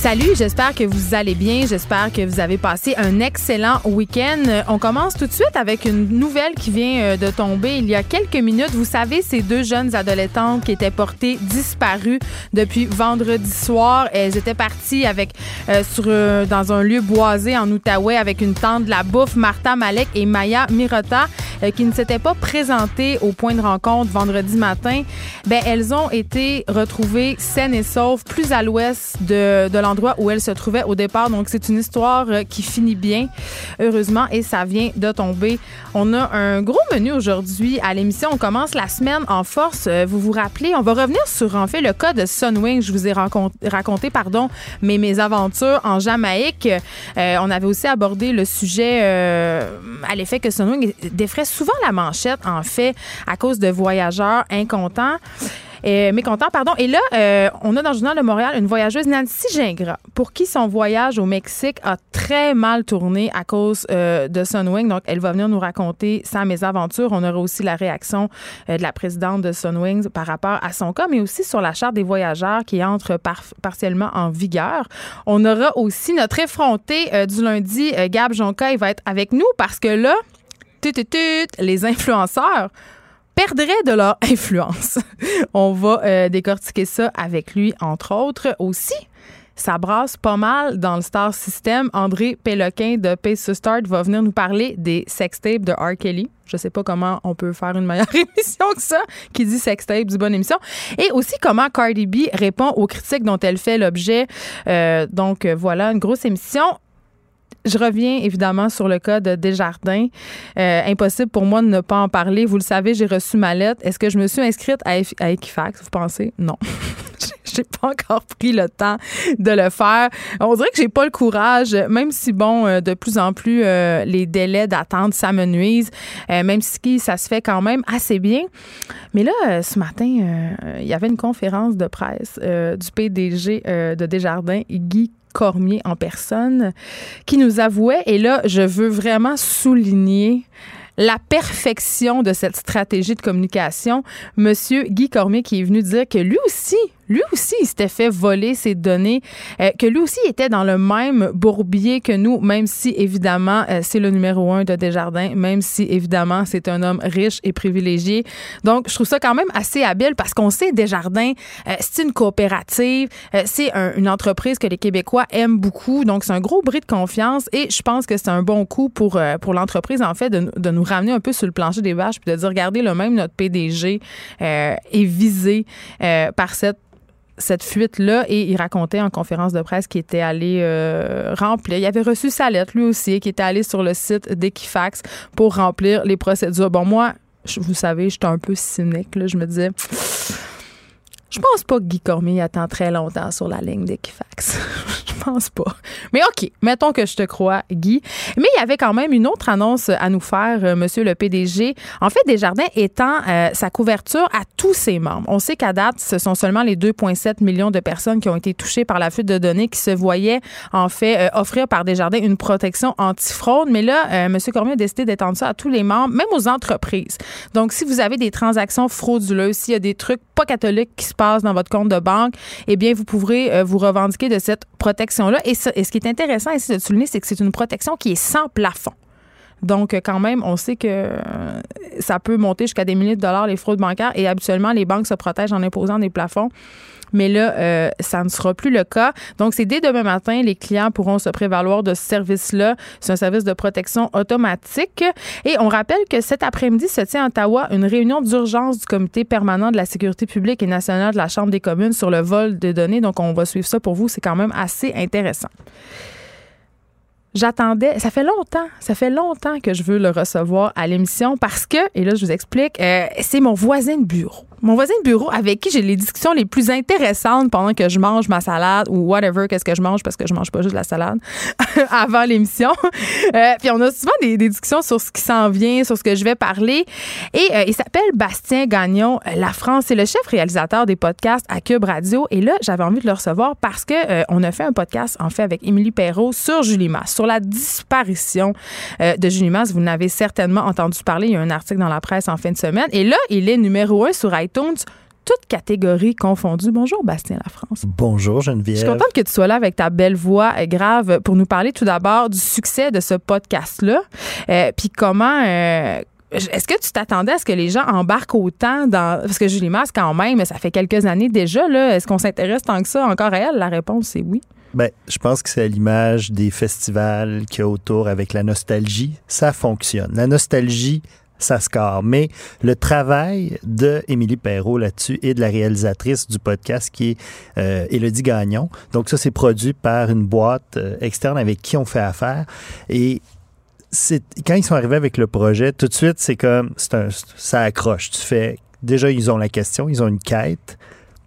Salut, j'espère que vous allez bien. J'espère que vous avez passé un excellent week-end. On commence tout de suite avec une nouvelle qui vient euh, de tomber il y a quelques minutes. Vous savez, ces deux jeunes adolescentes qui étaient portées disparues depuis vendredi soir. Elles étaient parties avec euh, sur euh, dans un lieu boisé en Outaouais avec une tente de la bouffe. Martha Malek et Maya Mirota qui ne s'étaient pas présentées au point de rencontre vendredi matin. Ben elles ont été retrouvées saines et sauves plus à l'ouest de, de endroit où elle se trouvait au départ. Donc, c'est une histoire euh, qui finit bien, heureusement, et ça vient de tomber. On a un gros menu aujourd'hui à l'émission. On commence la semaine en force. Euh, vous vous rappelez, on va revenir sur, en fait, le cas de Sunwing. Je vous ai raconté, pardon, mes, mes aventures en Jamaïque. Euh, on avait aussi abordé le sujet à l'effet que Sunwing défrait souvent la manchette, en fait, à cause de voyageurs incontents. Euh, pardon. Et là, euh, on a dans le journal de Montréal une voyageuse, Nancy Gingras, pour qui son voyage au Mexique a très mal tourné à cause euh, de Sunwing. Donc, elle va venir nous raconter sa mésaventure. On aura aussi la réaction de la présidente de Sunwing par rapport à son cas, mais aussi sur la charte des voyageurs qui entre partiellement en vigueur. On aura aussi notre effronté du lundi, Gab Jonca, va être avec nous parce que là, les influenceurs perdraient de leur influence. On va euh, décortiquer ça avec lui, entre autres. Aussi, ça brasse pas mal dans le Star System. André Péloquin de Pace to Start va venir nous parler des sextapes de R. Kelly. Je sais pas comment on peut faire une meilleure émission que ça, qui dit sextape, du bonne émission. Et aussi comment Cardi B répond aux critiques dont elle fait l'objet. Euh, donc voilà, une grosse émission je reviens évidemment sur le cas de Desjardins. Euh, impossible pour moi de ne pas en parler. Vous le savez, j'ai reçu ma lettre. Est-ce que je me suis inscrite à, Equifax, vous pensez? Non. j'ai pas encore pris le temps de le faire. On dirait que j'ai pas le courage, même si bon, euh, de plus en plus euh, les délais d'attente ça me nuise, même si ça se fait quand même assez bien. Mais là, ce matin, il y avait une conférence de presse du PDG de Desjardins, Guy Cormier en personne, qui nous avouait, et là, je veux vraiment souligner la perfection de cette stratégie de communication. Monsieur Guy Cormier qui est venu dire que lui aussi, lui aussi, il s'était fait voler ses données, euh, que lui aussi était dans le même bourbier que nous, même si évidemment euh, c'est le numéro un de Desjardins, même si évidemment c'est un homme riche et privilégié. Donc, je trouve ça quand même assez habile parce qu'on sait Desjardins, euh, c'est une coopérative, c'est une entreprise que les Québécois aiment beaucoup. Donc, c'est un gros bris de confiance et je pense que c'est un bon coup pour, pour l'entreprise, en fait, de, de, nous ramener un peu sur le plancher des vaches puis de dire, regardez, le même notre PDG est visé par cette cette fuite-là et il racontait en conférence de presse qu'il était allé euh, remplir. Il avait reçu sa lettre lui aussi, qui était allé sur le site d'Equifax pour remplir les procédures. Bon, moi, vous savez, j'étais un peu cynique. Là. Je me disais, je pense pas que Guy Cormier attend très longtemps sur la ligne d'Equifax. je pense pas. Mais OK, mettons que je te crois, Guy. Mais il y avait quand même une autre annonce à nous faire, euh, monsieur le PDG. En fait, Desjardins étend euh, sa couverture à tous ses membres. On sait qu'à date, ce sont seulement les 2,7 millions de personnes qui ont été touchées par la fuite de données qui se voyaient, en fait, euh, offrir par Desjardins une protection anti-fraude. Mais là, monsieur Cormier a décidé d'étendre ça à tous les membres, même aux entreprises. Donc, si vous avez des transactions frauduleuses, s'il y a des trucs pas catholiques qui se passe dans votre compte de banque, eh bien, vous pourrez euh, vous revendiquer de cette Et, et, ce qui est intéressant ici de souligner, c'est que c'est une protection qui est sans plafond. Donc, quand même, on sait que euh, ça peut monter jusqu'à des milliers de dollars les fraudes bancaires et habituellement, les banques se protègent en imposant des plafonds. Mais là, euh, ça ne sera plus le cas. Donc, c'est dès demain matin, les clients pourront se prévaloir de ce service-là. C'est un service de protection automatique. Et on rappelle que cet après-midi se tient à Ottawa une réunion d'urgence du comité permanent de la sécurité publique et nationale de la Chambre des communes sur le vol de données. Donc, on va suivre ça pour vous. C'est quand même assez intéressant j'attendais, ça fait longtemps, ça fait longtemps que je veux le recevoir à l'émission parce que, et là je vous explique, euh, c'est mon voisin de bureau mon voisin de bureau avec qui j'ai les discussions les plus intéressantes pendant que je mange ma salade ou whatever, qu'est-ce que je mange parce que je mange pas juste de la salade avant l'émission. Euh, puis on a souvent des, discussions sur ce qui s'en vient, sur ce que je vais parler. Et euh, il s'appelle Bastien Gagnon euh, La France. C'est le chef réalisateur des podcasts à Cube Radio. Et là, j'avais envie de le recevoir parce que on a fait un podcast en fait avec Émilie Perrault sur Julie Masse, sur la disparition de Julie Masse. Vous n'avez certainement entendu parler. Il y a un article dans la presse en fin de semaine. Et là, il est numéro un sur iTunes toutes catégories confondues. Bonjour, Bastien France. Bonjour, Geneviève. Je suis contente que tu sois là avec ta belle voix grave pour nous parler tout d'abord du succès de ce podcast-là. Euh, puis comment. Euh, est-ce que tu t'attendais à ce que les gens embarquent autant dans. Parce que Julie Masse, quand même, ça fait quelques années déjà, là. Est-ce qu'on s'intéresse tant que ça encore à elle? La réponse, c'est oui. Ben, je pense que c'est à l'image des festivals qu'il y a autour avec la nostalgie. Ça fonctionne. La nostalgie ça score. Mais le travail de Émilie Perrault là-dessus et de la réalisatrice du podcast qui est euh, Élodie Gagnon. Donc ça, c'est produit par une boîte euh, externe avec qui on fait affaire. Et quand ils sont arrivés avec le projet, tout de suite, c'est comme, un, ça accroche. Tu fais, déjà, ils ont la question, ils ont une quête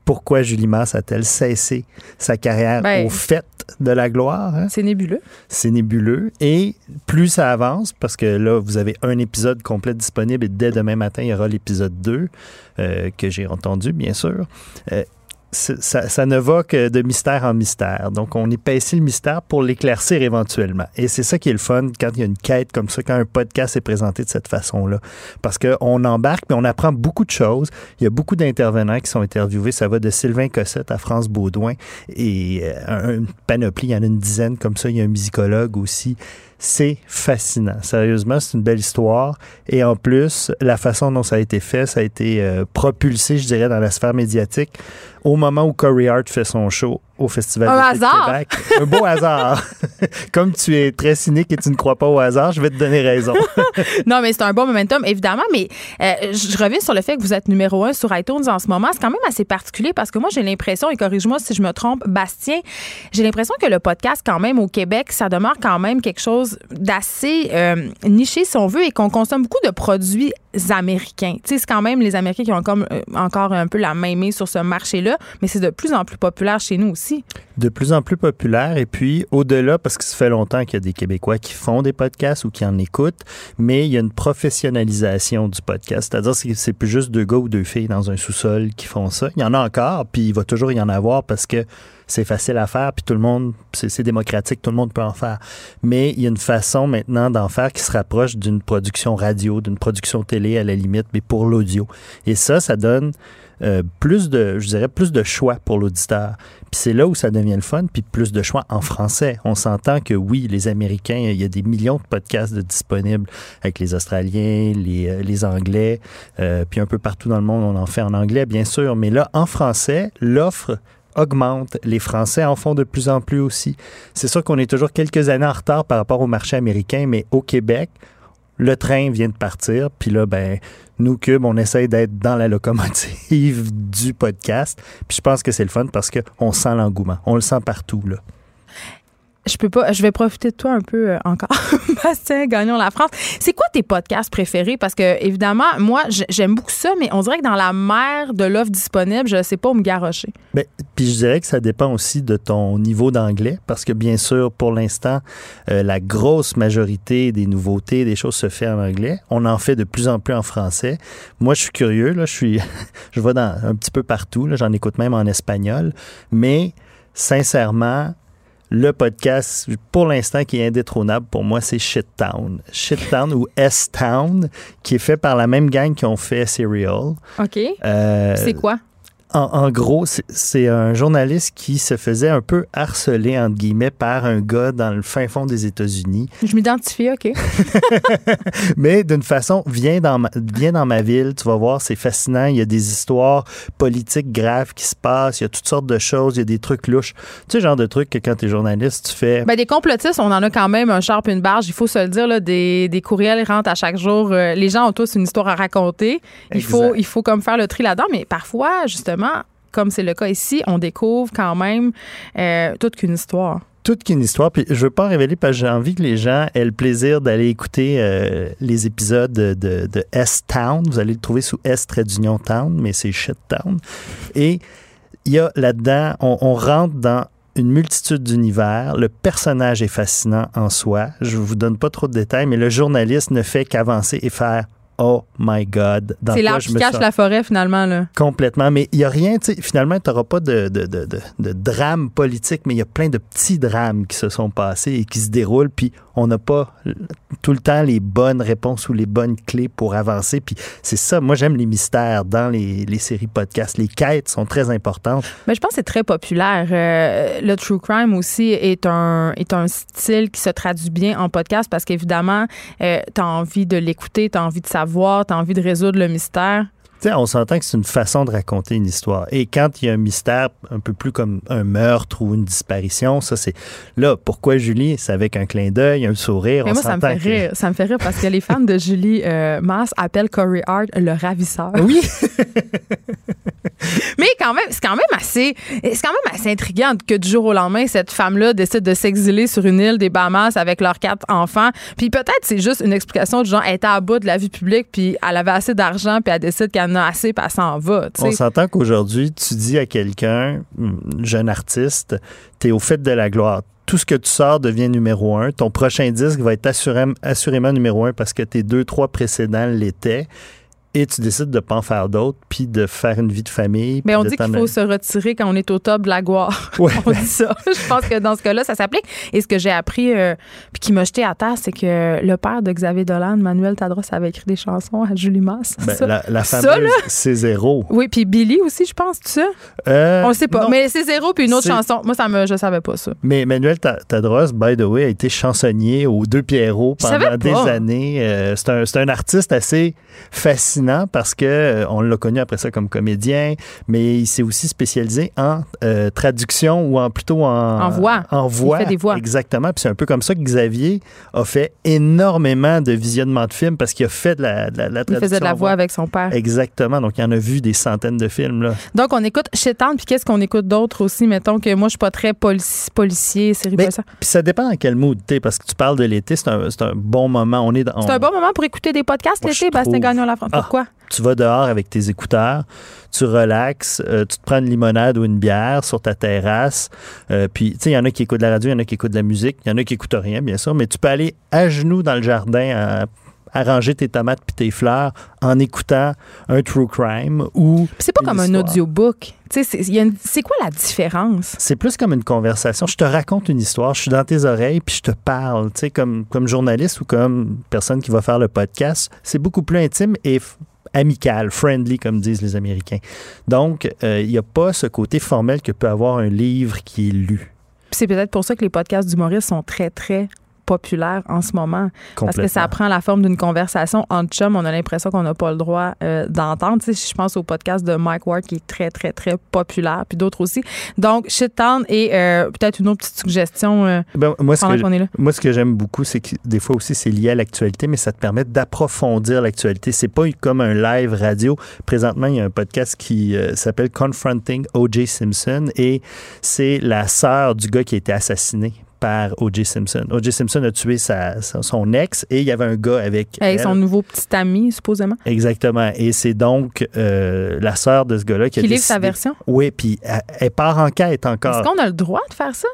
pourquoi Julie Masse a-t-elle cessé sa carrière ben, au fait de la gloire? Hein? C'est nébuleux. C'est nébuleux. Et plus ça avance, parce que là, vous avez un épisode complet disponible et dès demain matin, il y aura l'épisode 2 euh, que j'ai entendu, bien sûr. Euh, ça, ne va que de mystère en mystère. Donc, on épaissit le mystère pour l'éclaircir éventuellement. Et c'est ça qui est le fun quand il y a une quête comme ça, quand un podcast est présenté de cette façon-là. Parce qu'on embarque, mais on apprend beaucoup de choses. Il y a beaucoup d'intervenants qui sont interviewés. Ça va de Sylvain Cossette à France Baudouin et euh, une panoplie, il y en a une dizaine comme ça. Il y a un musicologue aussi. C'est fascinant. Sérieusement, c'est une belle histoire. Et en plus, la façon dont ça a été fait, ça a été euh, propulsé, je dirais, dans la sphère médiatique au moment où Corey Hart fait son show au Festival de Québec. Un beau hasard. Comme tu es très cynique et tu ne crois pas au hasard, je vais te donner raison. non, mais c'est un bon momentum, évidemment. Mais euh, je reviens sur le fait que vous êtes numéro un sur iTunes en ce moment. C'est quand même assez particulier parce que moi, j'ai l'impression, et corrige-moi si je me trompe, Bastien, j'ai l'impression que le podcast, quand même, au Québec, ça demeure quand même quelque chose d'assez euh, niché, si on veut, et qu'on consomme beaucoup de produits américains. Tu sais, c'est quand même les Américains qui ont encore, euh, encore un peu la main mise sur ce marché-là, mais c'est de plus en plus populaire chez nous aussi. De plus en plus populaire. Et puis, au-delà, parce que ça fait longtemps qu'il y a des Québécois qui font des podcasts ou qui en écoutent, mais il y a une professionnalisation du podcast. C'est-à-dire que c'est plus juste deux gars ou deux filles dans un sous-sol qui font ça. Il y en a encore, puis il va toujours y en avoir parce que c'est facile à faire, puis tout le monde, c'est démocratique, tout le monde peut en faire. Mais il y a une façon maintenant d'en faire qui se rapproche d'une production radio, d'une production télé à la limite, mais pour l'audio. Et ça, ça donne euh, plus de, je dirais, plus de choix pour l'auditeur. Puis c'est là où ça devient le fun, puis plus de choix en français. On s'entend que oui, les Américains, il y a des millions de podcasts disponibles avec les Australiens, les, euh, les Anglais, euh, puis un peu partout dans le monde, on en fait en anglais, bien sûr. Mais là, en français, l'offre augmente. Les Français en font de plus en plus aussi. C'est sûr qu'on est toujours quelques années en retard par rapport au marché américain, mais au Québec, le train vient de partir, puis là, ben, nous, Cube, on essaye d'être dans la locomotive du podcast. Puis je pense que c'est le fun parce qu'on sent l'engouement. On le sent partout, là je peux pas, je vais profiter de toi un peu euh, encore. Bastien, gagnons la France. C'est quoi tes podcasts préférés? Parce que, évidemment, moi, j'aime beaucoup ça, mais on dirait que dans la mer de l'offre disponible, je ne sais pas où me garrocher. Bien, puis je dirais que ça dépend aussi de ton niveau d'anglais, parce que, bien sûr, pour l'instant, euh, la grosse majorité des nouveautés, des choses se fait en anglais. On en fait de plus en plus en français. Moi, je suis curieux, là, je suis, je vais dans un petit peu partout, j'en écoute même en espagnol, mais sincèrement, le podcast, pour l'instant, qui est indétrônable pour moi, c'est Shittown. Shittown ou S-Town, qui est fait par la même gang qui ont fait Serial. OK. Euh, c'est quoi? En, en gros, c'est- un journaliste qui se faisait un peu harceler, entre guillemets, par un gars dans le fin fond des États-Unis. Je m'identifie, OK. Mais d'une façon, viens dans, ma, viens dans ma ville, tu vas voir, c'est fascinant. Il y a des histoires politiques graves qui se passent, il y a toutes sortes de choses, il y a des trucs louches. Tu sais, genre de trucs que quand tu es journaliste, tu fais. Ben, des complotistes, on en a quand même un sharp une barge, il faut se le dire. Là, des, des courriels rentrent à chaque jour. Euh, les gens ont tous une histoire à raconter. Il Exact. faut, il faut comme faire le tri là-dedans. Mais parfois, justement, comme c'est le cas ici, on découvre quand même euh, toute qu'une histoire. toute qu'une histoire. Puis je veux pas en révéler parce que j'ai envie que les gens aient le plaisir d'aller écouter euh, les épisodes de, S-Town. Vous allez le trouver sous S trait d'union Town, mais c'est Shit Town. Et il y a là-dedans, on, on rentre dans une multitude d'univers. Le personnage est fascinant en soi. Je vous donne pas trop de détails, mais le journaliste ne fait qu'avancer et faire Oh my God. Dans C'est l'arbre je qui cache la forêt, finalement. Là. Complètement. Mais il n'y a rien, tu sais, finalement, tu n'auras pas de, de, de, de, de drame politique, mais il y a plein de petits drames qui se sont passés et qui se déroulent, puis on n'a pas tout le temps les bonnes réponses ou les bonnes clés pour avancer. Puis c'est ça, moi j'aime les mystères dans les, les séries podcasts. Les quêtes sont très importantes. Mais je pense que c'est très populaire. Euh, le true crime aussi est un, est un style qui se traduit bien en podcast parce qu'évidemment, euh, tu as envie de l'écouter, tu as envie de savoir, tu as envie de résoudre le mystère. On s'entend que c'est une façon de raconter une histoire. Et quand il y a un mystère un peu plus comme un meurtre ou une disparition, ça c'est là. Pourquoi Julie C'est avec un clin d'œil, un sourire. Mais on moi, ça me fait que- rire. Ça me fait rire parce que les fans de Julie euh, appellent Corey Hart le ravisseur. Oui. Mais quand même, c'est quand même assez, c'est quand même assez intriguant que du jour au lendemain, cette femme-là décide de s'exiler sur une île des Bahamas avec leurs quatre enfants. Puis peut-être c'est juste une explication du genre, elle était à bout de la vie publique, puis elle avait assez d'argent, puis elle décide qu'elle en a assez, puis elle s'en va. tu On s'entend qu'aujourd'hui, tu dis à quelqu'un, hum, jeune artiste, tu es au fait de la gloire. Tout ce que tu sors devient numéro un. Ton prochain disque va être assuré- assurément numéro un parce que tes deux, trois précédents l'étaient. Et tu décides de pas en faire d'autres, puis de faire une vie de famille. Mais on dit qu'il faut se retirer quand on est au top de la gloire. Ouais. on dit ça. Je pense que dans ce cas-là, ça s'applique. Et ce que j'ai appris, euh, puis qui m'a jeté à terre, c'est que le père de Xavier Dolan, Manuel Tadros, avait écrit des chansons à Julie Masse. Ben, Ça. la, la fameuse? C'est zéro. Oui, puis Billy aussi, je pense, tout ça. Euh, On le sait pas. non. Mais c'est zéro, puis une autre chanson. Moi, ça me, je savais pas ça. Mais Manuel Ta- Tadros, by the way, a été chansonnier aux Deux Pierrot Je pendant des années. Euh, c'est un, c'est un artiste assez fascinant parce que euh, on l'a connu après ça comme comédien, mais il s'est aussi spécialisé en euh, traduction ou en plutôt en En voix. En voix. fait des voix. Exactement. Puis c'est un peu comme ça que Xavier a fait énormément de visionnements de films parce qu'il a fait de la, de la, de la Il traduction. faisait de la voix avec son père. Exactement. Donc, il en a vu des centaines de films. Là. Donc, on écoute Town, puis qu'est-ce qu'on écoute d'autre aussi? Mettons que moi, je suis pas très polici- policier, série. Puis ça dépend dans quel mood t'es, parce que tu parles de l'été, c'est un, un bon moment. On est C'est un bon moment pour écouter des podcasts l'été, Bastien. Gagnon La France. Ah. Tu vas dehors avec tes écouteurs, tu relaxes, euh, tu te prends une limonade ou une bière sur ta terrasse. euh, puis, tu sais, il y en a qui écoutent de la radio, il y en a qui écoutent de la musique, il y en a qui écoutent rien, bien sûr, mais tu peux aller à genoux dans le jardin à arranger tes tomates puis tes fleurs en écoutant un true crime ou C'est pas comme un audiobook. Tu sais, c'est quoi la différence? C'est plus comme une conversation. Je te raconte une histoire, je suis dans tes oreilles, puis je te parle. Tu sais, comme, comme journaliste ou comme personne qui va faire le podcast, c'est beaucoup plus intime et amical, friendly, comme disent les Américains. Donc, euh, il n'y a pas ce côté formel que peut avoir un livre qui est lu. C'est peut-être pour ça que les podcasts d'humoristes sont très, très populaires en ce moment. Parce que ça prend la forme d'une conversation entre chums. On a l'impression qu'on n'a pas le droit euh, d'entendre. Tu sais, je pense au podcast de Mike Ward qui est très, très, très populaire, puis d'autres aussi. Donc, Shit Town et euh, peut-être une autre petite suggestion euh, Ben, moi, ce pendant qu'on est là. Moi, ce que j'aime beaucoup, c'est que des fois aussi, c'est lié à l'actualité, mais ça te permet d'approfondir l'actualité. C'est pas comme un live radio. Présentement, il y a un podcast qui s'appelle Confronting O.J. Simpson et c'est la sœur du gars qui a été assassiné par O.J. Simpson. O.J. Simpson a tué sa, son ex et il y avait un gars avec Avec elle. son nouveau petit ami, supposément, Exactement. Et c'est donc euh, la sœur de ce gars-là qui qui a livre sa version. Oui, puis elle, elle part en quête encore. Est-ce qu'on a le droit de faire ça?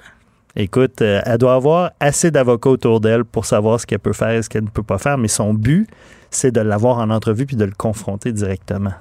Écoute, euh, elle doit avoir assez d'avocats autour d'elle pour savoir ce qu'elle peut faire et ce qu'elle ne peut pas faire, mais son but, c'est de l'avoir en entrevue puis de le confronter directement.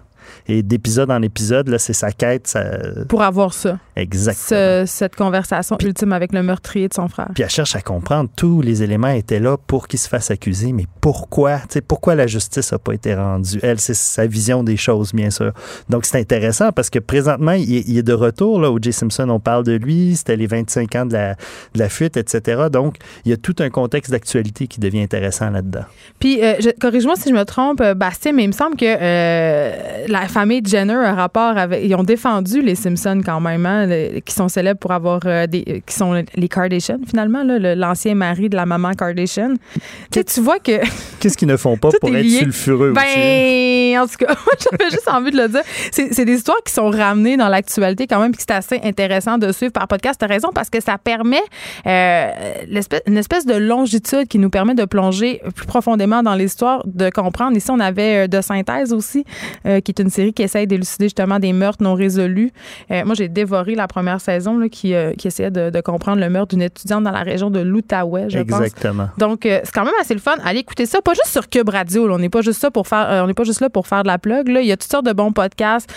Et d'épisode en épisode, là, c'est sa quête. Ça... Pour avoir ça. Exactement. Ce- cette conversation ultime avec le meurtrier de son frère. Puis elle cherche à comprendre. Tous les éléments étaient là pour qu'il se fasse accuser. Mais pourquoi? Tu sais, pourquoi la justice n'a pas été rendue? Elle, c'est sa vision des choses, bien sûr. Donc, c'est intéressant parce que présentement, il est, il est de retour. Là, O.J. Simpson, on parle de lui. C'était les 25 ans de la, de la fuite, etc. Donc, il y a tout un contexte d'actualité qui devient intéressant là-dedans. Puis, euh, corrige-moi si je me trompe, euh, Bastien, mais il me semble que euh, la famille Jenner a rapport avec. Ils ont défendu les Simpsons quand même, hein, le- qui sont célèbres pour avoir des. euh, qui sont les Kardashian, finalement, l'ancien mari de la maman Kardashian. Tu sais, tu vois que. Qu'est-ce qu'ils ne font pas pour être sulfureux aussi? Ben, en tout cas, moi, j'avais juste envie de le dire. C'est des histoires qui sont ramenées dans l'actualité quand même, puis c'est assez intéressant de suivre par podcast. T'as raison, parce que ça permet euh, une espèce de longitude qui nous permet de plonger plus profondément dans l'histoire, de comprendre. Ici, on avait euh, De Synthèse aussi, euh, qui est une série qui essaye d'élucider justement des meurtres non résolus. Euh, moi, j'ai dévoré la première saison là, qui, euh, qui essayait de, de comprendre le meurtre d'une étudiante dans la région de l'Outaouais, je pense. Exactement. Donc, euh, c'est quand même assez le fun. Allez écouter ça. Pas juste sur Cube Radio. là. On n'est pas juste ça pour faire. on n'est pas juste là pour faire de la plug. Là. Il y a toutes sortes de bons podcasts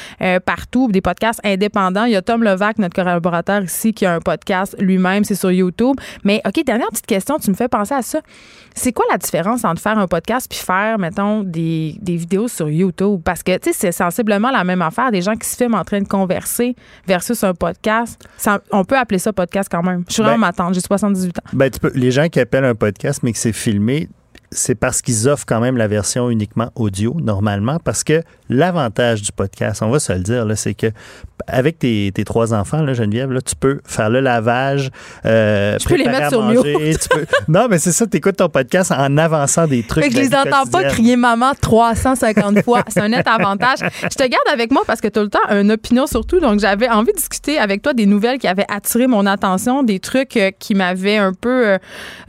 partout, des podcasts indépendants. Il y a Tom Levac, notre collaborateur ici, qui a un podcast lui-même. C'est sur YouTube. Mais ok, dernière petite question. Tu me fais penser à ça. C'est quoi la différence entre faire un podcast puis faire, mettons, des, des vidéos sur YouTube? Parce que, tu sais, c'est sensiblement la même affaire. Des gens qui se filment en train de converser versus un podcast. Ça- on peut appeler ça podcast quand même. Je suis vraiment Ben- ma tante. J'ai 78 ans. Ben, tu peux, les gens qui appellent un podcast, mais que c'est filmé, c'est parce qu'ils offrent quand même la version uniquement audio, normalement, parce que l'avantage du podcast, on va se le dire, c'est que avec tes, tes trois enfants, là, Geneviève, là, tu peux faire le lavage, euh, Je peux les mettre à sur manger, tu peux- Non, mais c'est ça, tu écoutes ton podcast en avançant des trucs. Fait que je les entends pas crier maman 350 fois. C'est un net avantage. Je te garde avec moi parce que tu as le temps une opinion sur tout. Donc, j'avais envie de discuter avec toi des nouvelles qui avaient attiré mon attention, des trucs euh, qui m'avaient un peu. euh,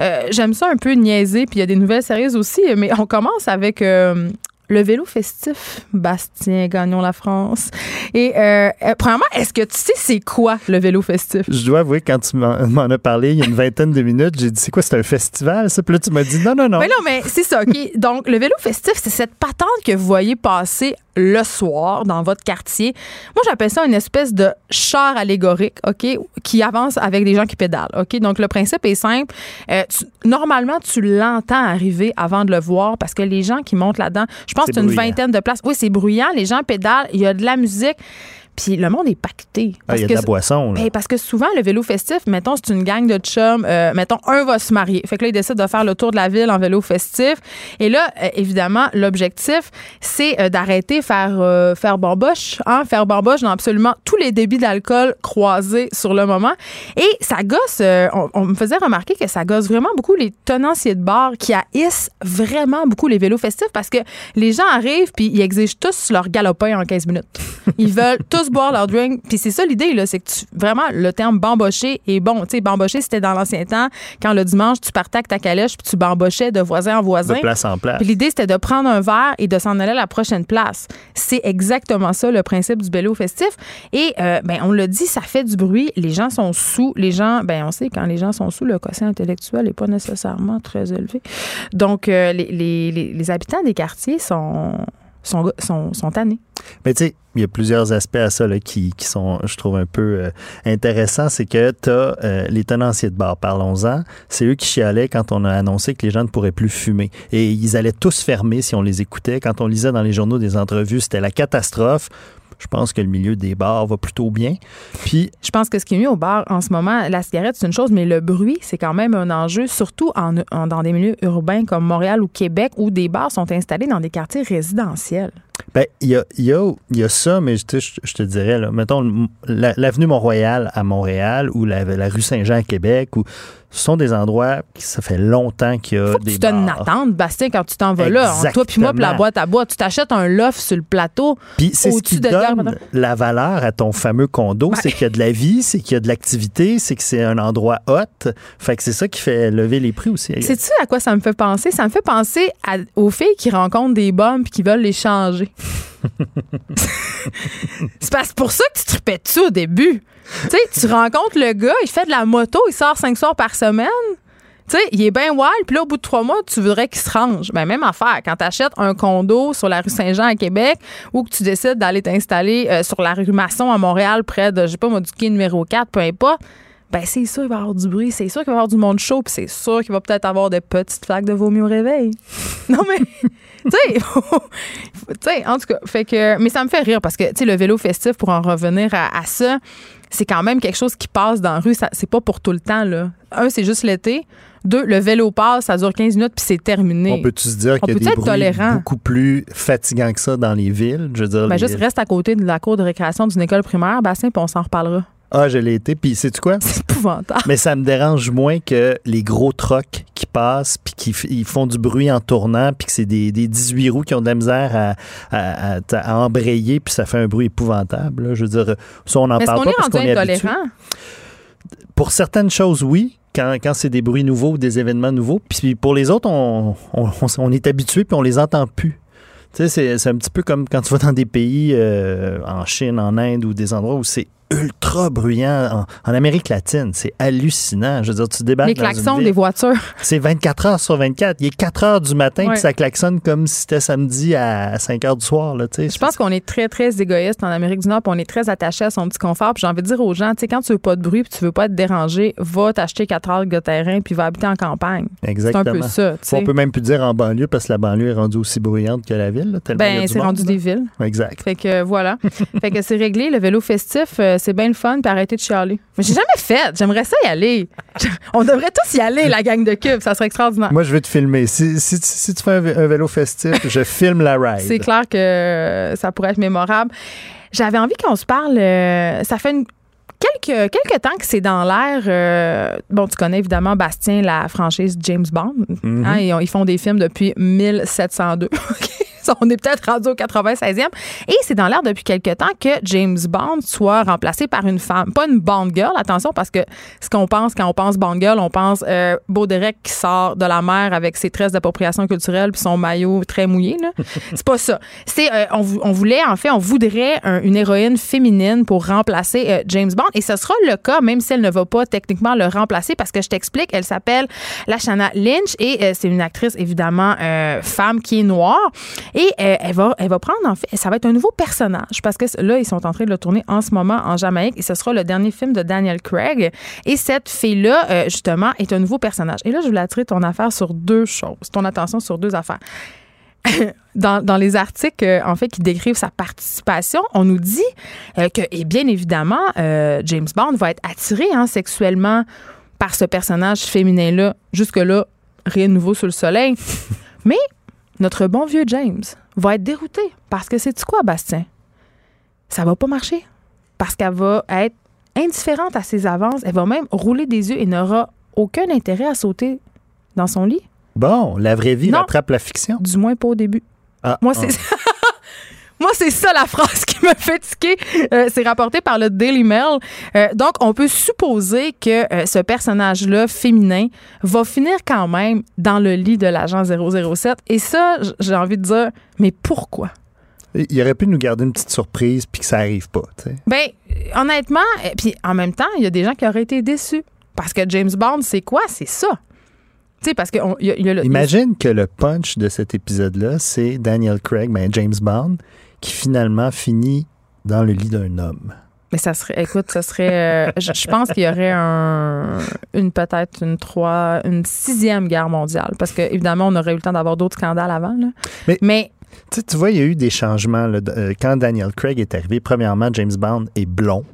euh, J'aime ça un peu niaiser. Puis il y a des nouvelles sérieuses aussi. Mais on commence avec. euh, le vélo festif, Bastien Gagnon la France. Et euh, euh, premièrement, est-ce que tu sais c'est quoi le vélo festif? Je dois avouer, quand tu m'en as parlé il y a une vingtaine de minutes, j'ai dit, c'est quoi, c'est un festival, ça? Puis là, tu m'as dit, non, non, non. Mais non, mais c'est ça, OK? Donc, le vélo festif, c'est cette patente que vous voyez passer le soir dans votre quartier. Moi, j'appelle ça une espèce de char allégorique, OK? Qui avance avec des gens qui pédalent, OK? Donc, le principe est simple. Euh, tu- normalement, tu l'entends arriver avant de le voir parce que les gens qui montent là-dedans, je pense que c'est une bruyant. vingtaine de places. Oui, c'est bruyant. Les gens pédalent. Il y a de la musique. Puis le monde est pacté. Ah, il y a de la boisson, là. ben, parce que souvent, le vélo festif, mettons, c'est une gang de chums. euh, mettons, un va se marier. Fait que là, il décide de faire le tour de la ville en vélo festif. Et là, euh, évidemment, l'objectif, c'est euh, d'arrêter faire faire bamboche, hein, faire bamboche dans absolument tous les débits d'alcool croisés sur le moment. Et ça gosse, on, on me faisait remarquer que ça gosse vraiment beaucoup les tenanciers de bar qui haïssent vraiment beaucoup les vélos festifs parce que les gens arrivent puis ils exigent tous leur galopin en 15 minutes. Ils veulent tous boire leur drink. Puis c'est ça l'idée, là, c'est que tu, vraiment, le terme bambocher est bon. Tu sais, bambocher, c'était dans l'ancien temps, quand le dimanche, tu partais avec ta calèche puis tu bambochais de voisin en voisin. De place en place. Puis l'idée, c'était de prendre un verre et de s'en aller à la prochaine place. C'est exactement ça, le principe du vélo festif. Et, euh, ben, on l'a dit, ça fait du bruit. Les gens sont sous. Les gens, ben, on sait, quand les gens sont sous, le quotient intellectuel n'est pas nécessairement très élevé. Donc, euh, les, les- les- les habitants des quartiers sont, sont, sont, tannés. Mais tu sais, il y a plusieurs aspects à ça là, qui, qui sont, je trouve, un peu euh, intéressants. C'est que tu as les tenanciers de bar, parlons-en. C'est eux qui chialaient quand on a annoncé que les gens ne pourraient plus fumer. Et ils allaient tous fermer si on les écoutait. Quand on lisait dans les journaux des entrevues, c'était la catastrophe. Je pense que le milieu des bars va plutôt bien. Puis, Je pense que ce qui est mieux au bar en ce moment, la cigarette, c'est une chose, mais le bruit, c'est quand même un enjeu, surtout en, en- dans des milieux urbains comme Montréal ou Québec, où des bars sont installés dans des quartiers résidentiels. ben, il y a, y, a, y a ça, mais je te, je te dirais, là, mettons, la- l'avenue Mont-Royal à Montréal ou la, la rue Saint-Jean à Québec, où ce sont des endroits qui ça fait longtemps qu'il y a Faut que des tu donnes une attente, Bastien, quand tu t'en vas là. Toi puis moi, puis la boîte à bois, tu t'achètes un loft sur le plateau. Puis c'est ce qui de donne la valeur à ton fameux condo, Ben. c'est qu'il y a de la vie, c'est qu'il y a de l'activité, c'est que c'est un endroit hot. Fait que c'est ça qui fait lever les prix aussi. Sais-tu à quoi ça me fait penser? Ça me fait penser à- aux filles qui rencontrent des bombes puis qui veulent les changer. c'est parce pour ça que tu tripais dessus au début. Tu sais, tu rencontres le gars, il fait de la moto, il sort cinq soirs par semaine. Tu sais, il est bien wild, puis là, au bout de trois mois, tu voudrais qu'il se range. Ben, même affaire. Quand tu achètes un condo sur la rue Saint-Jean à Québec ou que tu décides d'aller t'installer euh, sur la rue Masson à Montréal, près de, je sais pas moi, du quai numéro 4, peu importe, ben c'est sûr qu'il va y avoir du bruit, c'est sûr qu'il va y avoir du monde chaud, puis c'est sûr qu'il va peut-être avoir des petites flaques de vomi au réveil. non, mais, tu sais, en tout cas, fait que, mais ça me fait rire parce que, tu sais, le vélo festif, pour en revenir à ça, c'est quand même quelque chose qui passe dans la rue. Ça- C'est pas pour tout le temps, là. Un, c'est juste l'été. Deux, le vélo passe, ça dure 15 minutes, puis c'est terminé. On peut-tu se dire qu'il y a des bruits tolérant? beaucoup plus fatigants que ça dans les villes? Je veux dire, Ben, les- juste reste à côté de la cour de récréation d'une école primaire, Bastien, puis on s'en reparlera. Ah, je l'ai été. Puis, sais-tu quoi? C'est épouvantable. Mais ça me dérange moins que les gros trucks qui passent puis qui ils font du bruit en tournant puis que c'est des, des 18 roues qui ont de la misère à, à- à- à embrayer puis ça fait un bruit épouvantable. là. Je veux dire, ça, on n'en Mais parle pas parce qu'on est intolérant? Pour certaines choses, oui. Quand, quand c'est des bruits nouveaux ou des événements nouveaux. Puis pour les autres, on, on, on- est habitué puis on les entend plus. Tu sais, c'est- c'est un petit peu comme quand tu vas dans des pays euh, en Chine, en Inde ou des endroits où c'est ultra bruyant. En, en Amérique latine, c'est hallucinant. Je veux dire, tu débarques Les klaxons des voitures. c'est 24 heures sur 24. Il est 4 heures du matin, puis ça klaxonne comme si c'était samedi à 5 heures du soir. Là. Je pense qu'on est très, très égoïste en Amérique du Nord, puis on est très attaché à son petit confort. Puis j'ai envie de dire aux gens, tu sais, quand tu veux pas de bruit, puis tu veux pas être dérangé, va t'acheter 4 heures de terrain, puis va habiter en campagne. C'est Exactement. un peu ça. On peut même plus dire en banlieue parce que la banlieue est rendue aussi bruyante que la ville. là, tellement Ben, c'est rendu là. des villes. Exact. Fait que euh, voilà. fait que c'est réglé. Le vélo festif, euh, c'est bien le fun, puis arrêter de chialer. Mais j'ai jamais fait. J'aimerais ça y aller. On devrait tous y aller, la gang de cubes. Ça serait extraordinaire. Moi, je vais te filmer. Si, si, si tu fais un, vé- un vélo festif, je filme la ride. C'est clair que ça pourrait être mémorable. J'avais envie qu'on se parle. euh, ça fait une- quelques, quelques temps que c'est dans l'air. euh, bon, tu connais évidemment Bastien, la franchise James Bond. Hein, ils, ont- ils font des films depuis 1702. On est peut-être rendu au 96e. Et c'est dans l'air depuis quelque temps que James Bond soit remplacé par une femme. Pas une Bond girl, attention, parce que ce qu'on pense quand on pense Bond girl, on pense euh, Baudérec qui sort de la mer avec ses tresses d'appropriation culturelle puis son maillot très mouillé. là. C'est pas ça. C'est, euh, on, vou- on voulait, en fait, on voudrait un- une héroïne féminine pour remplacer euh, James Bond. Et ce sera le cas, même si elle ne va pas techniquement le remplacer, parce que je t'explique, elle s'appelle Lashana Lynch et euh, c'est une actrice, évidemment, femme qui est noire. Et euh, elle, va, elle va prendre, en fait, ça va être un nouveau personnage, parce que là, ils sont en train de le tourner en ce moment en Jamaïque et ce sera le dernier film de Daniel Craig. Et cette fille-là, euh, justement, est un nouveau personnage. Et là, je voulais attirer ton affaire sur deux choses, ton attention sur deux affaires dans, dans les articles, euh, en fait, qui décrivent sa participation, on nous dit euh, que, et bien évidemment, euh, James Bond va être attiré hein, sexuellement par ce personnage féminin-là. Jusque-là, rien de nouveau sous le soleil. Mais notre bon vieux James va être dérouté parce que c'est quoi, Bastien? Ça va pas marcher. Parce qu'elle va être indifférente à ses avances. Elle va même rouler des yeux et n'aura aucun intérêt à sauter dans son lit. Bon, la vraie vie Non. rattrape la fiction. Du moins pas au début. Ah, Moi, ah. Moi, c'est ça la phrase qui me fait tiquer. Euh, c'est rapporté par le Daily Mail. Euh, donc, on peut supposer que euh, ce personnage-là, féminin, va finir quand même dans le lit de l'agent 007. Et ça, j'ai envie de dire, mais pourquoi? Il aurait pu nous garder une petite surprise puis que ça arrive pas. tu sais. Ben, honnêtement, et puis en même temps, il y a des gens qui auraient été déçus. Parce que James Bond, c'est quoi? C'est ça. Tu sais, parce que on- y a- y a le- Imagine que le punch de cet épisode-là, c'est Daniel Craig, ben James Bond, qui finalement finit dans le lit d'un homme. Mais ça serait, écoute, ça serait. euh, je, je pense qu'il y aurait un, une peut-être une trois, une sixième guerre mondiale, parce que évidemment, on aurait eu le temps d'avoir d'autres scandales avant. Là. Mais- Mais, Tu, vois, il y a eu des changements. là. Euh, quand Daniel Craig est arrivé, premièrement, James Bond est blond.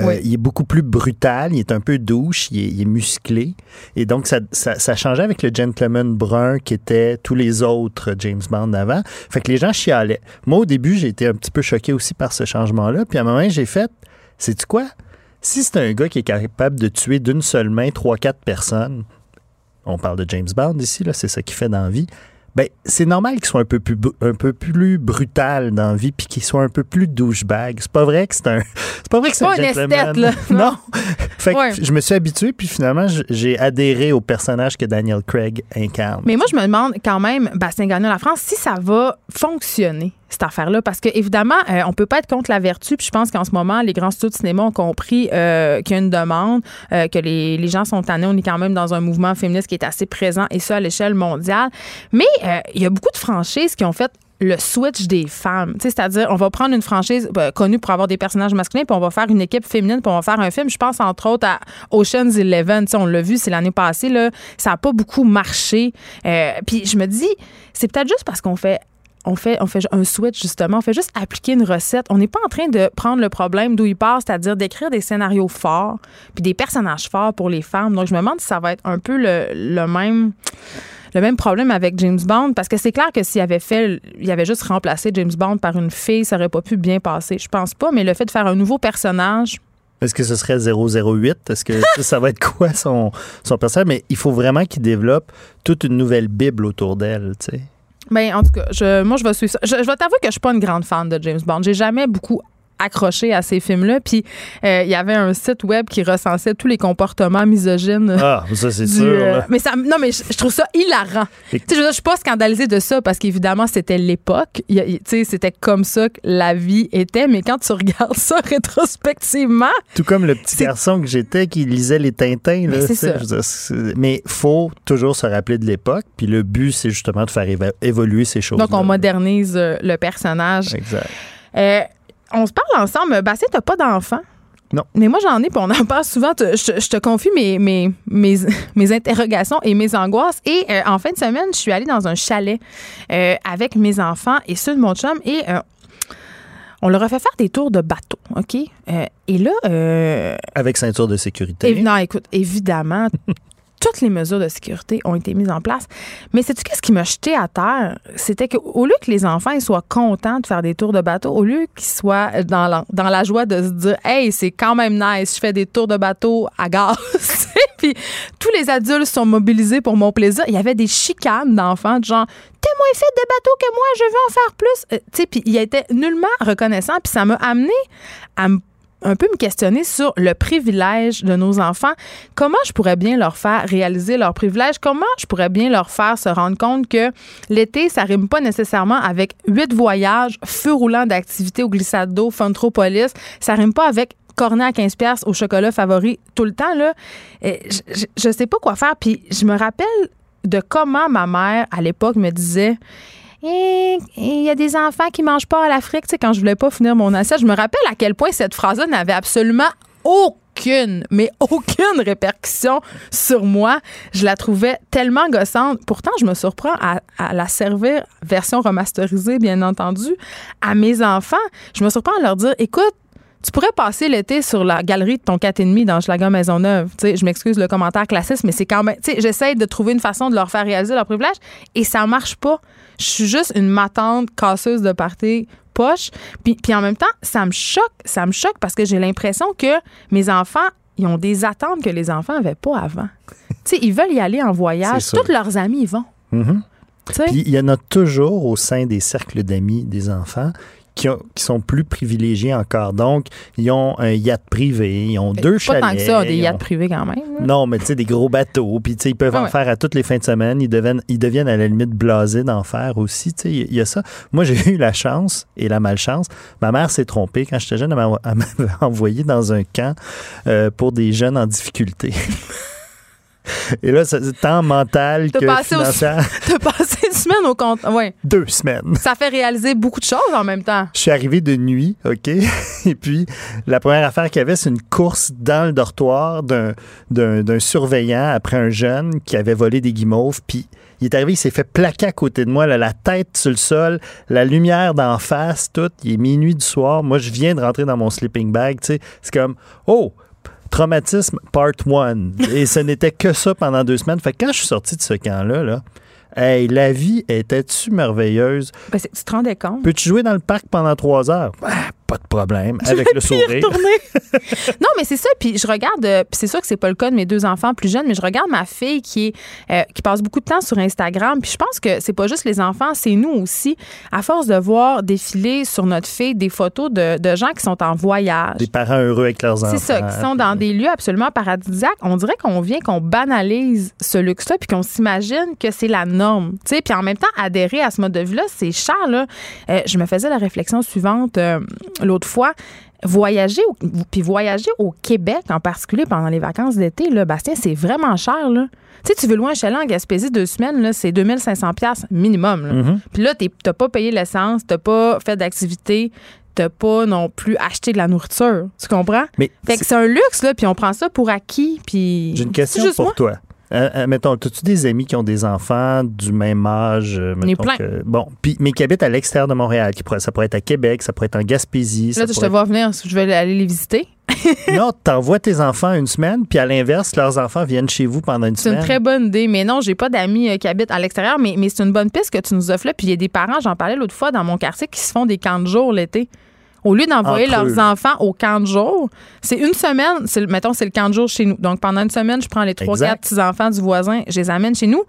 Euh, Oui. Il est beaucoup plus brutal, il est un peu douche, il est, il est musclé. Et donc, ça, ça, ça changeait avec le gentleman brun qui était tous les autres James Bond d'avant. Fait que les gens chialaient. Moi, au début, j'ai été un petit peu choqué aussi par ce changement-là. Puis à un moment, j'ai fait, sais-tu quoi? Si c'est un gars qui est capable de tuer d'une seule main trois, quatre personnes, on parle de James Bond ici, là, c'est ça qu'il fait dans la vie, Ben, c'est normal qu'ils soient un peu plus un peu plus brutal dans la vie puis qu'ils soient un peu plus douchebag. C'est pas vrai que c'est un c'est pas vrai que c'est un gentleman. esthète, là. Non. fait que Ouais. je me suis habitué puis finalement j'ai adhéré au personnage que Daniel Craig incarne. Mais moi, je me demande quand même, Bastien Gagnon, la France, si ça va fonctionner, cette affaire-là. Parce que, évidemment, euh, on peut pas être contre la vertu. Puis je pense qu'en ce moment, les grands studios de cinéma ont compris euh, qu'il y a une demande, euh, que les, les gens sont tannés. On est quand même dans un mouvement féministe qui est assez présent, et ça à l'échelle mondiale. Mais euh, il y a beaucoup de franchises qui ont fait le switch des femmes. C'est-à-dire, on va prendre une franchise connue pour avoir des personnages masculins, puis on va faire une équipe féminine, puis on va faire un film. Je pense entre autres à Ocean's Eleven. Tu sais, on l'a vu, c'est l'année passée. Là, ça n'a pas beaucoup marché. Puis je me dis, c'est peut-être juste parce qu'on fait on fait, on fait un switch, justement. On fait juste appliquer une recette. On n'est pas en train de prendre le problème d'où il part, c'est-à-dire d'écrire des scénarios forts puis des personnages forts pour les femmes. Donc, je me demande si ça va être un peu le, même problème avec James Bond parce que c'est clair que s'il avait fait il avait juste remplacé James Bond par une fille ça aurait pas pu bien passer je pense pas mais le fait de faire un nouveau personnage Est-ce que ce serait 008? Est-ce que ça va être quoi son, son personnage? Mais il faut vraiment qu'il développe toute une nouvelle Bible autour d'elle, tu sais. Ben, en tout cas, je, moi, je vais suivre ça. Je, je vais t'avouer que je suis pas une grande fan de James Bond. J'ai jamais beaucoup accroché à ces films-là. Puis, euh, il y avait un site web qui recensait tous les comportements misogynes. Ah, ça, c'est sûr. euh, là. mais ça, non, mais je, je trouve ça hilarant. Je veux dire, je suis pas scandalisée de ça parce qu'évidemment, c'était l'époque. C'était comme ça que la vie était. Mais quand tu regardes ça rétrospectivement, Tout comme le petit garçon que j'étais qui lisait les Tintins. Là, Mais ça. dire, mais faut toujours se rappeler de l'époque. Puis le but, c'est justement de faire évoluer ces choses. donc on modernise euh, le personnage. Exact. Euh, on se parle ensemble. Bastien, t'as pas d'enfant? Non. Mais moi, j'en ai, puis on en parle souvent. Je, je te confie mes, mes, mes, mes interrogations et mes angoisses. Et euh, en fin de semaine, je suis allée dans un chalet euh, avec mes enfants et ceux de mon chum. Et euh, on leur a fait faire des tours de bateau, OK? Et là, Avec ceinture de sécurité. non, écoute, évidemment, toutes les mesures de sécurité ont été mises en place. Mais sais-tu qu'est-ce qui m'a jeté à terre? C'était qu'au lieu que les enfants soient contents de faire des tours de bateau, au lieu qu'ils soient dans la, dans la joie de se dire Hey, c'est quand même nice, je fais des tours de bateau à gaz. Puis tous les adultes sont mobilisés pour mon plaisir. Il y avait des chicanes d'enfants, de genre T'es moins fait de bateau que moi, je veux en faire plus. Euh, tu puis il était nullement reconnaissant. Puis ça m'a amené à me un peu me questionner sur le privilège de nos enfants. Comment je pourrais bien leur faire réaliser leur privilège? Comment je pourrais bien leur faire se rendre compte que l'été, ça rime pas nécessairement avec huit voyages, feu roulant d'activités au glissade d'eau, Funtropolis. Ça rime pas avec cornet à 15 pièces au chocolat favori tout le temps là. Je, je sais pas quoi faire puis je me rappelle de comment ma mère à l'époque me disait et il y a des enfants qui mangent pas à l'Afrique, tu sais, quand je voulais pas finir mon assiette. Je me rappelle à quel point cette phrase-là n'avait absolument aucune, mais aucune répercussion sur moi. Je la trouvais tellement gossante. Pourtant, je me surprends à, à la servir, version remasterisée, bien entendu, à mes enfants. Je me surprends à leur dire, écoute, tu pourrais passer l'été sur la galerie de ton 4,5 dans Schlager Maisonneuve. Tu sais, je m'excuse le commentaire classiste, mais c'est quand même. Tu sais, j'essaie de trouver une façon de leur faire réaliser leur privilège et ça marche pas. Je suis juste une matante casseuse de party poche. Puis, puis en même temps, ça me choque. Ça me choque parce que j'ai l'impression que mes enfants, ils ont des attentes que les enfants n'avaient pas avant. tu sais, ils veulent y aller en voyage. Tous leurs amis y vont. Mhm. Sais? Puis il y en a toujours au sein des cercles d'amis des enfants qui, ont- qui sont plus privilégiés encore. Donc, ils ont un yacht privé, ils ont deux pas chalets. tant que ça, des yachts ont- privés quand même. là. Non, mais tu sais, des gros bateaux. Puis, tu sais, ils peuvent Ah en ouais. faire à toutes les fins de semaine. Ils deviennent, ils deviennent à la limite blasés d'en faire aussi. Tu sais, il y a ça. Moi, j'ai eu la chance et la malchance. Ma mère s'est trompée. Quand j'étais jeune, elle m'a- elle m'avait envoyé dans un camp euh, pour des jeunes en difficulté. Et là, c'est tant mental que financière. T'as passé une semaine au compte. Ouais. Deux semaines. Ça fait réaliser beaucoup de choses en même temps. Je suis arrivé de nuit, OK? Et puis, la première affaire qu'il y avait, c'est une course dans le dortoir d'un, surveillant après un jeune qui avait volé des guimauves. Puis, il est arrivé, il s'est fait plaquer à côté de moi, là, la tête sur le sol, la lumière d'en face, tout. Il est minuit du soir. Moi, je viens de rentrer dans mon sleeping bag, tu sais. C'est comme, oh! Traumatisme part 1. Et ce n'était que ça pendant deux semaines. Fait que quand je suis sorti de ce camp-là, là, hey, la vie était-tu merveilleuse? Ben, tu te rendais compte? Peux-tu jouer dans le parc pendant trois heures? Ah, pas de problème, avec le sourire. non, mais c'est ça. Puis je regarde, euh, puis c'est sûr que c'est pas le cas de mes deux enfants plus jeunes, mais je regarde ma fille qui est euh, qui passe beaucoup de temps sur Instagram. Puis je pense que c'est pas juste les enfants, c'est nous aussi. À force de voir défiler sur notre fille des photos de, de gens qui sont en voyage. Des parents heureux avec leurs enfants. C'est ça, qui sont dans des lieux absolument paradisiaques. On dirait qu'on vient, qu'on banalise ce luxe-là, puis qu'on s'imagine que c'est la norme. Tu sais, puis en même temps, adhérer à ce mode de vie-là, c'est cher. Là. Euh, je me faisais la réflexion suivante l'autre fois voyager puis voyager au Québec en particulier pendant les vacances d'été là Bastien c'est vraiment cher là. Tu sais tu veux loin chez en Gaspésie deux semaines là c'est 2500 pièces minimum là. Mm-hmm. puis là t'as pas payé l'essence t'as pas fait d'activité t'as pas non plus acheté de la nourriture. Tu comprends? Mais fait que c'est un luxe là puis on prend ça pour acquis puis j'ai une question pour toi euh, euh, mettons, as-tu des amis qui ont des enfants du même âge? Euh, mettons plein. Que, bon, puis, mais qui habitent à l'extérieur de Montréal. Qui pourrait, ça pourrait être à Québec, ça pourrait être en Gaspésie. Là, je te vois venir, je vais aller les visiter. non, t'envoies tes enfants une semaine, puis à l'inverse, leurs enfants viennent chez vous pendant une semaine. C'est une très bonne idée. Mais non, j'ai pas d'amis qui habitent à l'extérieur, mais, mais c'est une bonne piste que tu nous offres là. Puis il y a des parents, j'en parlais l'autre fois dans mon quartier, qui se font des camps de jour l'été. Au lieu d'envoyer leurs enfants au camp de jour, c'est une semaine, c'est, mettons, c'est le camp de jour chez nous. Donc, pendant une semaine, je prends les trois, quatre petits-enfants du voisin, je les amène chez nous.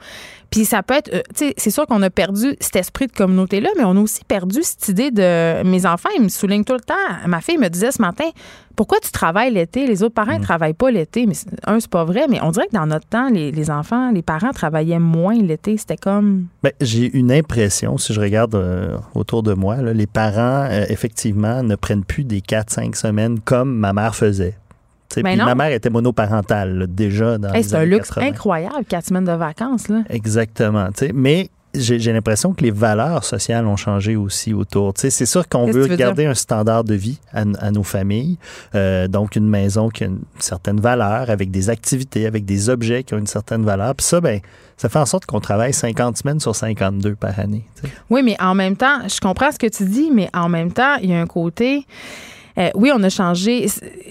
Puis ça peut être, euh, tu sais, c'est sûr qu'on a perdu cet esprit de communauté-là, mais on a aussi perdu cette idée de. Mes enfants, ils me soulignent tout le temps. Ma fille me disait ce matin, pourquoi tu travailles l'été? Les autres parents ne mm. travaillent pas l'été. Mais un, c'est pas vrai, mais on dirait que dans notre temps, les, enfants, les parents travaillaient moins l'été. C'était comme. Ben, j'ai une impression, si je regarde euh, autour de moi, les parents, euh, effectivement, ne prennent plus des 4-5 semaines comme ma mère faisait. Ben ma mère était monoparentale déjà dans C'est un luxe incroyable, quatre semaines de vacances. Là. Exactement. Mais j'ai l'impression que les valeurs sociales ont changé aussi autour. c'est sûr qu'on veut garder un standard de vie à, nos familles, euh, donc une maison qui a une certaine valeur, avec des activités, avec des objets qui ont une certaine valeur. Puis ça, ben, ça fait en sorte qu'on travaille 50 semaines sur 52 par année. Oui, mais en même temps, je comprends ce que tu dis, mais en même temps, il y a un côté euh, oui, on a changé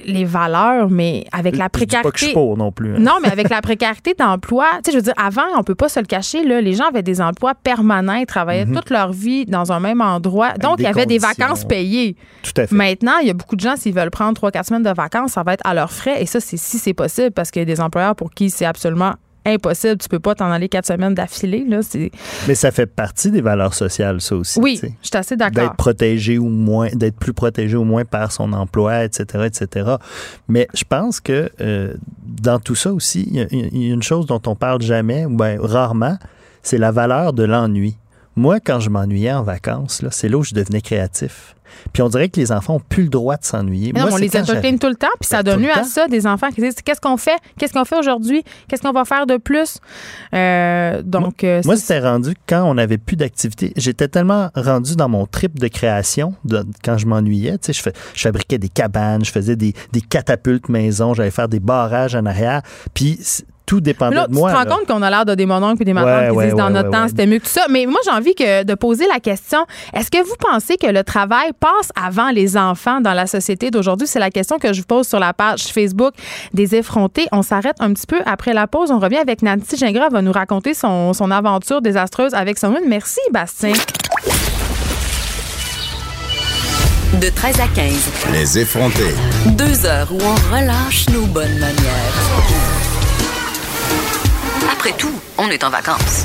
les valeurs, mais avec la précarité. Pas que je pour non plus. Hein. Non, mais avec la précarité d'emploi, tu sais, je veux dire, avant, on peut pas se le cacher, là, les gens avaient des emplois permanents, ils travaillaient mhm. toute leur vie dans un même endroit. Donc, il y avait des vacances payées. Tout à fait. Maintenant, il y a beaucoup de gens, s'ils veulent prendre trois, quatre semaines de vacances, ça va être à leurs frais. Et ça, c'est si c'est possible, parce qu'il y a des employeurs pour qui c'est absolument impossible. Tu peux pas t'en aller quatre semaines d'affilée. Là. Mais ça fait partie des valeurs sociales, ça aussi. Oui, je suis assez d'accord. D'être protégé ou moins, d'être plus protégé au moins par son emploi, etc., etc. Mais je pense que euh, dans tout ça aussi, il y, a une chose dont on parle jamais, ou bien rarement, c'est la valeur de l'ennui. Moi, quand je m'ennuyais en vacances, c'est là où je devenais créatif. Puis on dirait que les enfants n'ont plus le droit de s'ennuyer. on les entertaine tout le temps, puis ça ben, donne lieu à ça, des enfants qui disent qu'est-ce qu'on fait, qu'est-ce qu'on fait aujourd'hui, qu'est-ce qu'on va faire de plus? Euh, donc, moi, euh, c'était rendu quand on n'avait plus d'activité. J'étais tellement rendu dans mon trip de création quand je m'ennuyais. Tu sais, je, fabriquais des cabanes, je faisais des, des catapultes maison, j'allais faire des barrages en arrière. Puis tout dépendait de moi. Tu te rends compte qu'on a l'air de des mononcles et des matantes qui disent dans notre temps c'était mieux que tout ça. Mais moi, j'ai envie que, de poser la question est-ce que vous pensez que le travail passe avant les enfants dans la société d'aujourd'hui? C'est la question que je vous pose sur la page Facebook des effrontés. On s'arrête un petit peu après la pause. On revient avec Nancy Gingras. Elle va nous raconter son, son aventure désastreuse avec son Merci, Bastien. De 13 à 15. Les effrontés. Deux heures où on relâche nos bonnes manières. Après tout, on est en vacances.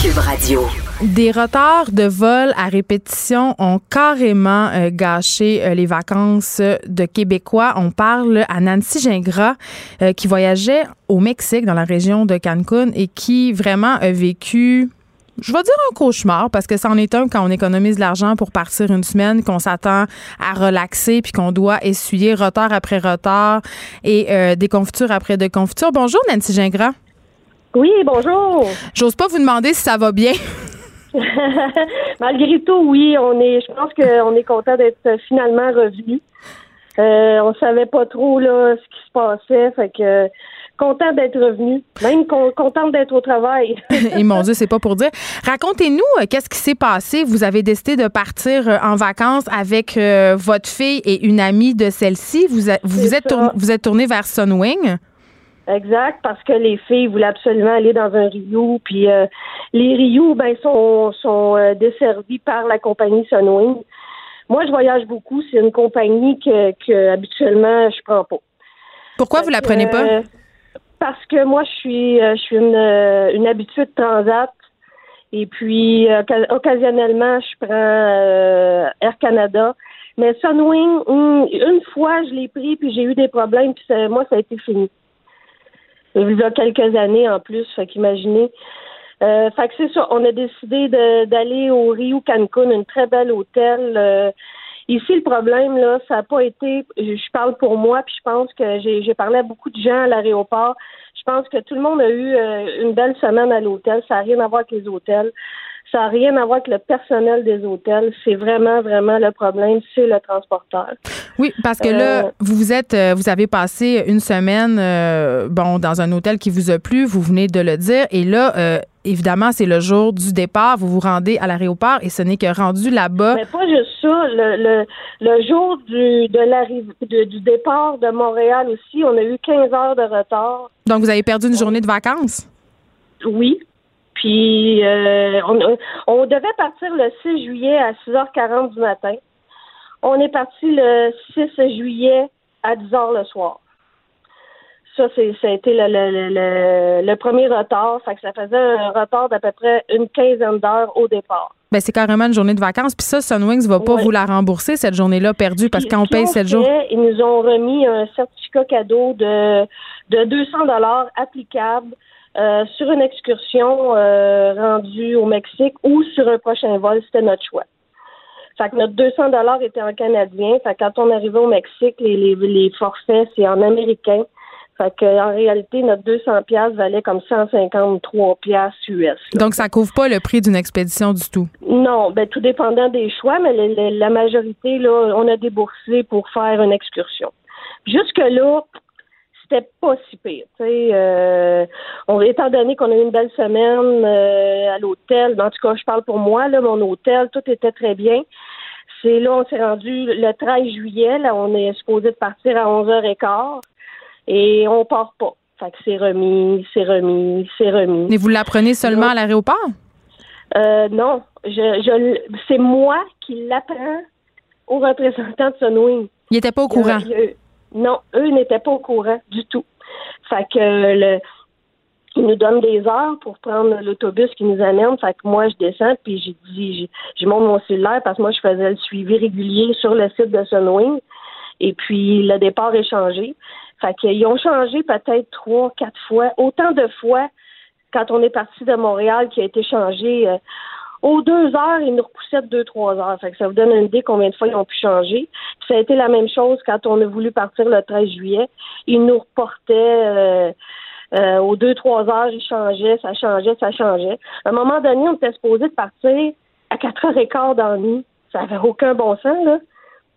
Cube Radio. Des retards de vol à répétition ont carrément euh, gâché euh, les vacances de Québécois. On parle à Nancy Gingras euh, qui voyageait au Mexique dans la région de Cancun et qui vraiment a vécu je vais dire un cauchemar parce que c'en est un quand on économise de l'argent pour partir une semaine, qu'on s'attend à relaxer puis qu'on doit essuyer retard après retard et euh, des confitures après des confitures. Bonjour Nancy Gingras. Oui, bonjour. J'ose pas vous demander si ça va bien. Malgré tout, oui, on est. Je pense qu'on est content d'être finalement revenu. Euh, on savait pas trop là ce qui se passait, fait que content d'être revenu, même content d'être au travail. Et mon Dieu, c'est pas pour dire. Racontez-nous euh, qu'est-ce qui s'est passé? Vous avez décidé de partir euh, en vacances avec euh, votre fille et une amie de celle-ci. Vous, vous, êtes vous êtes tourné vers Sunwing? Exact, parce que les filles voulaient absolument aller dans un Rio, puis les Rio ben sont sont desservis par la compagnie Sunwing. Moi, je voyage beaucoup. C'est une compagnie que, que habituellement je prends pas. Pourquoi vous la prenez pas? Euh, parce que moi, je suis, euh, une, euh, une habituée de transat. Et puis, occasionnellement, je prends Air Canada. Mais Sunwing, hum, une fois, je l'ai pris, puis j'ai eu des problèmes, puis moi, ça a été fini. Il y a quelques années en plus, fait qu'imaginez. Euh, fait que c'est ça, on a décidé d'aller au Rio Cancun, un très bel hôtel. Euh, ici, le problème, là, ça n'a pas été, je, parle pour moi, puis je pense que j'ai parlé à beaucoup de gens à l'aéroport. Je pense que tout le monde a eu euh, une belle semaine à l'hôtel. Ça n'a rien à voir avec les hôtels. Ça n'a rien à voir avec le personnel des hôtels. C'est vraiment, vraiment le problème, c'est le transporteur. Oui, parce que là, euh, vous vous êtes, euh, vous avez passé une semaine, euh, bon, dans un hôtel qui vous a plu, vous venez de le dire, et là, évidemment, c'est le jour du départ. Vous vous rendez à l'aéroport et ce n'est que rendu là-bas. Mais pas juste ça. Le, le, jour du, de du départ de Montréal aussi, on a eu 15 heures de retard. Donc, vous avez perdu une journée de vacances? Oui. Puis euh, on, devait partir le 6 juillet à 6h40 du matin. On est parti le 6 juillet à 10h le soir. Ça, c'est, ça a été le, premier retard. Fait que ça faisait un retard d'à peu près une quinzaine d'heures au départ. Ben, c'est carrément une journée de vacances. Puis ça, Sunwings va pas vous la rembourser, cette journée-là perdue, parce qu'on paye 7 jours. Ils nous ont remis un certificat cadeau de, de 200 dollars applicable euh, sur une excursion euh, rendue au Mexique ou sur un prochain vol, c'était notre choix. Fait que notre 200 dollars était en canadien. Fait que quand on arrivait au Mexique, les, les, les forfaits, c'est en américain. Fait que, en réalité, notre 200 pièces valait comme 153 pièces US. Donc, ça couvre pas le prix d'une expédition du tout? Non, ben tout dépendant des choix, mais la majorité, là, on a déboursé pour faire une excursion. Jusque-là, c'était pas si pire. Euh, on, étant donné qu'on a eu une belle semaine euh, à l'hôtel, en tout cas, je parle pour moi, là, mon hôtel, tout était très bien. C'est là, on s'est rendu le 13 juillet, là, on est supposé de partir à 11h15 et on part pas. Fait que c'est remis, c'est remis, c'est remis. Mais vous l'apprenez seulement à l'aéroport? Euh, non. Je, je c'est moi qui l'apprends aux représentants de Sunwing. Il était pas au courant. Non, eux n'étaient pas au courant du tout. Fait que le, ils nous donnent des heures pour prendre l'autobus qui nous amène. Fait que moi, je descends, puis j'ai dit, j'ai monte mon cellulaire parce que moi, je faisais le suivi régulier sur le site de Sunwing. Et puis, le départ est changé. Fait qu'ils ont changé peut-être trois, quatre fois, autant de fois quand on est parti de Montréal qui a été changé. Euh, aux deux heures, ils nous repoussaient de deux, trois heures. Fait que ça vous donne une idée combien de fois ils ont pu changer. ça a été la même chose quand on a voulu partir le 13 juillet. Ils nous reportaient euh, euh, aux deux, trois heures, ils changeaient, ça changeait, ça changeait. À un moment donné, on était supposé de partir à quatre heures et quart dans. Ça avait aucun bon sens, là.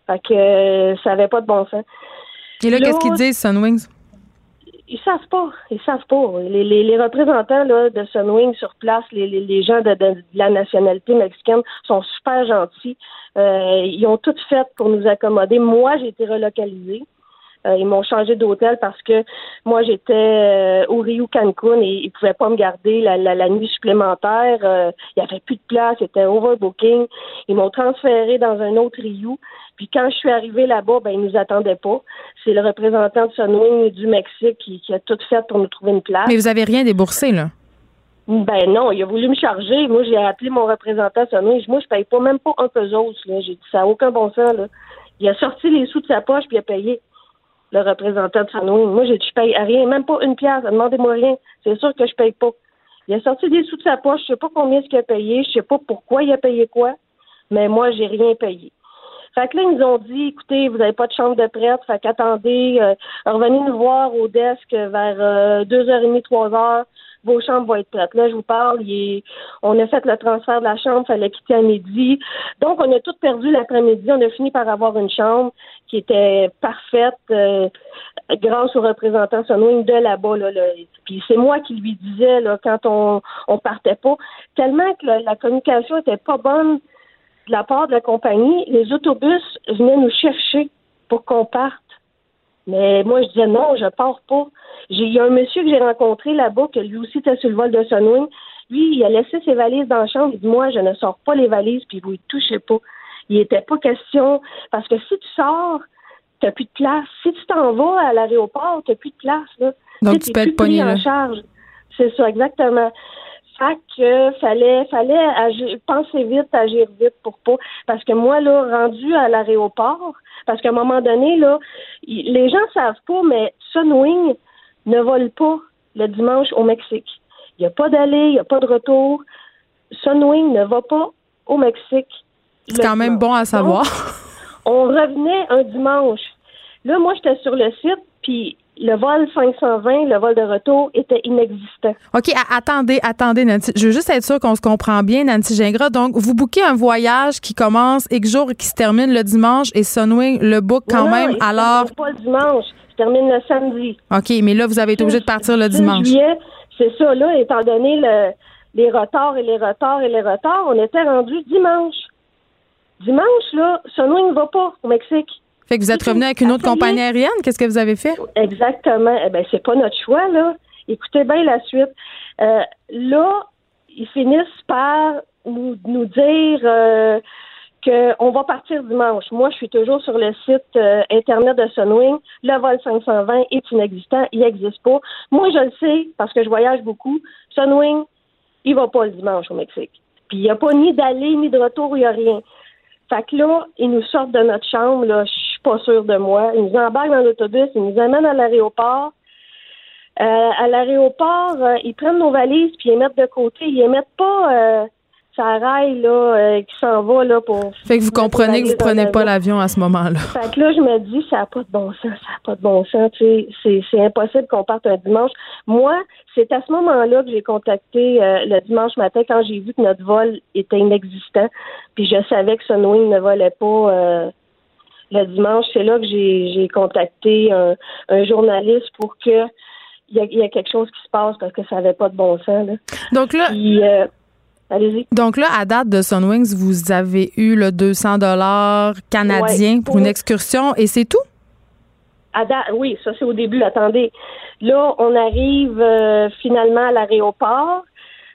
Fait que euh, ça avait pas de bon sens. Et là, qu'est-ce qu'ils disent, Sunwings? ils savent pas. Ils savent pas. Les, les, les représentants là, de Sunwing sur place, les, les, les gens de, de, la nationalité mexicaine sont super gentils. Euh, ils ont tout fait pour nous accommoder. Moi, j'ai été relocalisée. Euh, ils m'ont changé d'hôtel parce que moi j'étais euh, au Rio Cancun et ils pouvaient pas me garder la, la, nuit supplémentaire. Euh, il y avait plus de place, c'était overbooking. Ils m'ont transféré dans un autre Rio. Puis quand je suis arrivée là-bas, ben ils nous attendaient pas. C'est le représentant de Sunwing du Mexique qui, qui, a tout fait pour nous trouver une place. Mais vous avez rien déboursé là? Ben non, il a voulu me charger. Moi, j'ai appelé mon représentant Sunwing. Moi, je paye pas même pas un pesos. Là. J'ai dit ça n'a aucun bon sens. Là. Il a sorti les sous de sa poche puis il a payé le représentant de Sanoui. Moi, je ne paye à rien, même pas une pièce. Demandez-moi rien. C'est sûr que je paye pas. Il a sorti des sous de sa poche. Je ne sais pas combien ce qu'il a payé. Je ne sais pas pourquoi il a payé quoi. Mais moi, j'ai rien payé. Fait que là, ils nous ont dit, écoutez, vous n'avez pas de chambre de prêtre, fait qu'attendez, euh, revenez nous voir au desk vers euh, 2h30, 3h vos chambres vont être prêtes. Là, je vous parle, on a fait le transfert de la chambre, fallait quitter à midi. Donc, on a tout perdu l'après-midi. On a fini par avoir une chambre qui était parfaite euh, grâce aux représentants Sunwing de là-bas. Là, Puis c'est moi qui lui disais là, quand on, on partait pas, tellement que la communication était pas bonne de la part de la compagnie, les autobus venaient nous chercher pour qu'on parte. Mais moi, je disais non, je pars pas. Il y a un monsieur que j'ai rencontré là-bas, que lui aussi était sur le vol de Sunwing. Lui, il a laissé ses valises dans la chambre. Il dit Moi, je ne sors pas les valises, puis vous ne touchez pas. Il n'était pas question. Parce que si tu sors, tu n'as plus de place. Si tu t'en vas à l'aéroport, tu n'as plus de place. Là. Donc, tu, peux être pogné en charge. C'est ça, exactement. Fait que fallait, fallait agir, penser vite, agir vite pour pas. Parce que moi, là, rendu à l'aéroport, parce qu'à un moment donné, là, les gens savent pas, mais Sunwing ne vole pas le dimanche au Mexique. Il n'y a pas d'aller, il n'y a pas de retour. Sunwing ne va pas au Mexique. C'est quand même bon à savoir. on revenait un dimanche. Là, moi, j'étais sur le site, puis le vol 520, le vol de retour, était inexistant. OK, attendez, attendez, Nancy. Je veux juste être sûre qu'on se comprend bien, Nancy Gingras. Donc, vous bouquez un voyage qui commence X jours et qui se termine le dimanche et Sunwing le book quand même, non, alors. pas le dimanche, se termine le samedi. OK, mais là, vous avez été obligé de partir le dimanche. C'est ça, là, étant donné les retards et les retards et les retards, on était rendu dimanche. Dimanche, là, Sunwing ne va pas au Mexique. Fait que vous êtes revenu avec une autre compagnie aérienne? Qu'est-ce que vous avez fait? Exactement. Eh bien, c'est pas notre choix, là. Écoutez bien la suite. Euh, là, ils finissent par nous, nous dire euh, qu'on va partir dimanche. Moi, je suis toujours sur le site euh, Internet de Sunwing. Le vol 520 est inexistant. Il n'existe pas. Moi, je le sais parce que je voyage beaucoup. Sunwing, il va pas le dimanche au Mexique. Puis il n'y a pas ni d'aller ni de retour, il n'y a rien. Fait que là, ils nous sortent de notre chambre, là, je pas sûre de moi. Ils nous embarquent dans l'autobus, ils nous amènent à l'aéroport. Euh, à l'aéroport, euh, ils prennent nos valises puis ils les mettent de côté. Ils les mettent pas euh, ça rail là, euh, qui s'en va là pour. Fait que vous comprenez que vous prenez pas l'avion à ce moment-là. Fait que là, je me dis, ça n'a pas de bon sens, ça n'a pas de bon sens. Tu sais, c'est impossible qu'on parte un dimanche. Moi, c'est à ce moment-là que j'ai contacté le dimanche matin quand j'ai vu que notre vol était inexistant. Puis je savais que Sunwing ne volait pas. Euh, le dimanche, c'est là que j'ai contacté un, un, journaliste pour que il y, a, quelque chose qui se passe parce que ça n'avait pas de bon sens. Là. Donc là, Puis, Allez-y. Donc là, à date de Sunwings, vous avez eu le 200 dollars canadien pour, une excursion et c'est tout? À date, oui, ça c'est au début. Attendez. Là, on arrive euh, finalement à l'aéroport.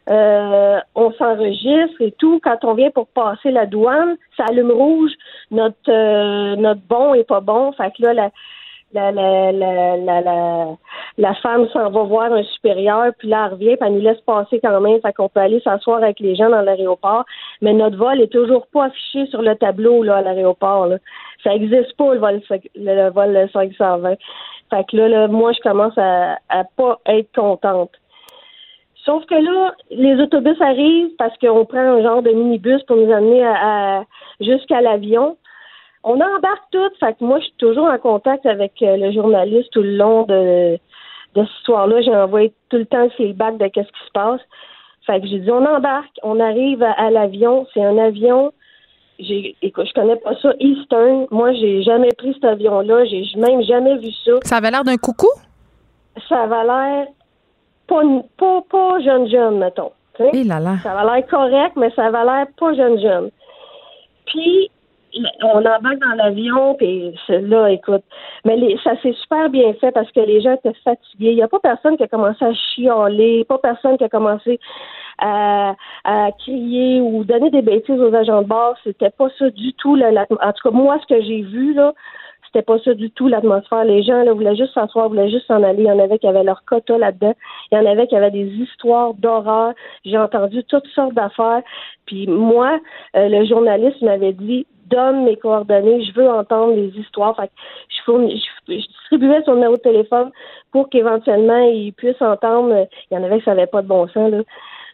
Euh, on s'enregistre et tout. Quand on vient pour passer la douane, ça allume rouge. Notre euh, notre bon est pas bon. Fait que là, la, la, la, la, la, la, femme s'en va voir un supérieur, puis là, elle revient, puis elle nous laisse passer quand même, fait qu'on peut aller s'asseoir avec les gens dans l'aéroport. Mais notre vol est toujours pas affiché sur le tableau là, à l'aéroport. Là. Ça n'existe pas, le vol, le, vol 520. Fait que là, là, moi, je commence à, à pas être contente. Sauf que là, les autobus arrivent parce qu'on prend un genre de minibus pour nous amener à jusqu'à l'avion on embarque tout. Fait que moi, je suis toujours en contact avec euh, le journaliste tout le long de, de cette histoire-là. J'ai envoyé tout le temps le feedback de qu'est-ce qui se passe. Fait que j'ai dit, on embarque, on arrive à, l'avion. C'est un avion. J'ai, écoute, je connais pas ça. Eastern. Moi, j'ai jamais pris cet avion-là. J'ai même jamais vu ça. Ça avait l'air d'un coucou? Ça avait l'air pas, pas, pas jeune jeune, mettons. Eh là là. Ça avait l'air correct, mais ça avait l'air pas jeune jeune. Puis on embarque dans l'avion, puis là, écoute, mais les, ça s'est super bien fait parce que les gens étaient fatigués. Il n'y a pas personne qui a commencé à chialer, pas personne qui a commencé à, à crier ou donner des bêtises aux agents de bord. C'était pas ça du tout. Là, en tout cas, moi, ce que j'ai vu, là, c'était pas ça du tout l'atmosphère. Les gens là, voulaient juste s'asseoir, voulaient juste s'en aller. Il y en avait qui avaient leur quota là-dedans. Il y en avait qui avaient des histoires d'horreur. J'ai entendu toutes sortes d'affaires. Puis moi, euh, le journaliste m'avait dit donne mes coordonnées, je veux entendre les histoires. Fait je, je, distribuais son numéro de téléphone pour qu'éventuellement il puisse entendre. Il y en avait qui savaient pas de bon sens, là.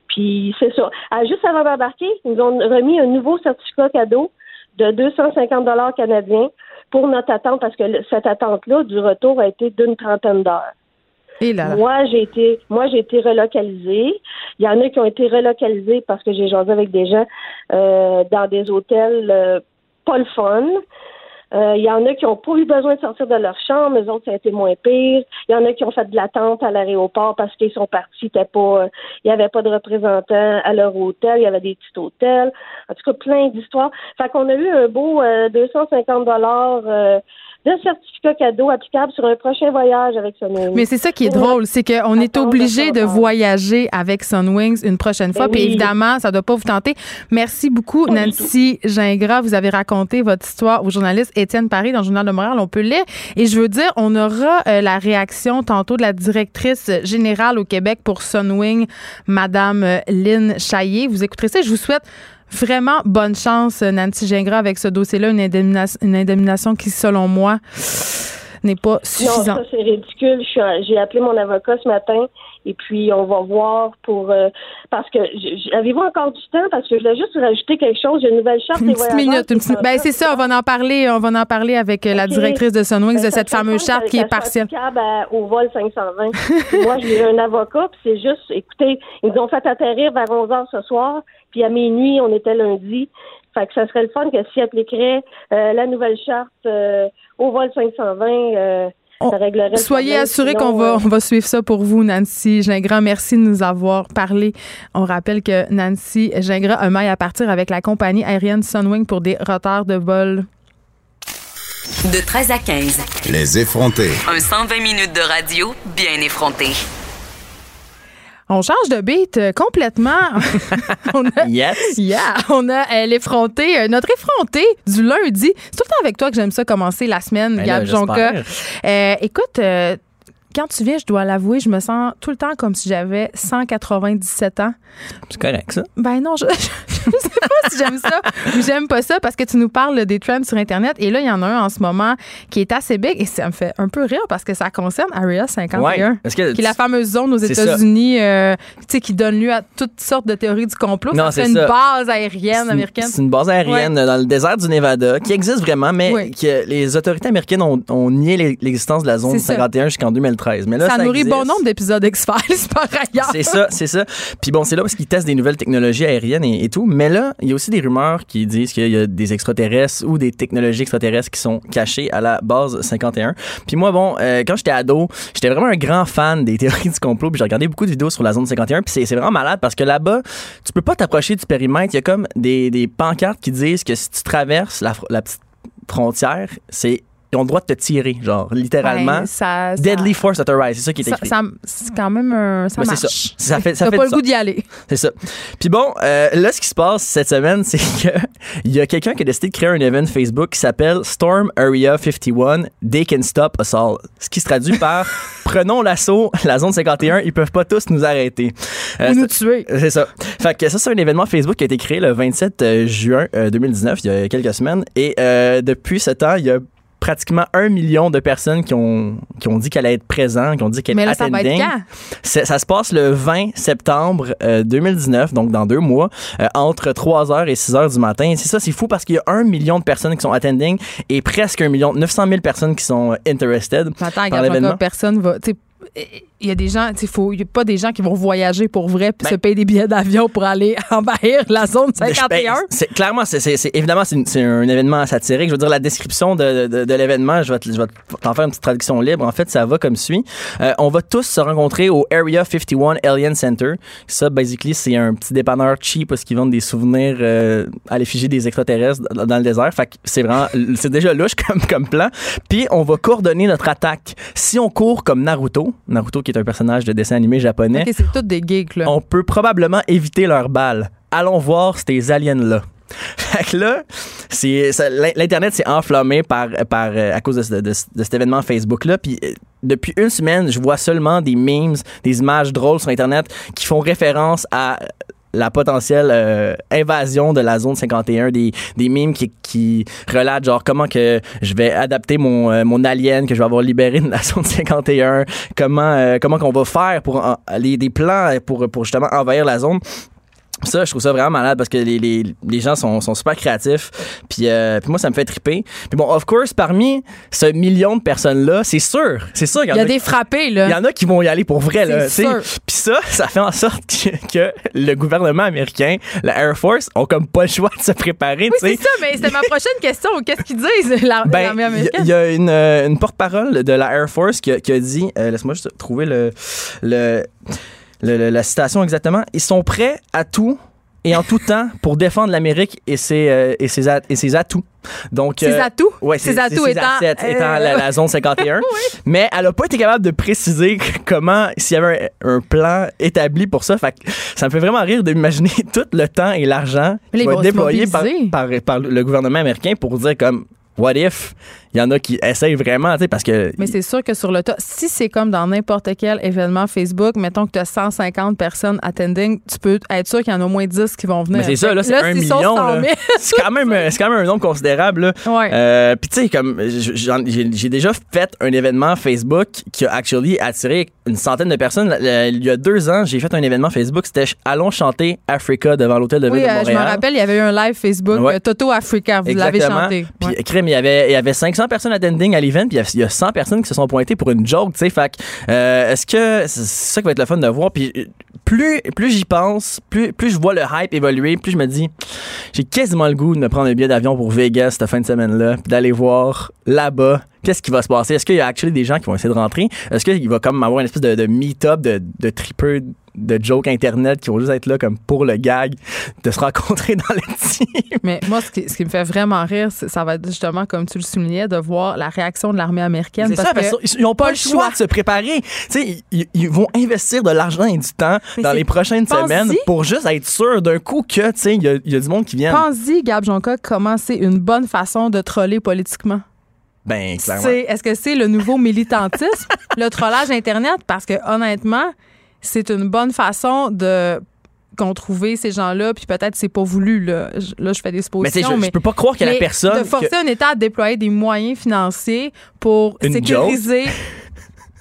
Puis c'est ça. Ah, juste avant d'embarquer, ils nous ont remis un nouveau certificat cadeau de 250 dollars canadiens pour notre attente parce que cette attente-là du retour a été d'une trentaine d'heures. Moi, j'ai été, moi, j'ai été relocalisée. Il y en a qui ont été relocalisés parce que j'ai jasé avec des gens euh, dans des hôtels euh, pas le fun. Euh, il y en a qui n'ont pas eu besoin de sortir de leur chambre, les autres, ça a été moins pire. Il y en a qui ont fait de l'attente à l'aéroport parce qu'ils sont partis, euh, il n'y avait pas de représentants à leur hôtel, il y avait des petits hôtels. En tout cas, plein d'histoires. Fait qu'on a eu un beau 250 euh, dollars de certificats cadeaux applicables sur un prochain voyage avec Sunwings. Mais c'est ça qui est drôle, c'est qu'on est obligé de voyager avec Sunwings une prochaine fois. Ben Puis évidemment, ça ne doit pas vous tenter. Merci beaucoup, Pas Nancy Gingras. Vous avez raconté votre histoire au journaliste Étienne Paris dans le Journal de Montréal. On peut lire. Et je veux dire, on aura euh, la réaction tantôt de la directrice générale au Québec pour Sunwing, Madame euh, Lynn Chaillé. Vous écouterez ça. Je vous souhaite vraiment bonne chance, Nancy Gingras, avec ce dossier-là. Une, indemnisation- une indemnisation qui, selon moi, n'est pas Non, suffisante. ça c'est ridicule. J'ai appelé mon avocat ce matin et puis on va voir pour euh, parce que avez-vous encore du temps? Parce que je voulais juste rajouter quelque chose. J'ai une nouvelle charte Une petite minute. Une petite- Ben, c'est ça, on va en parler. On va en parler avec euh, la directrice de Sunwings de Ben, cette ça fameuse charte qui est partielle. à- au vol 520. Moi, j'ai un avocat, puis c'est juste, écoutez, ils nous ont fait atterrir vers 11 heures ce soir, puis à minuit, on était lundi. Fait que ça serait le fun que s'ils appliqueraient euh, la nouvelle charte euh, au vol 520, euh, On- Soyez assurés qu'on va, on va suivre ça pour vous, Nancy Gingras. Merci de nous avoir parlé. On rappelle que Nancy Gingras a maille à partir avec la compagnie aérienne Sunwing pour des retards de vol. De 13 à 15. Les effrontés. Un 120 minutes de radio bien effronté. On change de beat euh, complètement. on a, Yes. Yeah, on a l'effronté, euh, notre effronté du lundi. C'est tout le temps avec toi que j'aime ça commencer la semaine, Ben Gab là. Euh, écoute, euh, quand tu viens, je dois l'avouer, je me sens tout le temps comme si j'avais 197 ans. C'est correct, ça. Ben non, je, je, sais pas si j'aime ça ou j'aime pas ça parce que tu nous parles des trends sur Internet et là, il y en a un en ce moment qui est assez big et ça me fait un peu rire parce que ça concerne Area 51. Ouais. Que Qui est la fameuse zone aux. États-Unis, euh, qui donne lieu à toutes sortes de théories du complot. Non, c'est une ça. base aérienne américaine. C'est une base aérienne dans le désert du Nevada qui existe vraiment, mais Oui. que les autorités américaines ont, ont nié l'e- l'existence de la zone C'est ça. 51 jusqu'en 2013. Mais là, ça, ça, nourrit existe. bon nombre d'épisodes X-Files par ailleurs. C'est ça, c'est ça. Puis bon, c'est là parce qu'ils testent des nouvelles technologies aériennes et, et tout. Mais là, il y a aussi des rumeurs qui disent qu'il y a des extraterrestres ou des technologies extraterrestres qui sont cachées à la base 51. Puis moi, bon, euh, quand j'étais ado, j'étais vraiment un grand fan des théories du complot. Puis j'ai regardé beaucoup de vidéos sur la zone 51. Puis c'est- vraiment malade parce que là-bas, tu peux pas t'approcher du périmètre. Il y a comme des, des pancartes qui disent que si tu traverses la petite frontière, c'est ils ont le droit de te tirer, genre littéralement. Ouais, ça, ça- Deadly force authorized, c'est ça qui est écrit. ça- c'est quand même un. Ça marche. ça. Ça fait, ça fait pas le goût d'y aller. c'est ça. Puis bon, euh, là, ce qui se passe cette semaine, c'est que il y a quelqu'un qui a décidé de créer un event Facebook qui s'appelle Storm Area 51, They Can Stop Us All. Ce qui se traduit par Prenons l'assaut, la zone 51, ils peuvent pas tous nous arrêter. Euh, Ou nous tuer. c'est ça. Fait que ça, c'est un événement Facebook qui a été créé le 27 euh, juin euh, 2019, il y a quelques semaines. Et euh, depuis ce temps, il y a pratiquement un million de personnes qui ont, qui ont dit qu'elle allait être présent, qui ont dit qu'elle Mais là, attending. ça va être quand? Ça se passe le 20 septembre euh, 2019, donc dans deux mois, euh, entre 3h et 6h du matin. C'est ça, c'est fou parce qu'il y a un million de personnes qui sont attending et presque un million, 900 000 personnes qui sont euh, interested. Attends, par l'événement. personne va. tu sais, Il y a des gens, il y a pas des gens qui vont voyager pour vrai puis Ben- se payer des billets d'avion pour aller envahir la zone Ben, 51. c'est clairement, c'est, évidemment, c'est, un événement satirique. Je veux dire, la description de, de- de l'événement, je vais, te- je vais t'en faire une petite traduction libre. En fait, ça va comme suit. Euh, on va tous se rencontrer au Area 51 Alien Center. Ça, basically, c'est un petit dépanneur cheap parce qu'ils vendent des souvenirs euh, à l'effigie des extraterrestres dans, dans le désert. Fait que c'est vraiment, c'est déjà louche comme, comme plan. Puis, on va coordonner notre attaque. Si on court comme Naruto, Naruto qui est un personnage de dessin animé japonais, OK, c'est tous des geeks, là. on peut probablement éviter leurs balles. Allons voir ces aliens-là. Fait que là, l'Internet s'est enflammé par, par, euh, à cause de, de cet événement Facebook-là. Puis euh, depuis une semaine, je vois seulement des memes, des images drôles sur Internet qui font référence à la potentielle euh, invasion de la zone 51 des, des memes qui, qui relatent genre comment que je vais adapter mon, euh, mon alien que je vais avoir libéré de la zone 51 comment euh, comment qu'on va faire pour en- les des plans pour pour justement envahir la zone ça, je trouve ça vraiment malade parce que les, les, les gens sont, sont super créatifs. Puis, euh, puis moi, ça me fait triper. Puis bon, of course, parmi ce million de personnes-là, c'est sûr, c'est sûr, il y, Il y a des frappés, là. il y en a qui vont y aller pour vrai. là, sûr. Puis ça, ça fait en sorte que, que le gouvernement américain, la Air Force, ont comme pas le choix de se préparer. Oui, c'est ça, mais c'était ma prochaine question. Qu'est-ce qu'ils disent, Ben, l'armée il y a- américaine? il y, a une, euh, une porte-parole de la Air Force qui a, qui a dit, euh, laisse-moi juste trouver le, le, le- le- la citation exactement, ils sont prêts à tout et en tout temps pour défendre l'Amérique et ses, euh, et ses, at- et ses atouts. Donc, Ses euh, atouts? Ouais, Ses atouts étant, assets étant euh, la, la zone 51. Mais elle a pas été capable de préciser comment, s'il y avait un, un plan établi pour ça. Fait que ça me fait vraiment rire d'imaginer tout le temps et l'argent qui va être déployé par, mobiliser. par, par le gouvernement américain pour dire comme, what if, il y en a qui essayent vraiment, tu sais, parce que... Mais c'est sûr que sur le tas, si c'est comme dans n'importe quel événement Facebook, mettons que tu as 150 personnes attending, tu peux être sûr qu'il y en a au moins 10 qui vont venir. Mais c'est ça, là, c'est un million. 100 là. 000, C'est quand, même, quand même un nombre considérable. Là. Ouais. Euh, Puis tu sais, comme j'ai déjà fait un événement Facebook qui a actually attiré une centaine de personnes. Il y a deux ans, j'ai fait un événement Facebook, c'était Allons chanter Africa devant l'hôtel de ville Oui, de euh, je Montréal. me rappelle, il y avait eu un live Facebook, Ouais. euh, Toto Africa, vous l'avez chanté. Puis, Ouais. crème, il y avait, il y avait 500 personnes attending à l'event, puis il y a- il y, a 100 personnes qui se sont pointées pour une joke, tu sais. Fait euh, est-ce que c'est ça qui va être le fun de voir? Puis, euh, plus, plus j'y pense, plus, plus je vois le hype évoluer, plus je me dis, j'ai quasiment le goût de me prendre un billet d'avion pour Vegas cette fin de semaine-là, puis d'aller voir là-bas qu'est-ce qui va se passer? Est-ce qu'il y a actually des gens qui vont essayer de rentrer? Est-ce qu'il va comme avoir une espèce de, de meet-up de, de de jokes internet qui vont juste être là comme pour le gag de se rencontrer dans team? Mais moi, ce qui, ce qui me fait vraiment rire, c'est- ça va être justement, comme tu le soulignais, de voir la réaction de l'armée américaine. C'est parce ça, parce que qu'ils n'ont pas le choix de se préparer. Tu sais, ils, ils vont investir de l'argent et du temps Mais dans les prochaines semaines pour juste être sûr d'un coup que, tu sais, il y, a- il y a du monde qui vient. pense-y, Gab Jonca, comment c'est une bonne façon de troller politiquement. Ben, clairement. Est-ce que c'est le nouveau militantisme, le trollage Internet? Parce que honnêtement, c'est une bonne façon de qu'on trouver ces gens-là, puis peut-être c'est pas voulu. Là, Je- là je fais des Mais suppositions, je, mais, je peux pas croire qu'il y a la mais personne. de forcer que- un État à déployer des moyens financiers pour Une sécuriser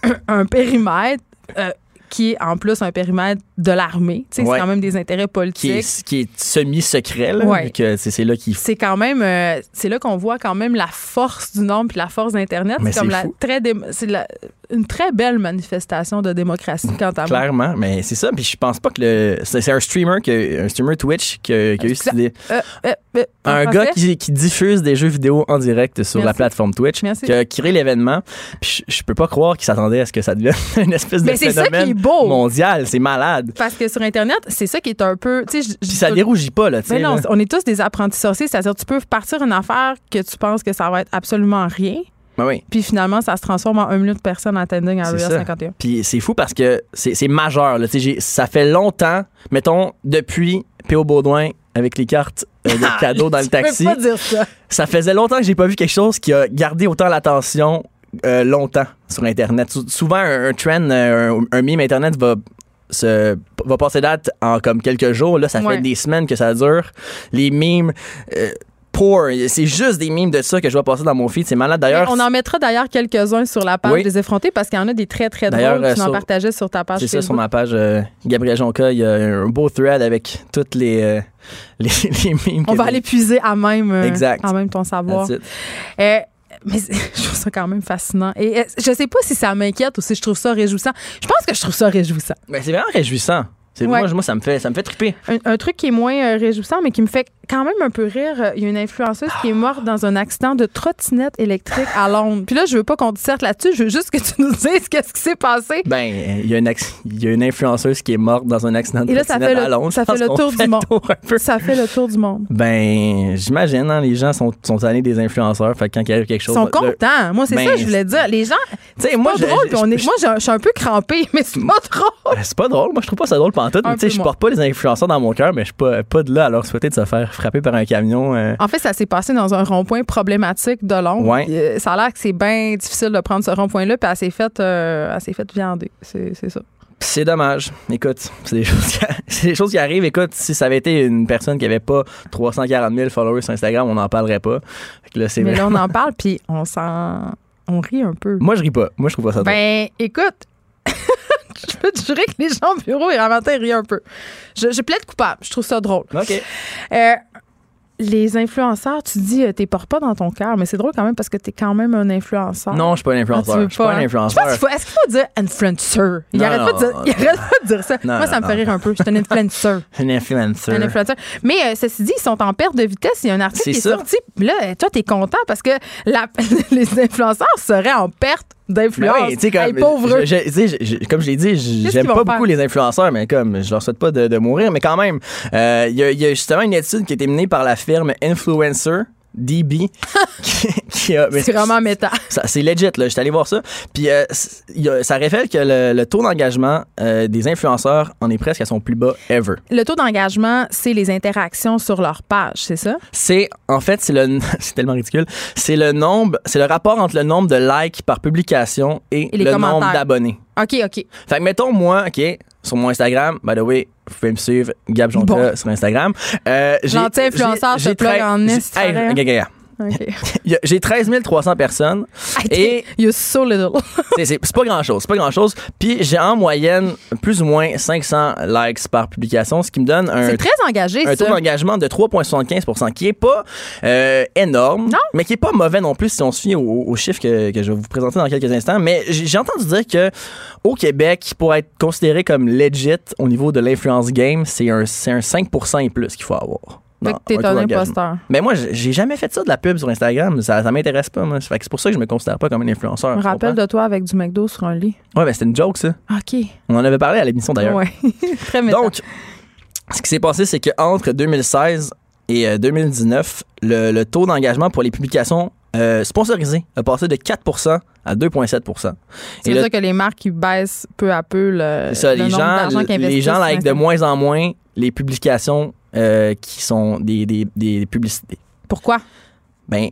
un, un périmètre euh, qui est en plus un périmètre de l'armée. Ouais. C'est quand même des intérêts politiques. qui est semi-secret, là. Ouais. c'est là qu'il c'est quand même euh, c'est là qu'on voit quand même la force du nombre puis la force d'internet c'est comme la fou. très dé- c'est la- une très belle manifestation de démocratie quant à moi Clairement, mais c'est ça. Puis je pense pas que le. C'est un streamer, que, un streamer Twitch qui a, qui a eu cette idée. Euh, euh, euh, Un gars qui, qui diffuse des jeux vidéo en direct sur la plateforme Twitch, Merci. qui a créé l'événement. Puis je, je peux pas croire qu'il s'attendait à ce que ça devienne une espèce de Mais phénomène beau. mondial. C'est malade. parce que sur internet c'est ça qui est un peu sais Puis ça dérougit pas, là, tu sais. mais non, là. on est tous des apprentis sorciers, c'est-à-dire tu peux partir une affaire que tu penses que ça va être absolument rien, Ben oui. puis finalement ça se transforme en un million de personnes attending à Area ça. 51. Puis c'est fou parce que c'est majeur. Là. Sais, Ça fait longtemps, mettons, depuis P.O. Baudouin avec les cartes euh, de cadeaux dans le taxi. Pas dire ça. Ça faisait longtemps que j'ai pas vu quelque chose qui a gardé autant l'attention euh, longtemps sur Internet. Sou- souvent, un, un trend, euh, un, un meme Internet va se va passer date en comme quelques jours. Là, ça Ouais. fait des semaines que ça dure. Les memes... euh, poor, c'est juste des memes de ça que je vois passer dans mon feed. C'est malade. D'ailleurs, On en mettra d'ailleurs quelques-uns sur la page Oui. des effrontés parce qu'il y en a des très très drôles. Tu euh, en partageais sur ta page C'est ça, sur ma page euh, Gabriel Jonca, il y a un beau thread avec toutes les, euh, les, les memes. On va aller puiser à même, euh, Exact. à même ton savoir. Mais je trouve ça quand même fascinant. Et euh, je sais pas si ça m'inquiète ou si je trouve ça réjouissant. Je pense que je trouve ça réjouissant. Mais c'est vraiment réjouissant. Ouais. moi, moi, ça me fait, ça me fait triper. Un, un truc qui est moins euh, réjouissant, mais qui me fait quand même un peu rire. euh, Il y a une influenceuse qui est morte dans un accident de trottinette électrique à Londres. Puis là, je veux pas qu'on disserte là-dessus. Je veux juste que tu nous dises qu'est-ce qui s'est passé. Ben, il y, a une il y a une influenceuse qui est morte dans un accident de trottinette à Londres. ça fait le tour du fait monde. Ça fait le tour du monde. Ben, j'imagine, hein, les gens sont, sont allés des influenceurs. Fait quand il arrive quelque Ils chose. sont le- contents. Moi, c'est Ben, ça que je voulais dire. Les gens, Tu sais, c'est moi, pas je- drôle. je- on est- je- moi, je suis un peu crampée, mais c'est pas drôle. Ben, C'est pas drôle. Moi, je trouve pas ça drôle pantoute. Mais tu sais, je porte pas les influenceurs dans mon cœur, mais je suis pas, pas de là à leur souhaiter de se faire frapper par un camion. euh. En fait, ça s'est passé dans un rond-point problématique de Londres. Ouais. Euh, Ça a l'air que c'est bien difficile de prendre ce rond-point-là, puis elle s'est faite euh, faite viander. C'est ça. C'est dommage. Écoute, c'est des, choses qui, c'est des choses qui arrivent. Écoute, si ça avait été une personne qui avait pas 340 000 followers sur Instagram, on n'en parlerait pas. Fait là, Mais là, on en parle, puis on s'en. On rit un peu. Moi, je ris pas. Moi, je trouve pas ça drôle. Ben, écoute, je peux te jurer que les gens au bureau, ils matin rient un peu. Je, je plaide coupable. Je trouve ça drôle. OK. Euh, les influenceurs, tu dis, euh, t'es portes pas dans ton cœur, mais c'est drôle quand même parce que t'es quand même un influenceur. Non, je suis pas un Ah, tu influenceur. veux je suis pas hein? un Je influenceur. pense qu'il faut- Est-ce qu'il faut dire influencer? Il arrête, pas de dire, il arrête pas de dire ça. Non, Moi, ça non, me fait rire un peu. Je suis un influenceur. Un influencer. Un influenceur. Mais euh, ceci dit, ils sont en perte de vitesse. Il y a un article qui est sorti. Là, euh, toi, t'es content parce que la- les influenceurs seraient en perte d'influence. Ben oui, comme, Hey, pauvre. je- comme je l'ai dit, j'aime pas beaucoup les influenceurs, mais comme je leur souhaite pas de, de mourir, mais quand même, euh, il y, a- il y a justement une étude qui a été menée par la firme Influencer. DB C'est vraiment méta. c'est legit là j'étais allé voir ça puis euh, a- ça révèle que le, le taux d'engagement euh, des influenceurs en est presque à son plus bas ever Le taux d'engagement, c'est les interactions sur leur page, c'est ça? c'est en fait c'est le c'est tellement ridicule c'est le nombre c'est le rapport entre le nombre de likes par publication et, Et le nombre d'abonnés OK, OK. Fait que mettons moi, OK, sur mon Instagram, by the way, vous pouvez me suivre, Gab Jonca Bon. sur Instagram. Euh, Gentil influenceur, j'ai- je te j'ai plug en esti, hey, J'ai 13 300 personnes. Et You're so little. c'est- pas grand-chose, c'est pas grand-chose. Puis j'ai en moyenne plus ou moins 500 likes par publication, ce qui me donne un C'est très engagé, un taux d'engagement de 3,75 qui est pas euh, énorme, mais qui est pas mauvais non plus si on se fie aux, aux chiffres que, que je vais vous présenter dans quelques instants. Mais j'ai entendu dire que au Québec, pour être considéré comme legit au niveau de l'influence game, c'est un, c'est un 5 et plus qu'il faut avoir. Fait que t'es un un imposteur. Mais moi, j'ai jamais fait ça de la pub sur Instagram. Ça, ça m'intéresse pas, moi. Fait que c'est pour ça que je me considère pas comme un influenceur. Je me rappelle de toi avec du McDo sur un lit. Ouais, ben c'était une joke, ça. OK. On en avait parlé à l'émission d'ailleurs. Ouais. très méta. Donc, ce qui s'est passé, c'est qu'entre 2016 et euh, 2019, le, le taux d'engagement pour les publications euh, sponsorisées a passé de 4% à 2,7 ça et veut le- que les marques, baissent peu à peu le, ça, le les nombre gens, d'argent qu'ils les investissent gens like de moins en moins les publications euh, qui sont des, des, des publicités. Pourquoi? Ben,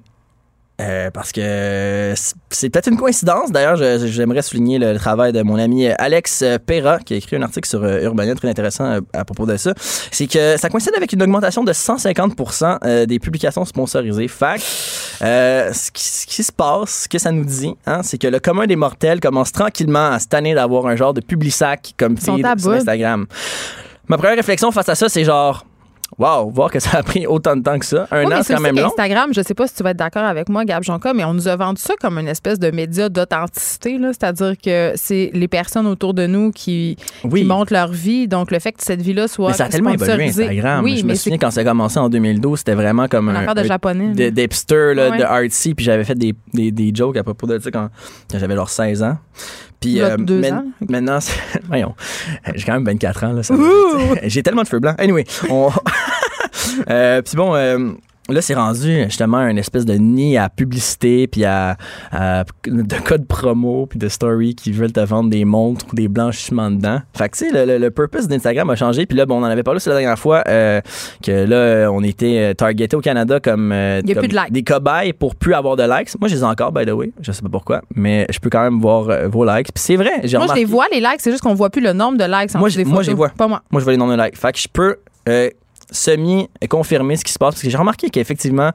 euh, parce que c'est- peut-être une coïncidence. D'ailleurs, j'aimerais souligner le, travail de mon ami Alex Perra, qui a écrit un article sur euh, Urbania très intéressant euh, à propos de ça. C'est que ça coïncide avec une augmentation de 150 euh, des publications sponsorisées. Fac, euh, ce, qui, ce qui se passe, ce que ça nous dit, hein, c'est que le commun des mortels commence tranquillement à se tanner d'avoir un genre de publisac comme sont feed sur. Instagram. Ma première réflexion face à ça, c'est genre, wow, voir que ça a pris autant de temps que ça. Un Oui, an, c'est quand même long. Instagram, je sais pas si tu vas être d'accord avec moi, Gab Jonca, mais on nous a vendu ça comme une espèce de média d'authenticité. C'est-à-dire que c'est les personnes autour de nous qui, Oui. qui montrent leur vie. Donc, le fait que cette vie-là soit Mais ça a tellement évolué Instagram. Oui, je me souviens quand ça a commencé en 2012, c'était vraiment comme une un, affaire de un- japonais. de- d'hipster, là, Ouais. de artsy, puis j'avais fait des, des, des jokes à propos de ça quand, quand j'avais genre 16 ans. Puis ans. maintenant, voyons, j'ai quand même 24 ans j'ai tellement de feux blancs. Anyway, on, Euh, puis bon. Là, c'est rendu justement un espèce de nid à publicité, puis à, à- de codes promo, puis de story qui veulent te vendre des montres ou des blanchissements dedans. Fait que, tu sais, le, le- le purpose d'Instagram a changé. Puis là, bon, on en avait parlé la dernière fois, euh, que là, on était euh, targeté au Canada comme, euh, comme de des cobayes pour plus avoir de likes. Moi, je les ai encore, by the way. Je sais pas pourquoi, mais je peux quand même voir euh, vos likes. Puis c'est vrai, j'ai Moi, je remarqué. les vois, les likes, c'est juste qu'on voit plus le nombre de likes. en Moi, je- moi, je les vois. Pas moi. Moi, je vois les nombres de likes. Fait que je peux euh, semi-confirmer ce qui se passe. Parce que j'ai remarqué qu'effectivement,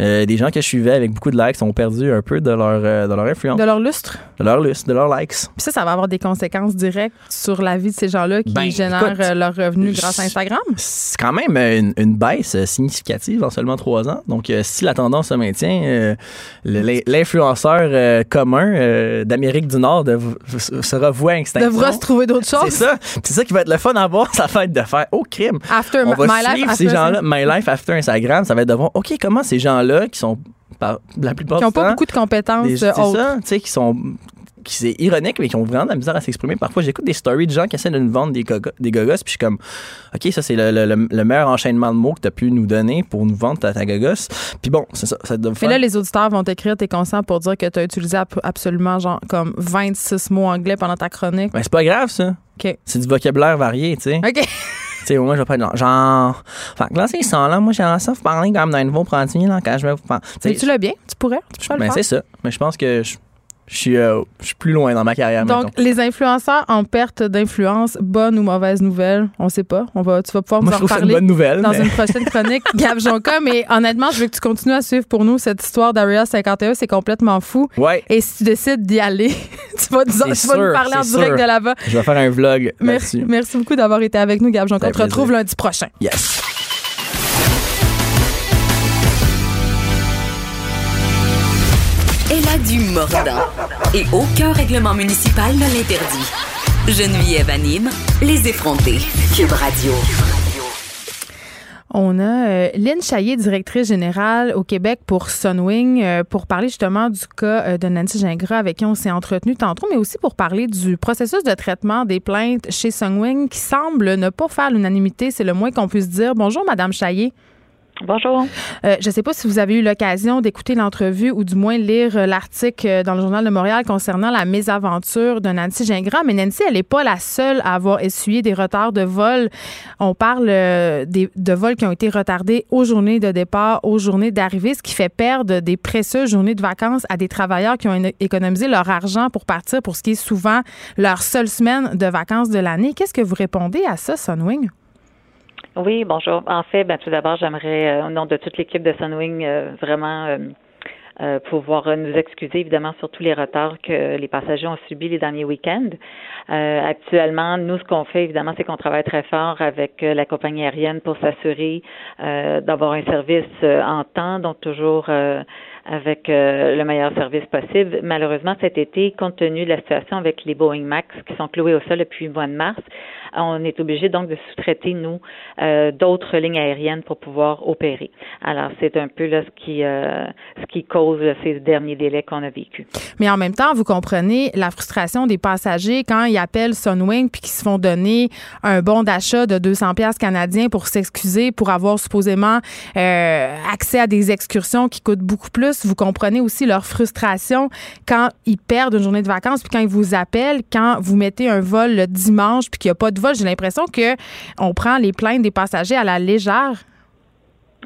euh, des gens que je suivais avec beaucoup de likes ont perdu un peu de leur, euh, de leur influence, De leur lustre? de leur liste, de leurs likes. Puis ça, ça va avoir des conséquences directes sur la vie de ces gens-là qui Ben, génèrent écoute, euh, leurs revenus grâce à Instagram? C'est quand même une, une baisse significative en seulement trois ans. Donc, euh, si la tendance se maintient, l'influenceur commun d'Amérique du Nord dev- sera voué à extinction. Devra se trouver d'autres C'est choses. ça. C'est ça qui va être le fun à voir, ça va être de faire au crime. After on va my life, suivre ces gens-là. My Life After Instagram, ça va être de voir, OK, comment ces gens-là qui sont, par, la plupart Qui n'ont pas beaucoup de compétences des- euh, c'est autres. ça, tu sais, qui sont qui c'est ironique, mais qui ont vraiment de la misère à s'exprimer. Parfois, j'écoute des stories de gens qui essaient de nous vendre des, gogo- des gogos, puis je suis comme, OK, ça, c'est le, le- le- le meilleur enchaînement de mots que tu as pu nous donner pour nous vendre ta, ta gogos. Puis bon, c'est ça. ça Mais faire- là, les auditeurs vont t'écrire, t'es conscient pour dire que tu as utilisé absolument genre comme 26 mots anglais pendant ta chronique. Ben, c'est pas grave, ça. OK. C'est du vocabulaire varié, tu sais. OK. Tu sais, moi, je vais pas être genre, genre. Fait que là, c'est ça, là. Moi, j'aimerais ça vous parler comme d'un nouveau produit, là, quand je vais vous parler. Tu sais, Mais tu l'as bien? Tu pourrais? Tu peux le Ben, faire? c'est ça. Mais je pense que je, je suis, euh, je suis plus loin dans ma carrière. Donc, mettons. les influenceurs en perte d'influence, bonne ou mauvaise nouvelle, on sait pas. On va, tu vas pouvoir moi, nous en ça une reparler bonne nouvelle. dans mais- une prochaine chronique, Gab Jonca. Mais honnêtement, je veux que tu continues à suivre pour nous cette histoire d'Area 51. C'est complètement fou. Ouais, Et si tu décides d'y aller, tu vas, nous, tu vas nous parler en direct sûr. de là-bas. je vais faire un vlog Merci, merci beaucoup d'avoir été avec nous, Gab Jonca. On te retrouve lundi prochain. Yes. Du mordant. Et aucun règlement municipal ne l'interdit. Geneviève anime les effrontés. Cube Radio. On a euh, Lynn Chaillé, directrice générale au Québec pour Sunwing, euh, pour parler justement du cas euh, de Nancy Gingras avec qui on s'est entretenu tantôt, mais aussi pour parler du processus de traitement des plaintes chez Sunwing qui semble ne pas faire l'unanimité, c'est le moins qu'on puisse dire. Bonjour, Madame Chaillé. Bonjour. Euh, je ne sais pas si vous avez eu l'occasion d'écouter l'entrevue ou du moins lire euh, l'article euh, dans le Journal de Montréal concernant la mésaventure de Nancy Gingras. Mais Nancy, elle n'est pas la seule à avoir essuyé des retards de vol. On parle de vols qui ont été retardés aux journées de départ, aux journées d'arrivée, ce qui fait perdre des précieuses journées de vacances à des travailleurs qui ont économisé leur argent pour partir pour ce qui est souvent leur seule semaine de vacances de l'année. Qu'est-ce que vous répondez à ça, Sunwing? Oui, bonjour. En fait, ben, tout d'abord, j'aimerais, euh, au nom de toute l'équipe de Sunwing, euh, vraiment euh, pouvoir nous excuser, évidemment, sur tous les retards que les passagers ont subis les derniers week-ends. actuellement, nous, ce qu'on fait, évidemment, c'est qu'on travaille très fort avec la compagnie aérienne pour s'assurer d'avoir un service en temps, donc toujours avec le meilleur service possible. Malheureusement, cet été, compte tenu de la situation avec les Boeing Max qui sont cloués au sol depuis le mois de mars, on est obligé donc de sous-traiter, nous, euh, d'autres lignes aériennes pour pouvoir opérer. Alors, c'est un peu là ce qui, euh, ce qui cause ces derniers délais qu'on a vécu. Mais en même temps, vous comprenez la frustration des passagers quand ils appellent Sunwing puis qu'ils se font donner un bon d'achat de 200 pièces canadiens pour s'excuser pour avoir supposément euh, accès à des excursions qui coûtent beaucoup plus. Vous comprenez aussi leur frustration quand ils perdent une journée de vacances puis quand ils vous appellent, quand vous mettez un vol le dimanche puis qu'il n'y a pas de j'ai l'impression que on prend les plaintes des passagers à la légère.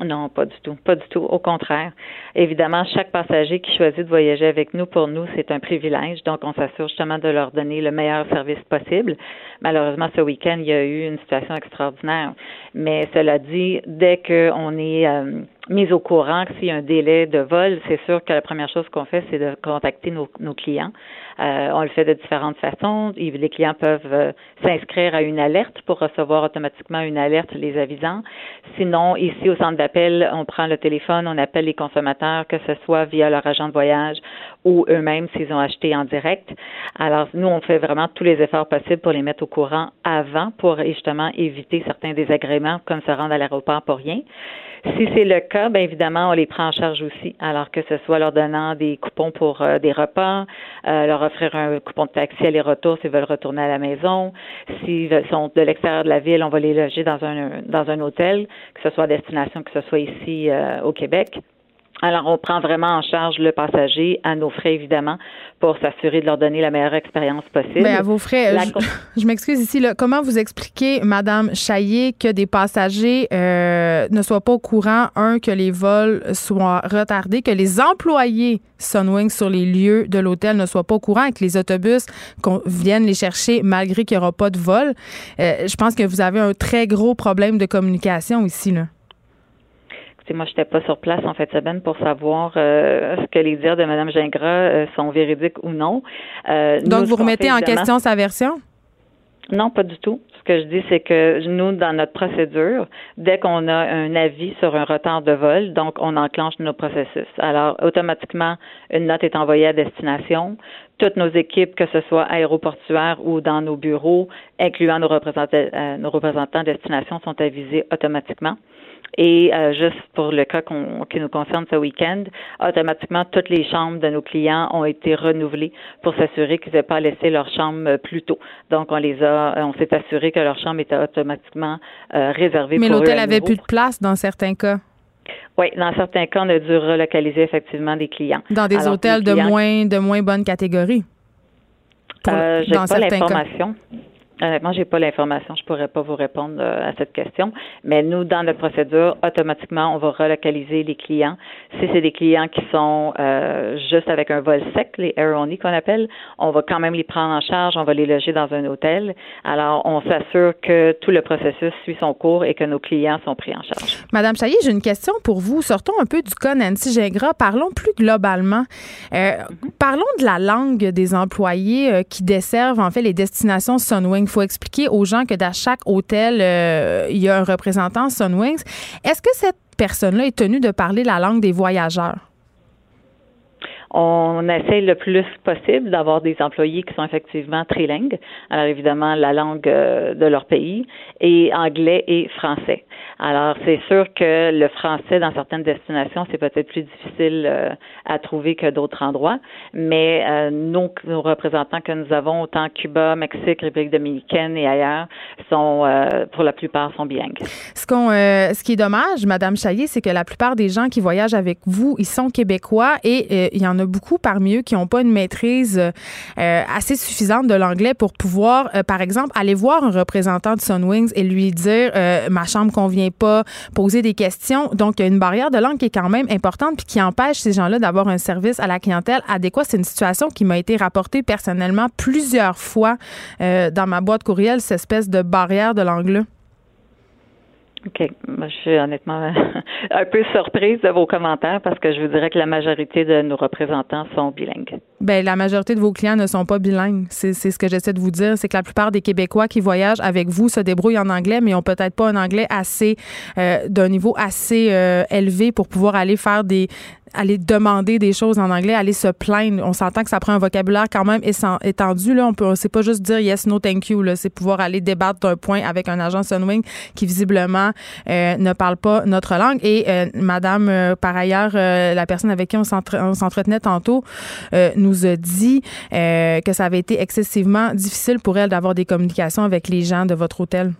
Non, pas du tout. Pas du tout. Au contraire. Évidemment, chaque passager qui choisit de voyager avec nous, pour nous, c'est un privilège. Donc, on s'assure justement de leur donner le meilleur service possible. Malheureusement, ce week-end, il y a eu une situation extraordinaire. Mais cela dit, dès qu'on est euh, mis au courant que s'il y a un délai de vol, c'est sûr que la première chose qu'on fait, c'est de contacter nos, clients. Euh, on le fait de différentes façons. Les clients peuvent euh, s'inscrire à une alerte pour recevoir automatiquement une alerte les avisant. Sinon, ici au centre d'appel, on prend le téléphone, on appelle les consommateurs, que ce soit via leur agent de voyage ou eux-mêmes s'ils ont acheté en direct. Alors, nous, on fait vraiment tous les efforts possibles pour les mettre au courant avant pour justement éviter certains désagréments comme se rendre à l'aéroport pour rien. Si c'est le cas, bien évidemment, on les prend en charge aussi. Alors que ce soit leur donnant des coupons pour euh, des repas, euh, leur offrir un coupon de taxi aller-retour s'ils veulent retourner à la maison. S'ils sont de l'extérieur de la ville, on va les loger dans un dans un hôtel, que ce soit à destination, que ce soit ici euh, au Québec. Alors, on prend vraiment en charge le passager à nos frais, évidemment, pour s'assurer de leur donner la meilleure expérience possible. Mais à vos frais, je, m'excuse ici. Là, comment vous expliquez, Madame Chaillé, que des passagers euh, ne soient pas au courant, un, que les vols soient retardés, que les employés Sunwing sur les lieux de l'hôtel ne soient pas au courant et que les autobus viennent les chercher malgré qu'il n'y aura pas de vol? Euh, je pense que vous avez un très gros problème de communication ici, là moi, je n'étais pas sur place en fait semaine pour savoir euh, ce que les dires de Mme Gingras euh, sont véridiques ou non. Euh, Donc, vous remettez en question sa version? Non, pas du tout. Ce que je dis, c'est que nous, dans notre procédure, dès qu'on a un avis sur un retard de vol, donc on enclenche nos processus. Alors, automatiquement, une note est envoyée à destination. Toutes nos équipes, que ce soit aéroportuaires ou dans nos bureaux, incluant nos représentants, nos représentants destination, sont avisés automatiquement. Et euh, juste pour le cas qui nous concerne ce week-end, automatiquement, toutes les chambres de nos clients ont été renouvelées pour s'assurer qu'ils n'aient pas laissé leur chambre euh, plus tôt. Donc, on les a, euh, on s'est assuré que leur chambre était automatiquement euh, réservée. Mais l'hôtel avait plus de place dans certains cas? Oui, dans certains cas, on a dû relocaliser effectivement des clients. Dans des hôtels de moins de moins bonne catégorie? Pour, euh, dans pas l'information. Honnêtement, j'ai pas l'information, je pourrais pas vous répondre euh, à cette question. Mais nous, dans notre procédure, automatiquement, on va relocaliser les clients. Si c'est des clients qui sont euh, juste avec un vol sec, les air only qu'on appelle, on va quand même les prendre en charge, on va les loger dans un hôtel. Alors, on s'assure que tout le processus suit son cours et que nos clients sont pris en charge. Madame Chaillé, j'ai une question pour vous. Sortons un peu du cas Nancy Gingras. Parlons plus globalement. Euh, Parlons de la langue des employés euh, qui desservent en fait les destinations Sunwing il faut expliquer aux gens que dans chaque hôtel, euh, il y a un représentant Sunwings. Est-ce que cette personne-là est tenue de parler la langue des voyageurs? On essaie le plus possible d'avoir des employés qui sont effectivement trilingues. Alors évidemment, la langue euh, de leur pays et anglais et français. Alors, c'est sûr que le français dans certaines destinations, c'est peut-être plus difficile euh, à trouver que d'autres endroits, mais euh, nos, représentants que nous avons, autant Cuba, Mexique, République dominicaine et ailleurs, sont euh, pour la plupart sont bilingues. Ce, qu'on, ce qui est dommage, Madame Chaillet, c'est que la plupart des gens qui voyagent avec vous, ils sont québécois et il y en a beaucoup parmi eux qui n'ont pas une maîtrise assez suffisante de l'anglais pour pouvoir, par exemple, aller voir un représentant de Sunwings et lui dire ma chambre convient pas poser des questions. Donc, il y a une barrière de langue qui est quand même importante puis qui empêche ces gens-là d'avoir un service à la clientèle adéquat. C'est une situation qui m'a été rapportée personnellement plusieurs fois euh, dans ma boîte courriel, cette espèce de barrière de langue-là. OK. je suis honnêtement un peu surprise de vos commentaires parce que je vous dirais que la majorité de nos représentants sont bilingues. Bien, la majorité de vos clients ne sont pas bilingues. C'est ce que j'essaie de vous dire. C'est que la plupart des Québécois qui voyagent avec vous se débrouillent en anglais, mais n'ont peut-être pas un anglais assez, euh, d'un niveau assez euh, élevé pour pouvoir aller faire des, aller demander des choses en anglais, aller se plaindre. On s'entend que ça prend un vocabulaire quand même étendu. Là. On peut, c'est pas juste dire yes, no, thank you. Là. C'est pouvoir aller débattre d'un point avec un agent Sunwing qui visiblement euh, ne parle pas notre langue. Et euh, Madame, euh, par ailleurs, la personne avec qui on s'entretenait tantôt nous a dit que ça avait été excessivement difficile pour elle d'avoir des communications avec les gens de votre hôtel.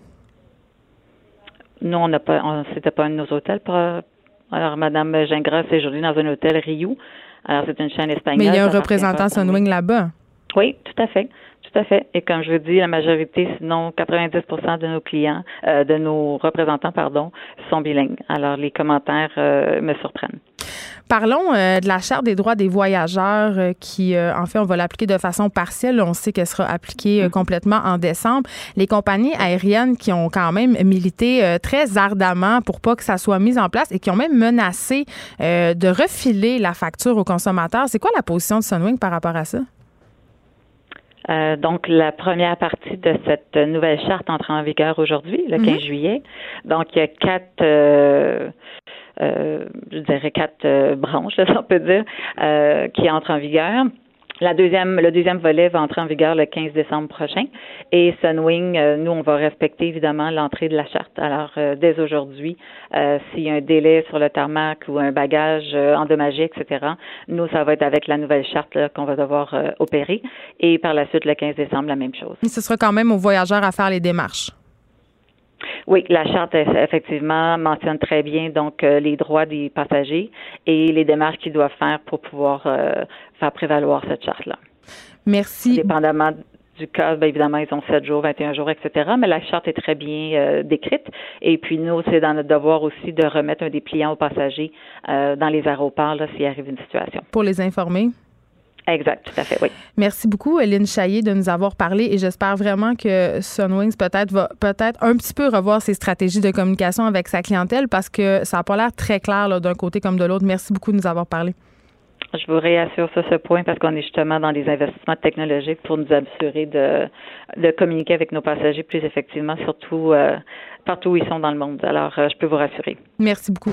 Non, on n'a pas, c'était pas un de nos hôtels pour alors, Mme Gingras aujourd'hui dans un hôtel Rio. Alors, c'est une chaîne espagnole. Mais il y a un représentant Sunwing là-bas. Oui, tout à fait. Tout à fait. Et comme je vous dis, la majorité, sinon 90% de nos clients, euh, de nos représentants, pardon, sont bilingues. Alors, les commentaires euh, me surprennent. Parlons euh, de la Charte des droits des voyageurs euh, qui, euh, en fait, on va l'appliquer de façon partielle. On sait qu'elle sera appliquée mm-hmm. complètement en décembre. Les compagnies aériennes qui ont quand même milité très ardemment pour pas que ça soit mis en place et qui ont même menacé de refiler la facture aux consommateurs. C'est quoi la position de Sunwing par rapport à ça? donc, la première partie de cette nouvelle charte entre en vigueur aujourd'hui, le 15 mm-hmm. juillet. Donc, il y a quatre euh, je dirais quatre euh, branches, si on peut dire, euh, qui entrent en vigueur. La deuxième, le deuxième volet va entrer en vigueur le 15 décembre prochain. Et Sunwing, nous, on va respecter évidemment l'entrée de la charte. Alors, dès aujourd'hui, s'il y a un délai sur le tarmac ou un bagage endommagé, etc., nous, ça va être avec la nouvelle charte qu'on va devoir opérer. Et par la suite, le 15 décembre, la même chose. ce sera quand même aux voyageurs à faire les démarches. Oui, la charte effectivement mentionne très bien donc euh, les droits des passagers et les démarches qu'ils doivent faire pour pouvoir euh, faire prévaloir cette charte-là. Merci. Dépendamment du cas, bien évidemment, ils ont 7 jours, 21 jours, etc. Mais la charte est très bien euh, décrite. Et puis nous, c'est dans notre devoir aussi de remettre un dépliant aux passagers dans les aéroports s'il arrive une situation. Pour les informer. Exact, tout à fait, oui. Merci beaucoup, Eline Chaillé, de nous avoir parlé et j'espère vraiment que Sunwings peut-être va peut-être un petit peu revoir ses stratégies de communication avec sa clientèle parce que ça n'a pas l'air très clair d'un côté comme de l'autre. Merci beaucoup de nous avoir parlé. Je vous réassure sur ce point parce qu'on est justement dans des investissements technologiques pour nous assurer de, de communiquer avec nos passagers plus effectivement, surtout euh, partout où ils sont dans le monde. Alors, euh, je peux vous rassurer. Merci beaucoup.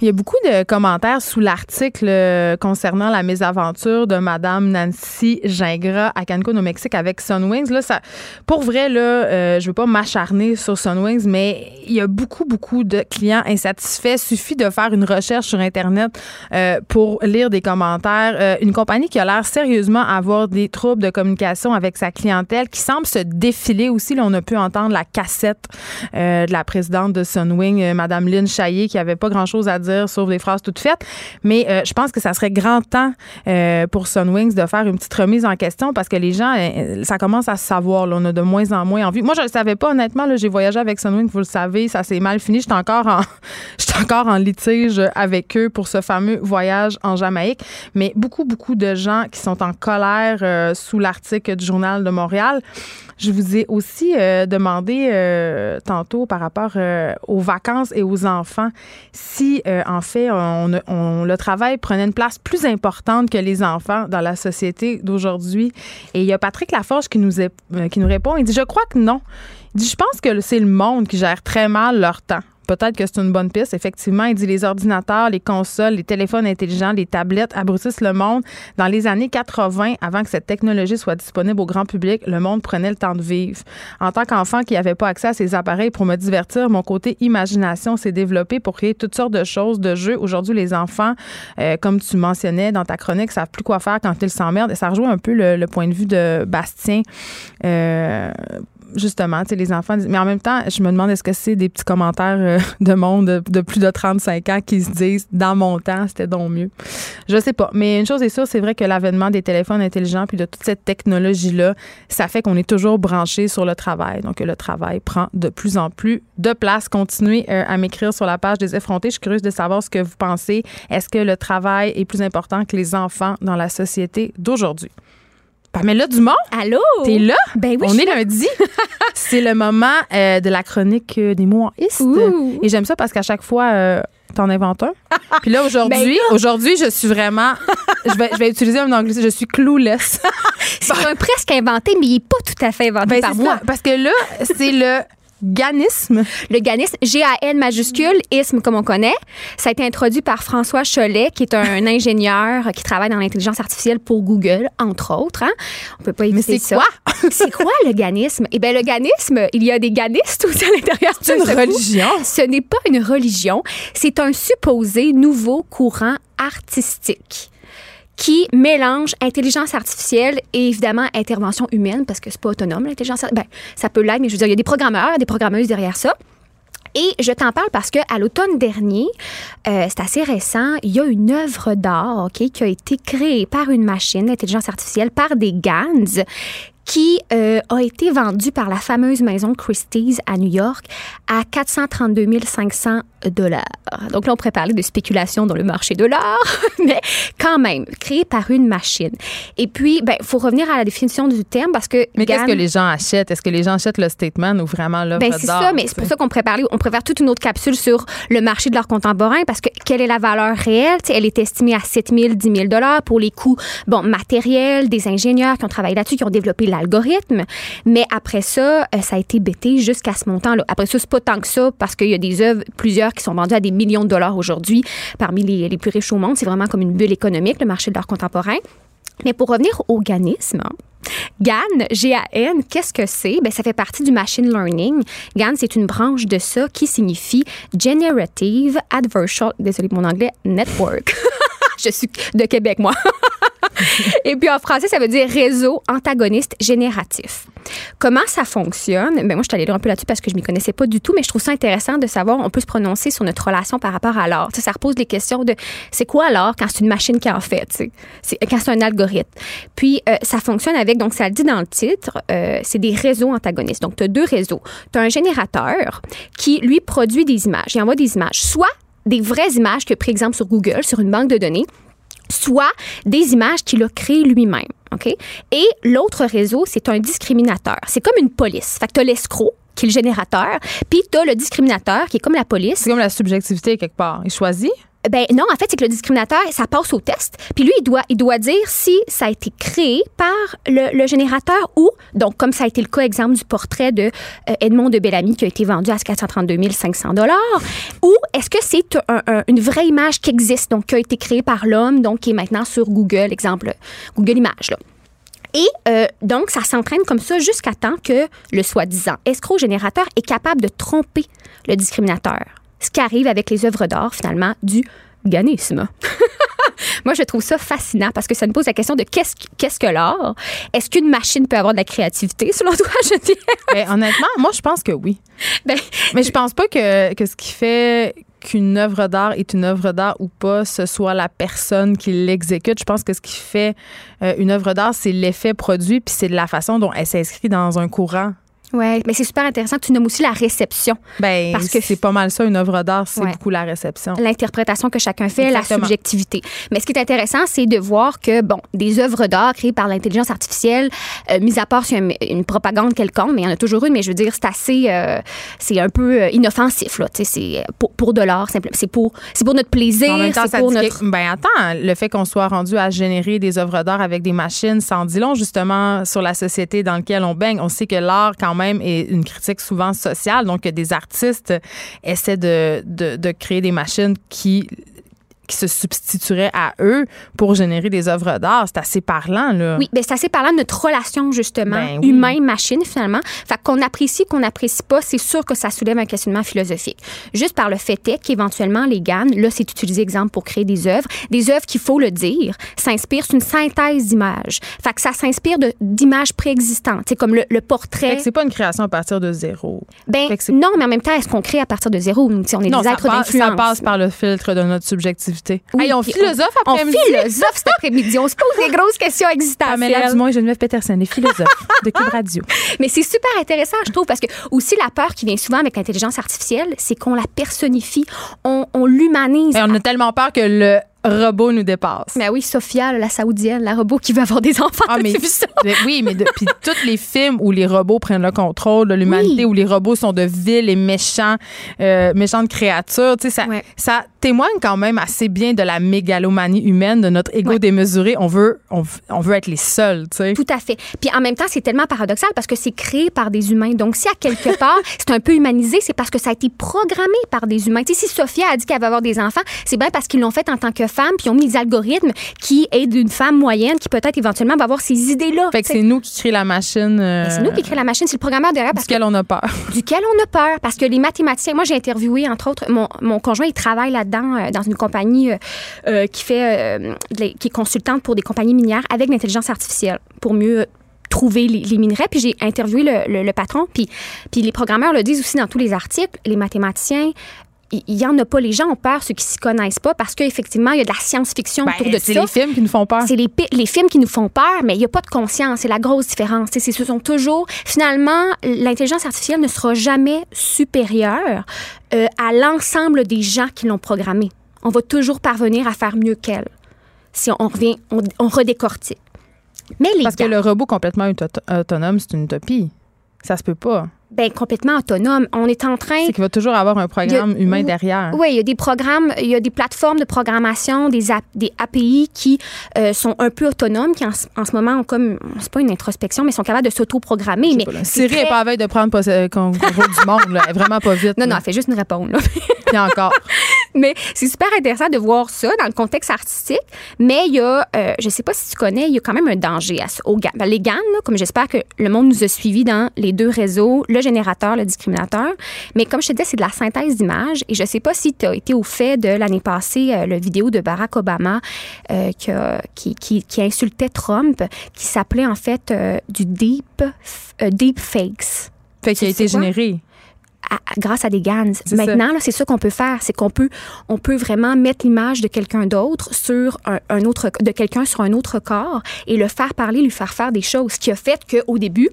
Il y a beaucoup de commentaires sous l'article euh, concernant la mésaventure de Madame Nancy Gingras à Cancun au Mexique avec Sunwings. Là, pour vrai, là, euh, je veux pas m'acharner sur Sunwings, mais il y a beaucoup, beaucoup de clients insatisfaits. Suffit de faire une recherche sur Internet euh, pour lire des commentaires. une compagnie qui a l'air sérieusement avoir des troubles de communication avec sa clientèle, qui semble se défiler aussi. On a pu entendre la cassette de la présidente de Sunwing, Madame Lynn Chaillé, qui avait pas grand-chose à dire sauf des phrases toutes faites. Mais euh, je pense que ça serait grand temps euh, pour Sunwings de faire une petite remise en question parce que les gens, euh, ça commence à se savoir. on a de moins en moins envie. Moi, je ne le savais pas, honnêtement. J'ai voyagé avec Sunwings, vous le savez, ça s'est mal fini. J'étais encore, en, encore en litige avec eux pour ce fameux voyage en Jamaïque. Mais beaucoup, beaucoup de gens qui sont en colère sous l'article du Journal de Montréal. Je vous ai aussi demandé tantôt par rapport aux vacances et aux enfants si euh, en fait, on, le travail prenait une place plus importante que les enfants dans la société d'aujourd'hui. Et il y a Patrick Laforge qui nous, euh, qui nous répond. Il dit, je crois que non. Il dit, je pense que c'est le monde qui gère très mal leur temps. Peut-être que c'est une bonne piste. Effectivement, il dit les ordinateurs, les consoles, les téléphones intelligents, les tablettes abrutissent le monde. Dans les années 80, avant que cette technologie soit disponible au grand public, le monde prenait le temps de vivre. En tant qu'enfant qui n'avait pas accès à ces appareils pour me divertir, mon côté imagination s'est développé pour créer toutes sortes de choses, de jeux. Aujourd'hui, les enfants, euh, comme tu mentionnais dans ta chronique, savent plus quoi faire quand ils s'emmerdent. Et ça rejoint un peu le, point de vue de Bastien. Euh, justement, les enfants Mais en même temps, je me demande est-ce que c'est des petits commentaires euh, de monde de, de plus de 35 ans qui se disent dans mon temps, c'était donc mieux? Je sais pas. Mais une chose est sûre, c'est vrai que l'avènement des téléphones intelligents puis de toute cette technologie-là, ça fait qu'on est toujours branché sur le travail. Donc, le travail prend de plus en plus de place. Continuez euh, à m'écrire sur la page des effrontés. Je suis curieuse de savoir ce que vous pensez. Est-ce que le travail est plus important que les enfants dans la société d'aujourd'hui? Pamela Dumont? Allô? T'es là? Ben oui, On est là. lundi. c'est le moment euh, de la chronique euh, des mots en. Ouh. Et j'aime ça parce qu'à chaque fois, euh, t'en inventes un. Puis là, aujourd'hui, Ben là. aujourd'hui, je suis vraiment. je, vais, je vais utiliser un anglais. Je suis clueless. C'est un presque inventé, mais il n'est pas tout à fait inventé Ben, par moi. ça, parce que là, c'est le ganisme. Le ganisme, G-A-N majuscule, isme comme on connaît. Ça a été introduit par François Cholet, qui est un ingénieur qui travaille dans l'intelligence artificielle pour Google, entre autres. Hein. On peut pas éviter c'est ça. quoi? c'est quoi le ganisme? Eh bien, le ganisme, il y a des ganistes aussi à l'intérieur. C'est une ce religion. Ce n'est pas une religion. C'est un supposé nouveau courant artistique qui mélange intelligence artificielle et évidemment intervention humaine parce que c'est pas autonome l'intelligence. Ben, ça peut l'être, mais je veux dire, il y a des programmeurs, des programmeuses derrière ça. Et je t'en parle parce que à l'automne dernier, euh, c'est assez récent, il y a une œuvre d'art qui a été créée par une machine d'intelligence artificielle, par des GANs, qui euh, a été vendue par la fameuse maison Christie's à New York à 432 500 dollars. Donc là, on pourrait parler de spéculation dans le marché de l'art, mais quand même, créée par une machine. Et puis, ben, faut revenir à la définition du terme parce que Mais qu'est-ce que les gens achètent? Est-ce que les gens achètent le statement ou vraiment l'œuvre ben, c'est ça, mais c'est pour ça qu'on pourrait parler, on faire toute une autre capsule sur le marché de l'art contemporain parce que quelle est la valeur réelle? Tu sais, elle est estimée à 7 000, 10 000 dollars pour les coûts, bon, matériels, des ingénieurs qui ont travaillé là-dessus, qui ont développé l'algorithme. Mais après ça, euh, ça a été bêté jusqu'à ce montant-là. Après ça, c'est pas tant que ça parce qu'il y a des œuvres, plusieurs qui sont vendues à des millions de dollars aujourd'hui parmi les, plus riches au monde. C'est vraiment comme une bulle économique, le marché de l'art contemporain. Mais pour revenir au ganisme, GAN, G-A-N, qu'est-ce que c'est? Ben, ça fait partie du machine learning. GAN, c'est une branche de ça qui signifie Generative Adversarial, désolé mon anglais, Network. Je suis de Québec, moi. Et puis en français, ça veut dire réseau antagoniste génératif. Comment ça fonctionne? Ben moi, je suis allée lire un peu là-dessus parce que je m'y connaissais pas du tout, mais je trouve ça intéressant de savoir, on peut se prononcer sur notre relation par rapport à l'art. Ça repose les questions de c'est quoi l'art quand c'est une machine qui en fait? C'est- quand c'est un algorithme. Puis euh, ça fonctionne avec, donc ça le dit dans le titre, euh, c'est des réseaux antagonistes. Donc tu as deux réseaux. Tu as un générateur qui, lui, produit des images. Il envoie des images, soit des vraies images que, par exemple, sur Google, sur une banque de données, soit des images qu'il a créées lui-même. OK? Et l'autre réseau, c'est un discriminateur. C'est comme une police. Fait que tu as l'escroc, qui est le générateur, puis tu as le discriminateur, qui est comme la police. C'est comme la subjectivité quelque part. Il choisit. Ben non, en fait, c'est que le discriminateur, ça passe au test. Puis lui, il doit, il doit dire si ça a été créé par le, le générateur ou, donc comme ça a été le cas, exemple du portrait de euh, Edmond de Bellamy qui a été vendu à 432 500 dollars, ou est-ce que c'est un- un- une vraie image qui existe, donc qui a été créée par l'homme, donc qui est maintenant sur Google, exemple Google Images là. Et euh, donc, ça s'entraîne comme ça jusqu'à temps que le soi-disant escroc générateur est capable de tromper le discriminateur. Ce qui arrive avec les œuvres d'art, finalement, du ganisme. Moi, je trouve ça fascinant parce que ça nous pose la question de qu'est-ce qu'est-ce que l'art? Est-ce qu'une machine peut avoir de la créativité, selon toi, Geneviève? Ben, honnêtement, moi, je pense que oui. Ben, Mais je pense pas que, que ce qui fait qu'une œuvre d'art est une œuvre d'art ou pas, ce soit la personne qui l'exécute. Je pense que ce qui fait euh, une œuvre d'art, c'est l'effet produit, puis c'est la façon dont elle s'inscrit dans un courant Ouais, mais c'est super intéressant que tu nommes aussi la réception. Ben, Parce que- c'est pas mal ça, une œuvre d'art, c'est Ouais. beaucoup la réception. l'interprétation que chacun fait, Exactement. la subjectivité. Mais ce qui est intéressant, c'est de voir que, bon, des œuvres d'art créées par l'intelligence artificielle, euh, mis à part sur une, une propagande quelconque, mais il y en a toujours une, mais je veux dire, c'est assez, euh, c'est un peu euh, inoffensif, là. Tu sais, c'est euh, pour, pour de l'art, simplement. C'est pour, c'est pour notre plaisir, En même temps, c'est pour notre... que- ben attends, le fait qu'on soit rendu à générer des œuvres d'art avec des machines, ça en dit long justement sur la société dans laquelle on baigne. On sait que l'art quand même est une critique souvent sociale, donc des artistes essaient de, de, de créer des machines qui qui se substitueraient à eux pour générer des œuvres d'art. C'est assez parlant, là. Oui, ben c'est assez parlant de notre relation, justement, Ben oui. humain-machine, finalement. Fait qu'on apprécie, qu'on n'apprécie pas, c'est sûr que ça soulève un questionnement philosophique. Juste par le fait est qu'éventuellement, les GAN, là, c'est utilisé, exemple, pour créer des œuvres. Des œuvres qu'il faut le dire, s'inspirent, c'est une synthèse d'images. Fait que ça s'inspire d'images préexistantes. C'est comme le, le Fait portrait. que c'est pas une création à partir de zéro. Ben, non, mais en même temps, est-ce qu'on crée à partir de zéro? On est Non, des êtres passe, ça d'influence. passe par le filtre de notre subjectivité. Oui, Hey, on puis philosophe On après-midi. philosophe cet après-midi. On se pose des grosses questions existentielles. Pamela Dumont et Geneviève Peterson, les philosophes de Cube Radio. Mais c'est super intéressant, je trouve, parce que aussi la peur qui vient souvent avec l'intelligence artificielle, c'est qu'on la personnifie, on, on l'humanise. Mais on a tellement peur que le robot nous dépasse. Mais oui, Sophia, la saoudienne, la robot qui veut avoir des enfants. Ah, mais, ça? mais oui, mais depuis tous les films où les robots prennent le contrôle de l'humanité, Oui. où les robots sont de vils et méchants, euh, méchantes créatures, tu sais, ça, Ouais. ça témoigne quand même assez bien de la mégalomanie humaine, de notre ego Ouais. démesuré. On veut, on, veut être les seuls, tu sais. Tout à fait. Puis en même temps, c'est tellement paradoxal parce que c'est créé par des humains. Donc, si à quelque part, c'est un peu humanisé, c'est parce que ça a été programmé par des humains. Tu sais, si Sophia a dit qu'elle va avoir des enfants, c'est bien parce qu'ils l'ont fait en tant que femme, puis ils ont mis des algorithmes qui aident une femme moyenne qui peut-être éventuellement va avoir ces idées-là. Fait que c'est nous qui créons la machine euh, c'est nous qui créons la machine, c'est le programmeur derrière parce que duquel on a peur. duquel on a peur. Parce que les mathématiciens, moi j'ai interviewé entre autres, mon, mon conjoint il travaille là-dedans euh, dans une compagnie euh, euh, qui fait, qui est consultante pour des compagnies minières avec l'intelligence artificielle pour mieux trouver les, les minerais. Puis j'ai interviewé le, le- le patron, puis, puis les programmeurs le disent aussi dans tous les articles, les mathématiciens. Il y en a pas. Les gens ont peur, ceux qui s'y connaissent pas, parce qu'effectivement, il y a de la science-fiction Ben, autour de c'est ça. les films qui nous font peur. C'est les, films qui nous font peur, mais il n'y a pas de conscience. C'est la grosse différence. Sais, Ce sont toujours. Finalement, l'intelligence artificielle ne sera jamais supérieure euh, à l'ensemble des gens qui l'ont programmée. On va toujours parvenir à faire mieux qu'elle. Si on revient, on, on redécortique. Mais les Parce que le robot complètement auto- autonome, c'est une utopie. Ça se peut pas. Ben, complètement autonome. On est en train. C'est qu'il va toujours avoir un programme a- humain derrière. Oui, il y a des programmes, il y a des plateformes de programmation, des, des API qui euh, sont un peu autonomes, qui en, ce- en ce moment ont comme, c'est pas une introspection, mais sont capables de s'auto-programmer. Mais Siri très- est pas à veille de prendre con- contrôle du monde. Là. Elle est vraiment pas vite. Non, non, elle fait juste une réponse. là. Puis encore. mais c'est super intéressant de voir ça dans le contexte artistique. Mais il y a, euh, je sais pas si tu connais, il y a quand même un danger à, aux GAN. Ben, les GAN, là, comme j'espère que le monde nous a suivis dans les deux réseaux, le générateur, le discriminateur. Mais comme je te disais, c'est de la synthèse d'images. Et je sais pas si tu as été au fait de l'année passée, euh, le vidéo de Barack Obama euh, qui, qui, qui, qui insultait Trump, qui s'appelait en fait euh, du deep, deep fakes. Fait qu'il a été généré. À- grâce à des GANs. Maintenant, c'est ça qu'on peut faire, c'est qu'on peut, on peut vraiment mettre l'image de quelqu'un d'autre sur un, un autre, de quelqu'un sur un autre corps et le faire parler, lui faire faire des choses. Ce qui a fait qu'au début,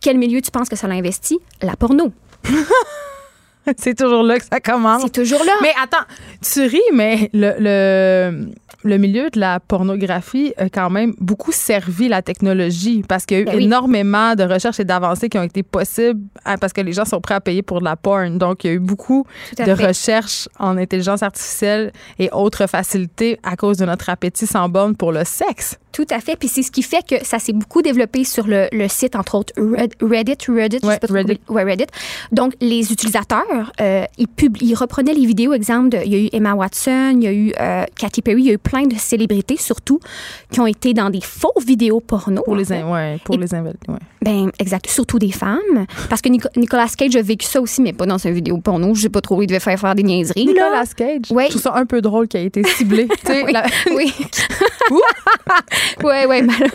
quel milieu tu penses que ça l'a investi? La porno. C'est toujours là que ça commence. C'est toujours là. Mais attends, tu ris, mais le, le, le milieu de la pornographie a quand même beaucoup servi la technologie parce qu'il y a eu Ben oui. énormément de recherches et d'avancées qui ont été possibles hein, parce que les gens sont prêts à payer pour de la porn. Donc, il y a eu beaucoup de fait. recherches en intelligence artificielle et autres facilités à cause de notre appétit sans borne pour le sexe. Tout à fait. Puis c'est ce qui fait que ça s'est beaucoup développé sur le, le site, entre autres Red- Reddit, Reddit, je Ouais, sais pas trop Reddit. ouais, Reddit. Donc, les utilisateurs, euh, ils, ils reprenaient les vidéos, exemple, de, il y a eu Emma Watson, il y a eu euh, Katy Perry, il y a eu plein de célébrités, surtout, qui ont été dans des faux vidéos porno. Pour les, in- ouais, pour Et- les invalides. Ouais. Ben, exact. Surtout des femmes. Parce que Nico- Nicolas Cage a vécu ça aussi, mais pas dans une vidéo porno. Je sais pas trop, il devait faire faire des niaiseries. là. Nicolas Cage? Ouais. Je trouve ça un peu drôle qu'il a été ciblé. Oui. la- Oui. ouais, ouais, mal-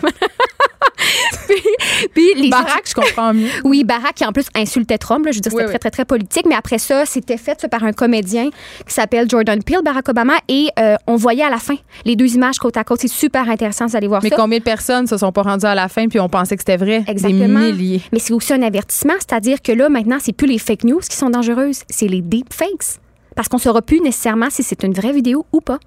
Puis les Barack, je comprends mieux. Oui, Barack qui en plus insultait Trump. là. je veux dire, c'était Oui, très, oui. très, très politique. Mais après ça, c'était fait ça, par un comédien qui s'appelle Jordan Peele, Barack Obama. Et euh, on voyait à la fin les deux images côte à côte. C'est super intéressant d'aller voir Mais ça. combien de personnes se sont pas rendues à la fin puis on pensait que c'était vrai? Exactement. Des milliers. Mais c'est aussi un avertissement, c'est-à-dire que là, maintenant, c'est plus les fake news qui sont dangereuses, c'est les deepfakes. Parce qu'on ne saura plus nécessairement si c'est une vraie vidéo ou pas.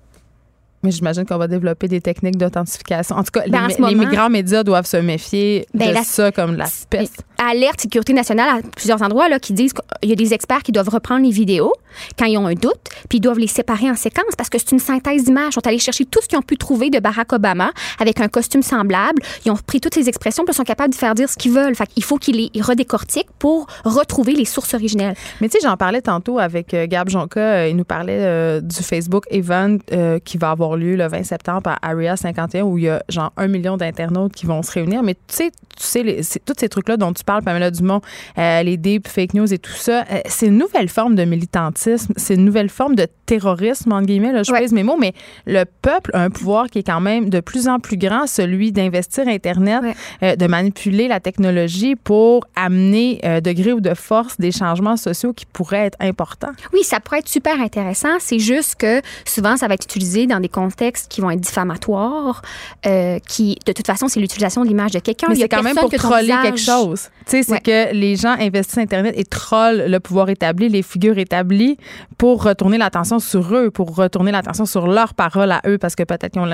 Mais j'imagine qu'on va développer des techniques d'authentification. En tout cas, Ben, les, ce les moment- grands médias doivent se méfier Ben, de la- ça comme de la peste. Alerte Sécurité nationale à plusieurs endroits là, qui disent qu'il y a des experts qui doivent reprendre les vidéos quand ils ont un doute, puis ils doivent les séparer en séquences parce que c'est une synthèse d'images. Ils sont allés chercher tout ce qu'ils ont pu trouver de Barack Obama avec un costume semblable. Ils ont pris toutes ces expressions, puis ils sont capables de faire dire ce qu'ils veulent. Fait qu'il faut qu'ils les redécortiquent pour retrouver les sources originelles. Mais tu sais, j'en parlais tantôt avec euh, Gab Jonca. euh, il nous parlait euh, du Facebook Event euh, qui va avoir lieu le 20 septembre à Area 51 où il y a genre un million d'internautes qui vont se réunir. Mais tu sais, tu sais, les- tous ces trucs-là dont tu parles, Pamela Dumont, euh, les deep fake news et tout ça, euh, c'est une nouvelle forme de militantisme, c'est une nouvelle forme de terrorisme, entre guillemets, là, je Ouais. pèse mes mots, mais le peuple a un pouvoir qui est quand même de plus en plus grand, celui d'investir Internet, Ouais. euh, de manipuler la technologie pour amener euh, de gré ou de force des changements sociaux qui pourraient être importants. Oui, ça pourrait être super intéressant. C'est juste que souvent, ça va être utilisé dans des contextes qui vont être diffamatoires, euh, qui, de toute façon, c'est l'utilisation de l'image de quelqu'un. Mais c'est quand même pour que troller visage- quelque chose. Tu sais, c'est Ouais. que les gens investissent Internet et trollent le pouvoir établi, les figures établies, pour retourner l'attention sur eux, pour retourner l'attention sur leurs paroles à eux, parce que peut-être qu'ils ont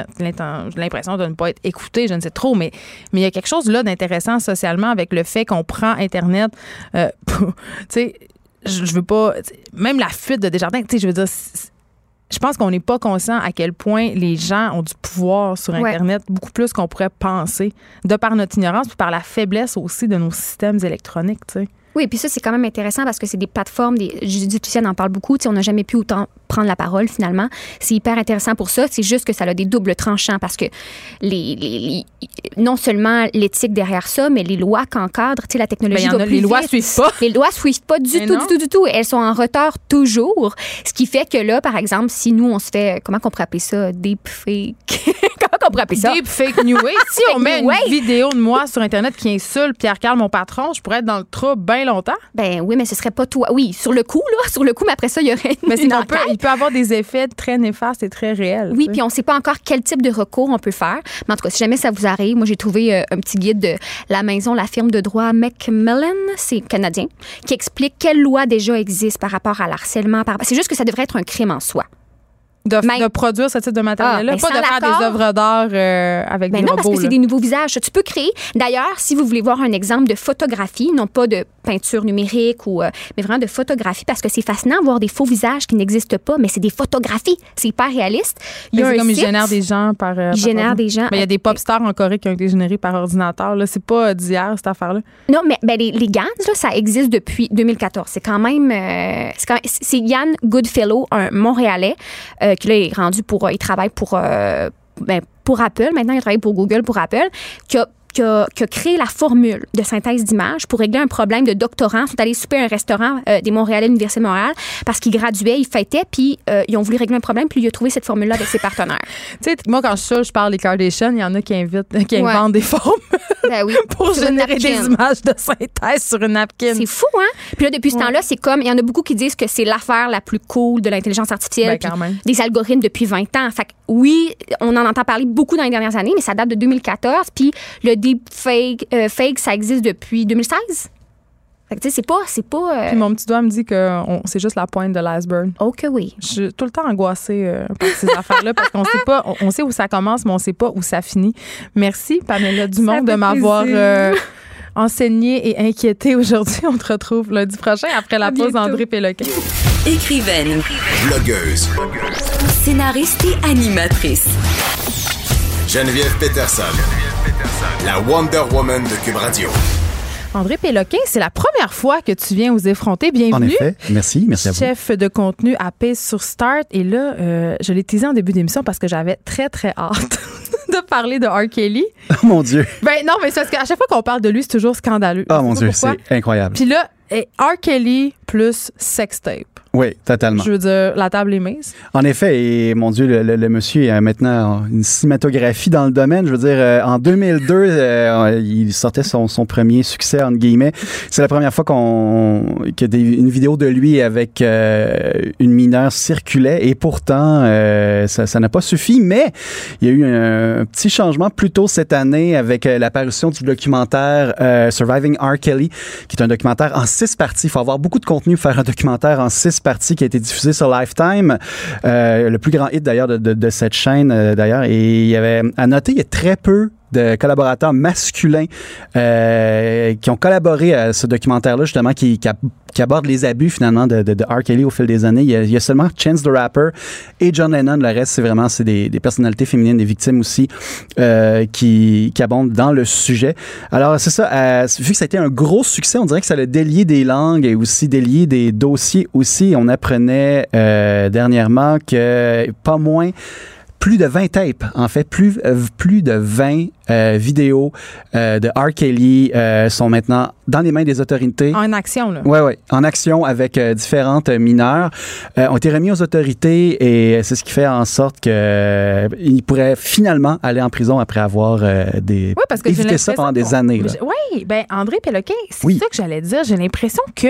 l'impression de ne pas être écoutés, je ne sais trop, mais mais il y a quelque chose là d'intéressant socialement avec le fait qu'on prend Internet, euh, tu sais, je, veux pas, même la fuite de Desjardins, tu sais, je veux dire. Je pense qu'on n'est pas conscient à quel point les gens ont du pouvoir sur Ouais. Internet, beaucoup plus qu'on pourrait penser, de par notre ignorance, puis par la faiblesse aussi de nos systèmes électroniques. Tu sais. Oui, puis ça, c'est quand même intéressant parce que c'est des plateformes, des, Judith Lucienne en parle beaucoup, on n'a jamais pu autant prendre la parole finalement. C'est hyper intéressant pour ça, c'est juste que ça a des doubles tranchants parce que les, les- les- non seulement l'éthique derrière ça, mais les lois qu'encadrent, tu sais, la technologie Ben, y en va a- plus les lois vite. suivent pas. Les lois suivent pas du Mais tout, non. du tout, du tout. Elles sont en retard toujours, ce qui fait que là, par exemple, si nous, on se fait, comment qu'on pourrait appeler ça, deepfake, comment qu'on pourrait appeler ça? Deep fake new way. si on met une way. vidéo de moi sur Internet qui insulte Pierre-Carl, mon patron, je pourrais être dans le trouble bien longtemps. Ben oui, mais ce serait pas toi. Oui, sur le coup, là, sur le coup, mais après ça, il y aurait Mais c'est une peut, il peut avoir des effets très néfastes et très réels. Oui, puis on ne sait pas encore quel type de recours on peut faire. Mais en tout cas, si jamais ça vous arrive, moi j'ai trouvé euh, un petit guide de la maison, la firme de droit Macmillan, c'est canadien, qui explique quelles lois déjà existent par rapport à l'harcèlement. par- C'est juste que ça devrait être un crime en soi. De, de produire ce type de matériel-là, Ah, ben, pas de faire des œuvres d'art euh, avec Ben des non, parce robots. que c'est des nouveaux visages. Tu peux créer. D'ailleurs, si vous voulez voir un exemple de photographie, non pas de peinture numérique ou, euh, mais vraiment de photographie, parce que c'est fascinant de voir des faux visages qui n'existent pas, mais c'est des photographies. C'est hyper réaliste. Il y a Mais c'est un comme ils site- génèrent des gens par. euh, Ils génèrent des gens. Mais il y a des pop stars en Corée qui ont été générés par ordinateur. Là, c'est pas euh, d'hier cette affaire-là. Non, mais ben, les, les Gans, là, ça existe depuis 2014. C'est quand même. euh, c'est, quand même- c'est Yann Goodfellow, un Montréalais, là, est rendu pour. il travaille pour, euh, ben, pour Apple. Maintenant, il travaille pour Google, pour Apple, qui qui a, qui a créé la formule de synthèse d'images pour régler un problème de doctorants. Ils sont allés souper à un restaurant euh, des Montréalais de l'Université de Montréal parce qu'ils graduaient, ils fêtaient, puis euh, ils ont voulu régler un problème, puis il a trouvé cette formule-là avec ses partenaires. Tu sais, moi, quand je suis je parle des Kardashians, il y en a qui invitent, qui Ouais. inventent des formes Ben oui. pour générer des images de synthèse sur une napkin. C'est fou, hein? Puis là, depuis ce temps-là, c'est comme. Il y en a beaucoup qui disent que c'est l'affaire la plus cool de l'intelligence artificielle. Ben, puis. Des algorithmes depuis 20 ans. Fait que oui, on en entend parler beaucoup dans les dernières années, mais ça date de 2014. Puis le deepfake, euh, fake, ça existe depuis 2016. Fait que tu sais, c'est pas. C'est pas. euh, Puis mon petit doigt me dit que on- c'est juste la pointe de l'iceberg. Oh que oui. Je suis tout le temps angoissée euh, par ces affaires-là parce qu'on sait pas, on, on sait où ça commence, mais on sait pas où ça finit. Merci, Pamela Dumont, de m'avoir euh, enseigné et inquiété aujourd'hui. On te retrouve lundi prochain après la À pause bientôt. André Péloquin. Écrivaine, Blogueuse. scénariste et animatrice. Geneviève Peterson. La Wonder Woman de Cube Radio. André Péloquin, c'est la première fois que tu viens aux effronter. En Bienvenue. effet. Merci. Merci à vous. Chef de contenu à Pace sur Start. Et là, euh, je l'ai teasé en début d'émission parce que j'avais très, très hâte de parler de R. Kelly. Oh mon Dieu. Ben non, mais c'est parce qu'à chaque fois qu'on parle de lui, c'est toujours scandaleux. Oh mon Dieu, c'est incroyable. Puis là, R. Kelly plus sextape. Oui, totalement. Je veux dire, la table est mise. En effet, et mon Dieu, le, le- le monsieur a maintenant une cinématographie dans le domaine. Je veux dire, euh, en 2002, euh, il sortait son, son premier succès, entre guillemets. C'est la première fois qu'on que des, une vidéo de lui avec euh, une mineure circulait et pourtant, ça ça n'a pas suffi. Mais il y a eu un, petit changement plus tôt cette année avec l'apparition du documentaire Surviving R. Kelly, qui est un documentaire en six parties. Il faut avoir beaucoup de contenu pour faire un documentaire en six parties qui a été diffusé sur Lifetime. Euh, le plus grand hit d'ailleurs de, de- de cette chaîne euh, d'ailleurs. Et il y avait à noter, il y a très peu de collaborateurs masculins euh, qui ont collaboré à ce documentaire-là, justement, qui, qui, ab- qui aborde les abus, finalement, de, de, au fil des années. Il y a, seulement Chance the Rapper et John Lennon. Le reste, c'est vraiment c'est des, personnalités féminines, des victimes aussi, euh, qui, abondent dans le sujet. Alors, c'est ça. euh, vu que ça a été un gros succès, on dirait que ça a délié des langues et aussi délié des dossiers aussi. On apprenait dernièrement que pas moins plus de 20 tapes, en fait, plus, plus de 20 euh, vidéos euh, de R. Kelly euh, sont maintenant dans les mains des autorités. En action, là. Ouais, ouais, en action avec euh, différentes mineures, euh, ont été remis aux autorités et c'est ce qui fait en sorte que euh, ils pourraient finalement aller en prison après avoir des Oui, parce que j'ai évité ça pendant des années. là. Oui, ben André Péloquin, c'est Oui. ça que j'allais dire. J'ai l'impression que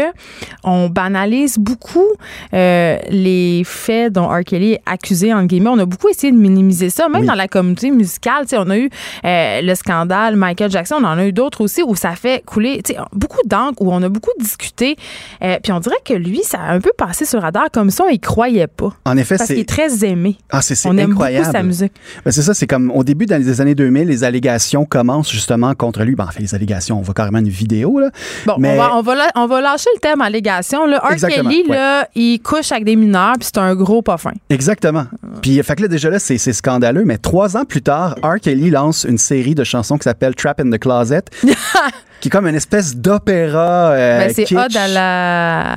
on banalise beaucoup les faits dont R. Kelly est accusé, en guillemets. On a beaucoup essayé de minimiser ça, même Oui. dans la communauté musicale. tu sais, On a eu euh, le scandale Michael Jackson, on en a eu d'autres aussi où ça fait couler beaucoup d'encre, où on a beaucoup discuté. Euh, puis on dirait que lui, ça a un peu passé sur radar comme ça, on y croyait pas. En effet, Parce c'est qu'il est très aimé. ah, c'est On aime incroyable. beaucoup sa musique. Ben, c'est ça, c'est comme au début dans les années 2000, les allégations commencent justement contre lui. Ben, en fait, les allégations, on voit carrément une vidéo là. Bon, Mais- on, va, on, va la- on va lâcher le thème allégation. Là. R. Exactement, Kelly, ouais. là, il couche avec des mineurs, puis c'est un gros pas fin. Exactement. Puis, fait que là, déjà là, c'est c'est scandaleux. Mais trois ans plus tard, R. Kelly lance une série de chansons qui s'appelle Trap in the Closet, qui est comme une espèce d'opéra. euh, Ben, c'est kitsch. odd à la.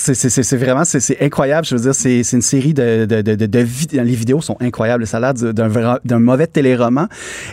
C'est- vraiment, c'est incroyable. Je veux dire, c'est c'est une série de, de, de, de, de vid- Les vidéos sont incroyables. Ça a d'un mauvais téléroman.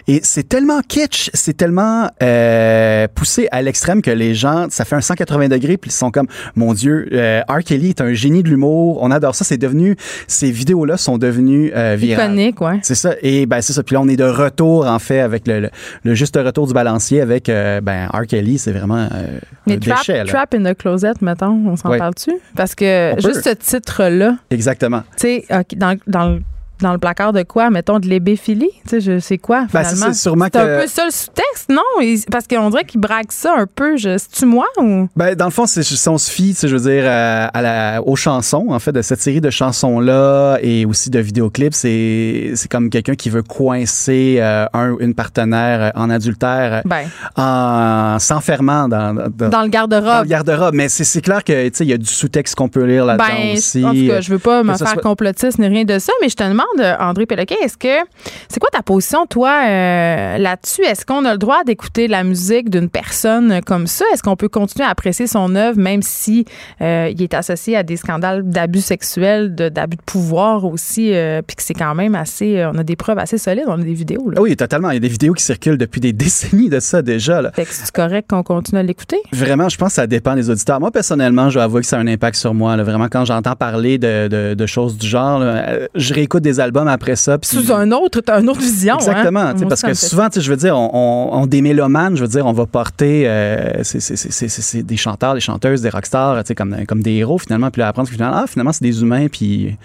Et c'est tellement kitsch, c'est tellement euh, poussé à l'extrême que les gens, ça fait un 180 degrés, puis ils sont comme, mon Dieu, euh, R. Kelly est un génie de l'humour. On adore ça. C'est devenu, ces vidéos-là sont devenues euh, virales. Iconique, ouais. C'est ça. Et ben c'est ça. Puis là, on est de retour, en fait, avec le, le, le juste retour du balancier avec euh, ben, R. Kelly. C'est vraiment euh, Mais un trap, déchet. là. trap in the Closet, mettons, on s'en Ouais. parle-tu? Parce que juste ce titre-là, Exactement. tu sais, dans, dans, le- dans le placard de quoi? Mettons de l'ébéphilie? Tu sais, je sais quoi, Ben, finalement? c'est sûrement C'est un que- peu ça le sous-texte, non? Il- Parce qu'on dirait qu'il braque ça un peu. C'est-tu moi ou? Ben, dans le fond, c'est, si on se fie, tu sais, je veux dire, à, à la, aux chansons, en fait, de cette série de chansons-là et aussi de vidéoclips, c'est, c'est comme quelqu'un qui veut coincer euh, un, une partenaire en adultère Ben, en s'enfermant dans, dans, dans le dans le garde-robe. garde-robe. Mais c'est, c'est clair que, tu sais, il y a du sous-texte qu'on peut lire là-dedans Ben, aussi. en tout cas, je veux pas me faire soit- complotiste ni rien de ça, mais je te demande, euh, André Péloquin, est-ce que c'est quoi ta position, toi, euh, là-dessus? Est-ce qu'on a le droit d'écouter la musique d'une personne comme ça? Est-ce qu'on peut continuer à apprécier son œuvre, même si euh, il est associé à des scandales d'abus sexuels, d'abus de pouvoir aussi, euh, puis que c'est quand même assez, on a des preuves assez solides, on a des vidéos. Là? Ah oui, totalement. Il y a des vidéos qui circulent depuis des décennies de ça déjà. Là. Fait que c'est correct qu'on continue à l'écouter? Vraiment, je pense que ça dépend des auditeurs. Moi, personnellement, je dois avouer que ça a un impact sur moi. là. Vraiment, quand j'entends parler de, de- de choses du genre, là, je réécoute des albums après ça. Sous un autre, t'as une autre vision. Exactement, hein? Moi parce que souvent, tu sais, je veux dire, on, on, on- des mélomanes, je veux dire, on va porter euh, c'est- des chanteurs, des chanteuses, des rockstars, tu sais, comme, comme des héros finalement, puis là, apprendre que finalement, ah, finalement, c'est des humains, puis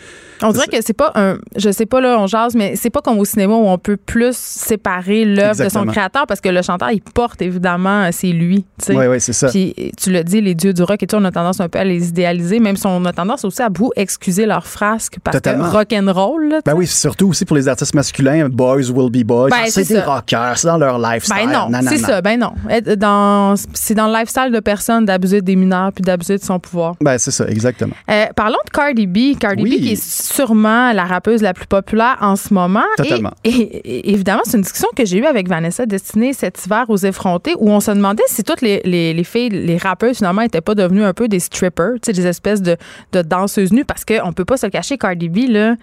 On dirait que c'est pas un. Je sais pas, là, on jase, mais c'est pas comme au cinéma où on peut plus séparer l'œuvre de son Exactement. créateur parce que le chanteur, il porte évidemment, c'est lui. tu sais. Oui, oui, c'est ça. Puis tu l'as dit, les dieux du rock et tout, on a tendance un peu à les idéaliser, même si on a tendance aussi à beaucoup excuser leurs frasques parce Totalement. que rock and roll, là, Ben oui, surtout aussi pour les artistes masculins, boys will be boys. Ben, c'est des rockers, c'est dans leur lifestyle. Ben non, c'est ça, ben non. Dans, c'est dans le lifestyle de personne d'abuser des mineurs puis d'abuser de son pouvoir. Ben c'est ça, exactement. Euh, parlons de Cardi B. Cardi Oui. B qui est sûrement la rappeuse la plus populaire en ce moment. Totalement. Et, et évidemment, c'est une discussion que j'ai eue avec Vanessa Destinée cet hiver aux effrontés où on se demandait si toutes les, les, les filles, les rappeuses finalement n'étaient pas devenues un peu des strippers, des espèces de, de danseuses nues parce qu'on peut pas se le cacher, Cardi B, là,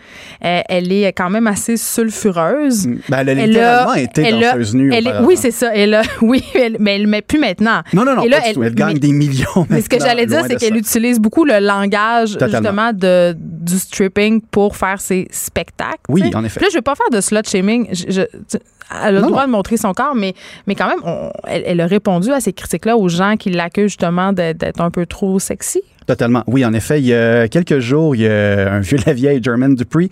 euh, elle est quand même assez sulfureuse. Ben, elle a Elle littéralement a- été elle danseuse nue. elle est- oui, c'est ça. Elle a, oui, elle- mais elle met plus maintenant. Non, non, non, Et là, pas du tout. Elle gagne mais- des millions Mais ce que j'allais dire, c'est qu'elle utilise beaucoup le langage Totalement. justement de, du stripping pour faire ses spectacles. Oui, en effet. Puis Là, je vais pas faire de slut shaming. Je- je- tu- elle a le droit non. de montrer son corps, mais, mais quand même, on- elle, elle a répondu à ces critiques-là aux gens qui l'accusent justement d'être un peu trop sexy. Totalement. Oui, en effet, il y a quelques jours, il y a un vieux la vieille, Jermaine Dupree,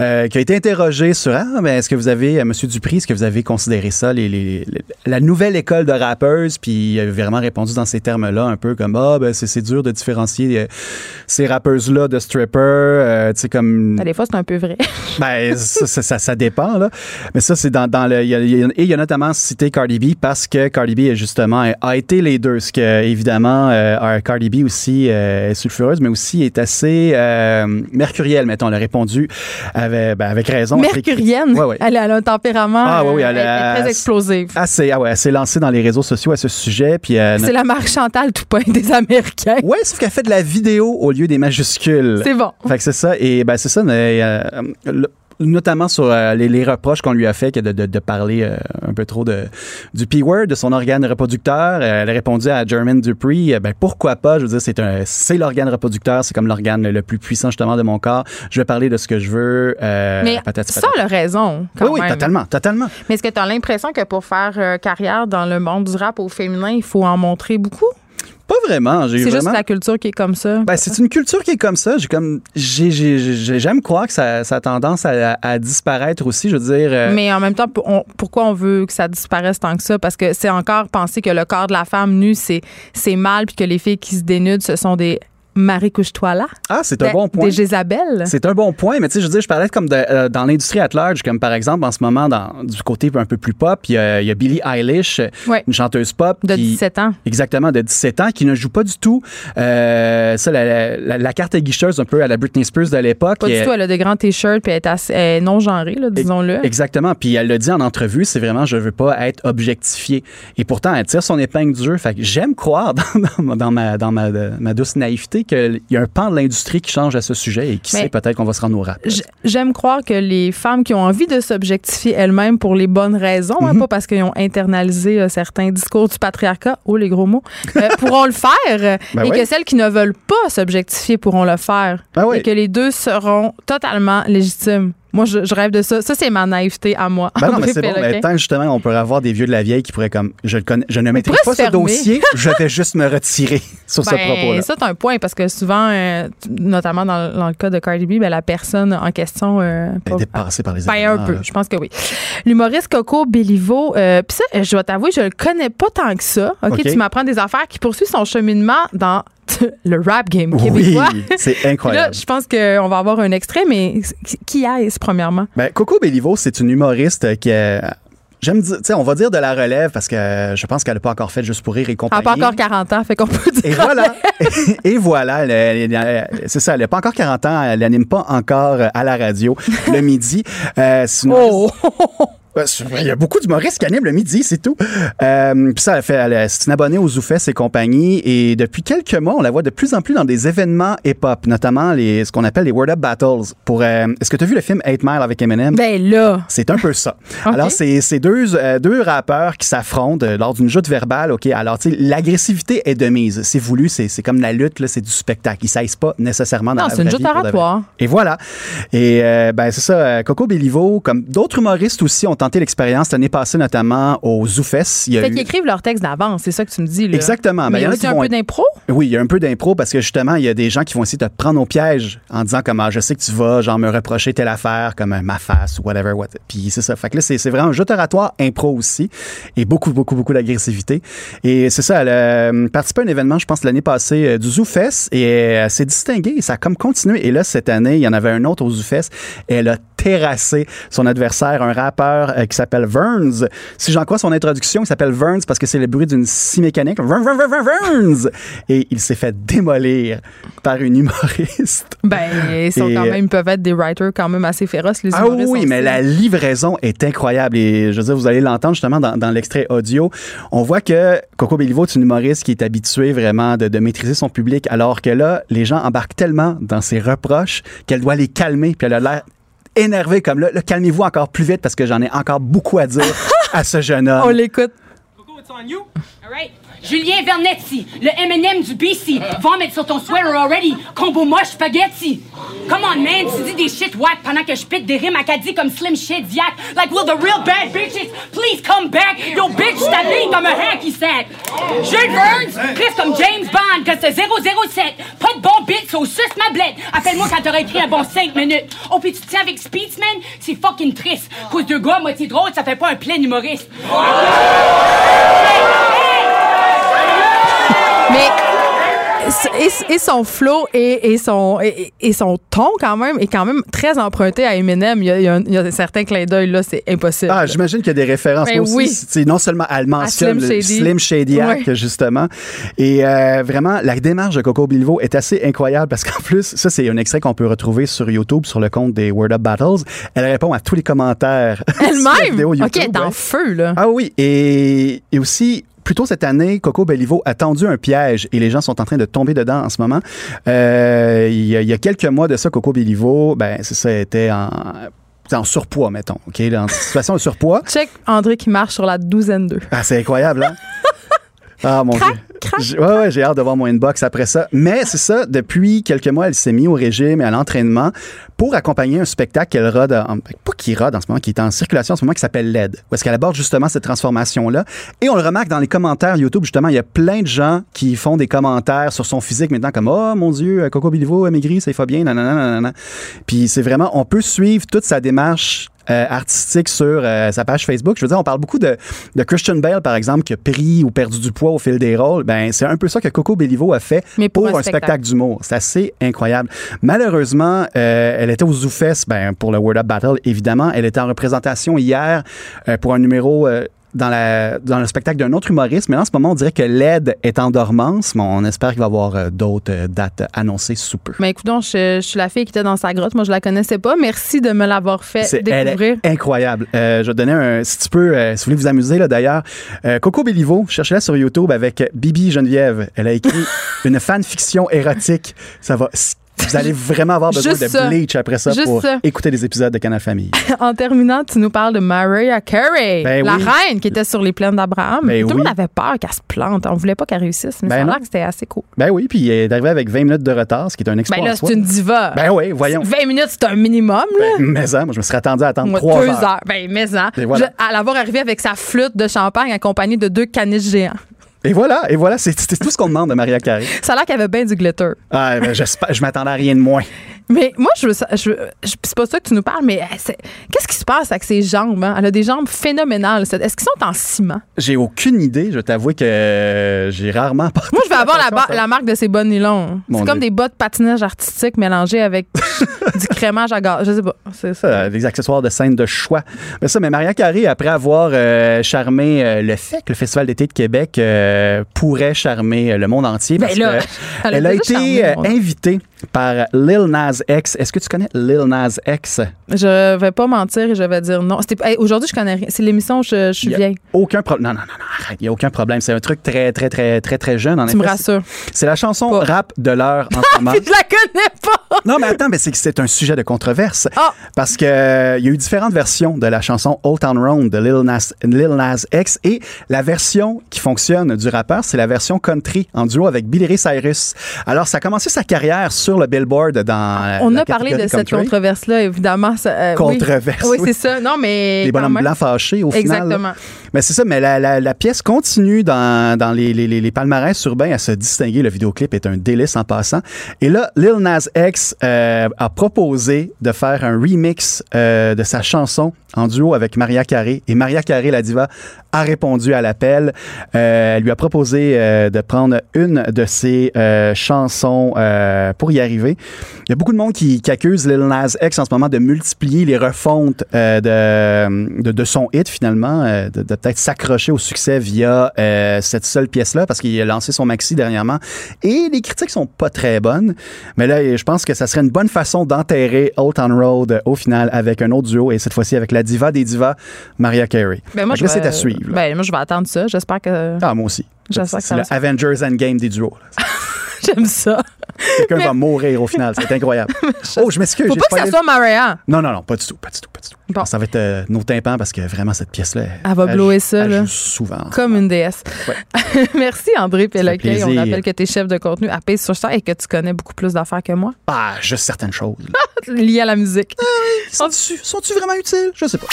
euh, qui a été interrogé sur Ah, mais est-ce que vous avez, euh, Monsieur Dupree, est-ce que vous avez considéré ça, les, les- les- la nouvelle école de rappeuses? Puis il a vraiment répondu dans ces termes-là, un peu comme Ah, ben c'est dur de différencier euh, ces rappeuses-là de strippers. euh, tu sais, comme. Ben, des fois, c'est un peu vrai. Ben, ça, ça, ça, ça dépend, là. Mais ça, c'est dans, dans le. il y a- et il y a notamment cité Cardi B parce que Cardi B, justement, a été les deux. Ce que, évidemment, euh, Cardi B aussi euh, est sulfureuse, mais aussi est assez euh, mercurielle, mettons. Elle a répondu avec, ben, avec raison. Mercurienne? Ouais, ouais. Elle, elle a un tempérament. Ah, oui, oui, euh, elle elle, a- est très explosive. Assez, ah ouais, elle s'est lancée dans les réseaux sociaux à ce sujet. Puis, euh, C'est la marque Chantal Toupin des Américains. Ouais, sauf qu'elle fait de la vidéo au lieu des majuscules. C'est bon. Fait que c'est ça. Et ben c'est ça. mais, euh, le- notamment sur euh, les, les reproches qu'on lui a fait que de, de, de parler euh, un peu trop de, du P-word, de son organe reproducteur. Euh, elle a répondu à Jermaine Dupree, ben pourquoi pas, je veux dire, c'est un c'est l'organe reproducteur, c'est comme l'organe le, le plus puissant justement de mon corps. Je vais parler de ce que je veux. Mais patati ça, a raison. Quand oui, oui, totalement, totalement. Mais est-ce que tu as l'impression que pour faire carrière dans le monde du rap au féminin, il faut en montrer beaucoup? Pas vraiment. J'ai C'est juste vraiment... la culture qui est comme ça. Ben, c'est une culture qui est comme ça. J'ai comme, j'ai, j'ai- j'ai- j'aime croire que ça, ça a tendance à, à disparaître aussi. Je veux dire. euh, Mais en même temps, on- pourquoi on veut que ça disparaisse tant que ça? Parce que c'est encore penser que le corps de la femme nue, c'est, c'est mal, puis que les filles qui se dénudent, ce sont des Marie couche-toi là. Ah, c'est un bon point. Des Jézabel. C'est un bon point, mais tu sais, je veux dire, je parlais comme de, euh, dans l'industrie at large, comme par exemple en ce moment, dans, du côté un peu plus pop, il y a, il y a Billie Eilish, Ouais. une chanteuse pop. De qui- 17 ans. Exactement, de 17 ans, qui ne joue pas du tout euh, ça, la, la- la carte guicheuse un peu à la Britney Spears de l'époque. Pas du tout. Elle a de grands t-shirts, puis elle est, assez- elle est non genrée, disons-le. Exactement. Puis elle l'a dit en entrevue, c'est vraiment je veux pas être objectifiée. Et pourtant, elle tire son épingle du jeu. Fait que j'aime croire dans, dans- dans ma, dans ma, ma douce naïveté qu'il y a un pan de l'industrie qui change à ce sujet et qui Mais- sait peut-être qu'on va se rendre au rap. J'aime croire que les femmes qui ont envie de s'objectifier elles-mêmes pour les bonnes raisons, hein, Mhm. pas parce qu'ils ont internalisé euh, certains discours du patriarcat, oh les gros mots, euh, pourront le faire euh, Ben et que celles qui ne veulent pas s'objectifier pourront le faire. Ben. Et que les deux seront totalement légitimes. Moi, je, je rêve de ça. Ça, c'est ma naïveté à moi. Ben non, mais c'est bon. Mais tant que justement, on pourrait avoir des vieux de la vieille qui pourraient comme, je, le connais, je ne maîtrise pas ce dossier, je vais juste me retirer sur ce Ben, propos-là. Ça, c'est un point parce que souvent, euh, notamment dans, dans le cas de Cardi B, ben, la personne en question. euh, pas- dépassée par les Ben, un peu, là. je pense que oui. L'humoriste Coco Bellivo, euh, puis ça, je dois t'avouer, je le connais pas tant que ça. OK, tu m'apprends des affaires qui poursuit son cheminement dans le rap game Oui, québécois. c'est Puis Là, incroyable. je pense qu'on va avoir un extrait, mais qui est-ce, premièrement? Ben, Coco Bellivo, c'est une humoriste qui est. J'aime dire, tu sais, on va dire de la relève parce que je pense qu'elle n'a pas encore fait juste pour rire et Elle compagnie. n'a pas encore 40 ans, fait qu'on peut dire. Et voilà. et voilà. elle- elle- elle- C'est ça. Elle n'a pas encore 40 ans. Elle n'anime pas encore à la radio le midi. Euh, Oh! Il y a beaucoup d'humoristes qui animent le midi, c'est tout. Euh, puis ça, elle fait, c'est une abonnée aux Zoufès et compagnie. Et depuis quelques mois, on la voit de plus en plus dans des événements hip-hop, notamment les, ce qu'on appelle les Word Up Battles. Pour, euh, est-ce que tu as vu le film 8 Mile avec Eminem? Ben là, C'est un peu ça. Alors, c'est c'est deux, euh, deux rappeurs qui s'affrontent lors d'une joute verbale. OK, alors, tu sais, l'agressivité est de mise. C'est voulu, c'est c'est comme la lutte, là, c'est du spectacle. Ils ne pas nécessairement dans non, la c'est une joute oratoire. Et voilà. Et ben c'est ça, Coco Bellivo, comme d'autres humoristes aussi, ont tenté l'expérience l'année passée, notamment au Zoufès. Il y a Fait eu- qu'ils écrivent leur texte d'avance, c'est ça que tu me dis. Là. Exactement. Ben, Mais il y en a qui un vont peu d'impro? Oui, il y a un peu d'impro parce que justement, il y a des gens qui vont essayer de te prendre au piège en disant comme ah, je sais que tu vas genre me reprocher telle affaire comme euh, ma face ou whatever. What. Puis c'est ça. Fait que là, c'est vraiment un jeu oratoire impro aussi et beaucoup, beaucoup, beaucoup d'agressivité. Et c'est ça, elle a euh, participé à un événement, je pense, l'année passée euh, du ZooFest et elle s'est distinguée et ça a comme continué. Et là, cette année, il y en avait un autre au ZooFest elle a terrassé son adversaire, un rappeur qui s'appelle Verns. Si j'en crois son introduction, il s'appelle Verns parce que c'est le bruit d'une scie mécanique. Vern, Vern, Vern, Vern, Verns! Et il s'est fait démolir par une humoriste. Ben, ils sont Et- quand même, ils peuvent être des writers quand même assez féroces, les Ah humoristes oui, aussi. mais la livraison est incroyable et je veux dire, vous allez l'entendre justement dans, dans l'extrait audio. On voit que Coco Bellivo est une humoriste qui est habituée vraiment de, de maîtriser son public alors que là, les gens embarquent tellement dans ses reproches qu'elle doit les calmer puis elle a l'air énervé comme là. Là, calmez-vous encore plus vite parce que j'en ai encore beaucoup à dire à ce jeune homme. On l'écoute. Julien Vernetti, le M&M du BC. Mettre sur ton sweater already. Combo moche spaghetti. Come on, man. Tu dis des shit whack pendant que je pite des rimes acadies comme Slim Shit Yak. Like, will the real bad bitches please come back? Yo, bitch, t'habilles comme un hacky sack. Jules Burns, Chris comme James Bond, que c'est 007. Pas de bon beat, so suce ma blette. Appelle-moi quand t'auras écrit un bon 5 minutes. Oh, puis tu tiens avec Speedsman? C'est fucking triste. Cause deux gars à moitié drôle, ça fait pas un plein humoriste. Mais et, et son flow et, et son et, et son ton quand même est quand même très emprunté à Eminem. Il y a, il y a, un, il y a un certain clin d'œil là, c'est impossible. Ah, j'imagine qu'il y a des références Ben aussi. oui. Non seulement elle mentionne Slim. Slim Shady Act, justement. Et euh, vraiment, la démarche de Coco Bilvo est assez incroyable parce qu'en plus, ça, c'est un extrait qu'on peut retrouver sur YouTube, sur le compte des Word Up Battles. Elle répond à tous les commentaires. Elle-même. Ok, en ouais. feu là. Ah oui, et, et aussi, plus tôt cette année, Coco Bellivo a tendu un piège et les gens sont en train de tomber dedans en ce moment. Euh, il, y a, il y a quelques mois de ça, Coco Bellivo, ben, c'est ça, était en, en surpoids, mettons, OK, en situation de surpoids. Check André qui marche sur la douzaine d'eux. Ah, c'est incroyable, hein? Ah, mon Crac, Dieu. Ouais, ouais, j'ai hâte de voir mon inbox après ça. Mais c'est ça, depuis quelques mois, elle s'est mise au régime et à l'entraînement pour accompagner un spectacle qu'elle rode, en- pas qui rode en ce moment, qui est en circulation en ce moment, qui s'appelle LED, où est-ce qu'elle aborde justement cette transformation-là. Et on le remarque dans les commentaires YouTube, justement, il y a plein de gens qui font des commentaires sur son physique maintenant, comme « Oh, mon Dieu, Coco Bilivo a maigri, ça y va bien, nanana, nanana. » Puis c'est vraiment, on peut suivre toute sa démarche euh, artistique sur euh, sa page Facebook. Je veux dire, on parle beaucoup de, de Christian Bale, par exemple, qui a pris ou perdu du poids au fil des rôles. Ben, c'est un peu ça que Coco Bellivo a fait Mais pour pour, un spectacle, spectacle. d'humour. C'est assez incroyable. Malheureusement, euh, elle était aux Zoufest, ben, pour le Word Up Battle, évidemment. Elle était en représentation hier pour un numéro... dans, la, dans le spectacle d'un autre humoriste, mais en ce moment, on dirait que l'aide est en dormance, mais on espère qu'il va y avoir euh, d'autres euh, dates annoncées sous peu. Mais écoute, donc, je, je suis la fille qui était dans sa grotte. Moi, je la connaissais pas. Merci de me l'avoir fait C'est- elle découvrir. est incroyable. Euh, je vais te donner un, si tu peux, euh, si vous voulez vous amuser là d'ailleurs, euh, Coco Bellivo, cherchez-la sur YouTube avec Bibi Geneviève. Elle a écrit une fanfiction érotique. Ça va. Vous allez vraiment avoir besoin de ça. bleach après ça Juste pour ça. écouter des épisodes de Canal Famille. En terminant, tu nous parles de Mariah Carey, Ben la oui. reine qui était sur les plaines d'Abraham. Ben Tout le oui. monde avait peur qu'elle se plante. On voulait pas qu'elle réussisse, mais Ben ça a non. l'air que c'était assez cool. Ben oui, puis elle est arrivée avec 20 minutes de retard, ce qui est un exploit. Ben là, c'est une diva. Ben oui, voyons. 20 minutes, c'est un minimum, là. Ben, mais ça, moi, je me serais attendu à attendre Moi, 3 deux heures. heures. Ben, mais voilà. Je- à l'avoir arrivé avec sa flûte de champagne accompagnée de deux caniches géants. Et voilà, et voilà, tout ce qu'on demande de Maria Carey. Ça a l'air qu'il y avait bien du glitter. Ah, ben, je m'attendais à rien de moins. Mais moi, je je, je- c'est pas ça que tu nous parles, mais c'est- qu'est-ce qui se passe avec ses jambes? hein? Elle a des jambes phénoménales. Est-ce qu'ils sont en ciment? J'ai aucune idée, je t'avoue que j'ai rarement porté Moi, je vais avoir la, à la marque de ces bas nylons. Mon C'est comme des bas de patinage artistique mélangés avec du crémage à gaz. Je sais pas. C'est ça. Euh, des accessoires de scène de choix. Mais ça, mais Maria Carré, après avoir euh, charmé euh, le que le Festival d'été de Québec euh, pourrait charmer euh, le monde entier, Ben parce là, que elle a elle a déjà été euh, invitée par Lil Nas X. Est-ce que tu connais Lil Nas X? Je vais pas mentir et je vais dire non. Hey, Aujourd'hui, je connais rien. C'est l'émission, je, je suis vieille. Aucun problème. Non, non, non, non, arrête. Il n'y a aucun problème. C'est un truc très, très, très, très, très jeune. En Tu me rassures. C'est la chanson Pas. rap de l'heure en ce moment. Je la connais pas! Non, mais attends, mais c'est que c'est un sujet de controverse. Ah. Parce que euh, y a eu différentes versions de la chanson Old Town Road de Lil Nas, Lil Nas X et la version qui fonctionne du rappeur, c'est la version country en duo avec Billy Ray Cyrus. Alors, ça a commencé sa carrière sur le Billboard dans On la a parlé de cette controverse-là, évidemment. ça, euh. Controverse, Oui, oui. c'est ça. Non, mais. Les bonhommes même. blancs fâchés au final. Exactement. Mais c'est ça, mais la, la- la pièce continue dans, dans les, les, les- les palmarès urbains à se distinguer. Le vidéoclip est un délice en passant. Et là, Lil Nas X euh, a proposé de faire un remix euh, de sa chanson en duo avec Maria Carey. Et Maria Carey, la diva, a répondu à l'appel. Euh, elle lui a proposé euh, de prendre une de ses euh, chansons euh, pour y arriver. Il y a beaucoup de monde qui, qui accuse Lil Nas X en ce moment de multiplier les refontes euh, de, de, de son hit finalement, euh, de, de peut-être s'accrocher au succès via euh, cette seule pièce-là parce qu'il a lancé son maxi dernièrement. Et les critiques sont pas très bonnes. Mais là, je pense que ça serait une bonne façon d'enterrer Old Town Road au final avec un autre duo et cette fois-ci avec la diva des divas, Maria Carey. Ben, moi, je vais- c'est à suivre. Là. Ben, moi, je vais attendre ça. J'espère que. Ah, moi aussi. J'espère que C'est ça le va se- Avengers Endgame des duos. J'aime ça. Quelqu'un va mourir au final. C'est incroyable. oh, je m'excuse. Faut pas que ça soit Maria. Non, non, non, pas du tout, pas du tout, pas du tout. Bon. Ça va être euh, nos tympans parce que vraiment, cette pièce-là. Elle va blower ça, elle là. joue souvent. Comme une déesse. Merci André Péloquet. On rappelle que tu es chef de contenu à Pace sur Star et que tu connais beaucoup plus d'affaires que moi Ah, juste certaines choses. liées à la musique. Sont-tu sont-tu vraiment utiles? Je sais pas.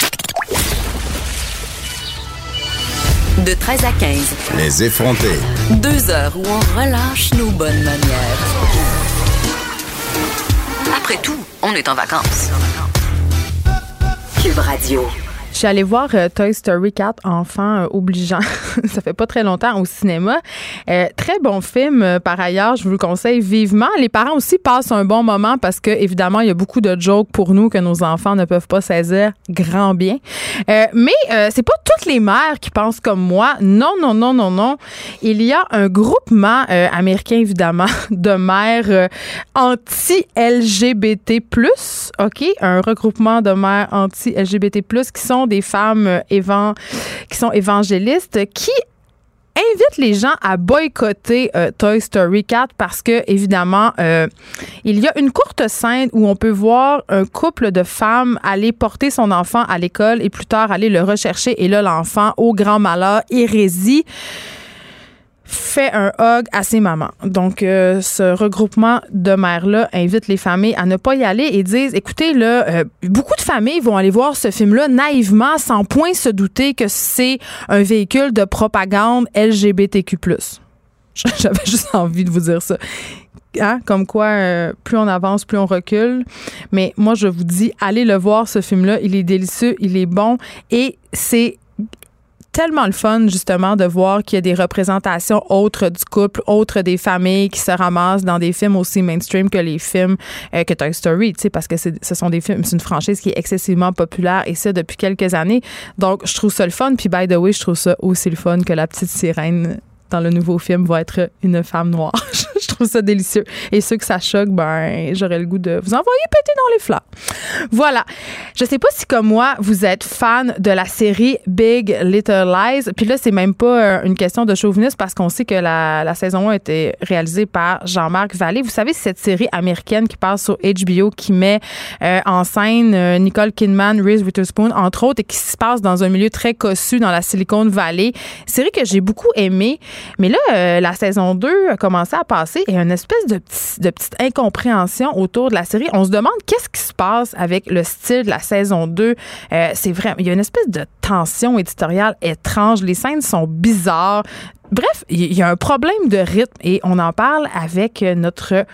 De 13 à 15, Les effrontés. deux heures où on relâche nos bonnes manières. Après tout, on est en vacances. Cube Radio. Je suis allée voir euh, Toy Story 4, enfant euh, obligeant. ça fait pas très longtemps au cinéma. Euh, très bon film, euh, par ailleurs. Je vous le conseille vivement. Les parents aussi passent un bon moment parce que, évidemment, il y a beaucoup de jokes pour nous que nos enfants ne peuvent pas saisir grand bien. Mais c'est pas toutes les mères qui pensent comme moi. Non, non, non, non, non. Il y a un groupement américain, évidemment, de mères anti-LGBT+, OK? Un regroupement de mères anti-LGBT+, qui sont des femmes euh, qui sont évangélistes, qui invite les gens à boycotter euh, Toy Story 4 parce que évidemment euh, il y a une courte scène où on peut voir un couple de femmes aller porter son enfant à l'école et plus tard aller le rechercher et là l'enfant au grand malheur hérésie fait un hug à ses mamans. Donc, euh, ce regroupement de mères-là invite les familles à ne pas y aller et disent, écoutez, là, euh, beaucoup de familles vont aller voir ce film-là naïvement, sans point se douter que c'est un véhicule de propagande LGBTQ+. J'avais juste envie de vous dire ça. Hein? Comme quoi, euh, plus on avance, plus on recule. Mais moi, je vous dis, allez le voir, ce film-là. Il est délicieux, il est bon et c'est tellement le fun, justement, de voir qu'il y a des représentations autres du couple, autres des familles qui se ramassent dans des films aussi mainstream que les films euh, que Toy Story, tu sais, parce que ce sont des films, c'est une franchise qui est excessivement populaire et ça depuis quelques années. Donc, je trouve ça le fun. Puis, by the way, je trouve ça aussi le fun que la petite sirène dans le nouveau film va être une femme noire. je trouve ça délicieux. Et ceux que ça choque, ben, j'aurais le goût de vous envoyer péter dans les fleurs. Voilà. Je sais pas si, comme moi, vous êtes fan de la série Big Little Lies. Puis là, c'est même pas euh, une question de chauvinisme parce qu'on sait que la, la saison 1 a été réalisée par Jean-Marc Vallée. Vous savez, cette série américaine qui passe sur HBO qui met euh, en scène euh, Nicole Kidman, Reese Witherspoon, entre autres, et qui se passe dans un milieu très cossu dans la Silicon Valley. Série que j'ai beaucoup aimée. Mais là, la saison 2 a commencé à passer et une espèce de petite incompréhension autour de la série. On se demande qu'est-ce qui se passe avec le style de la saison 2. Euh, c'est vrai, il y a une espèce de tension éditoriale étrange. Les scènes sont bizarres. Bref, il y a un problème de rythme et on en parle avec notre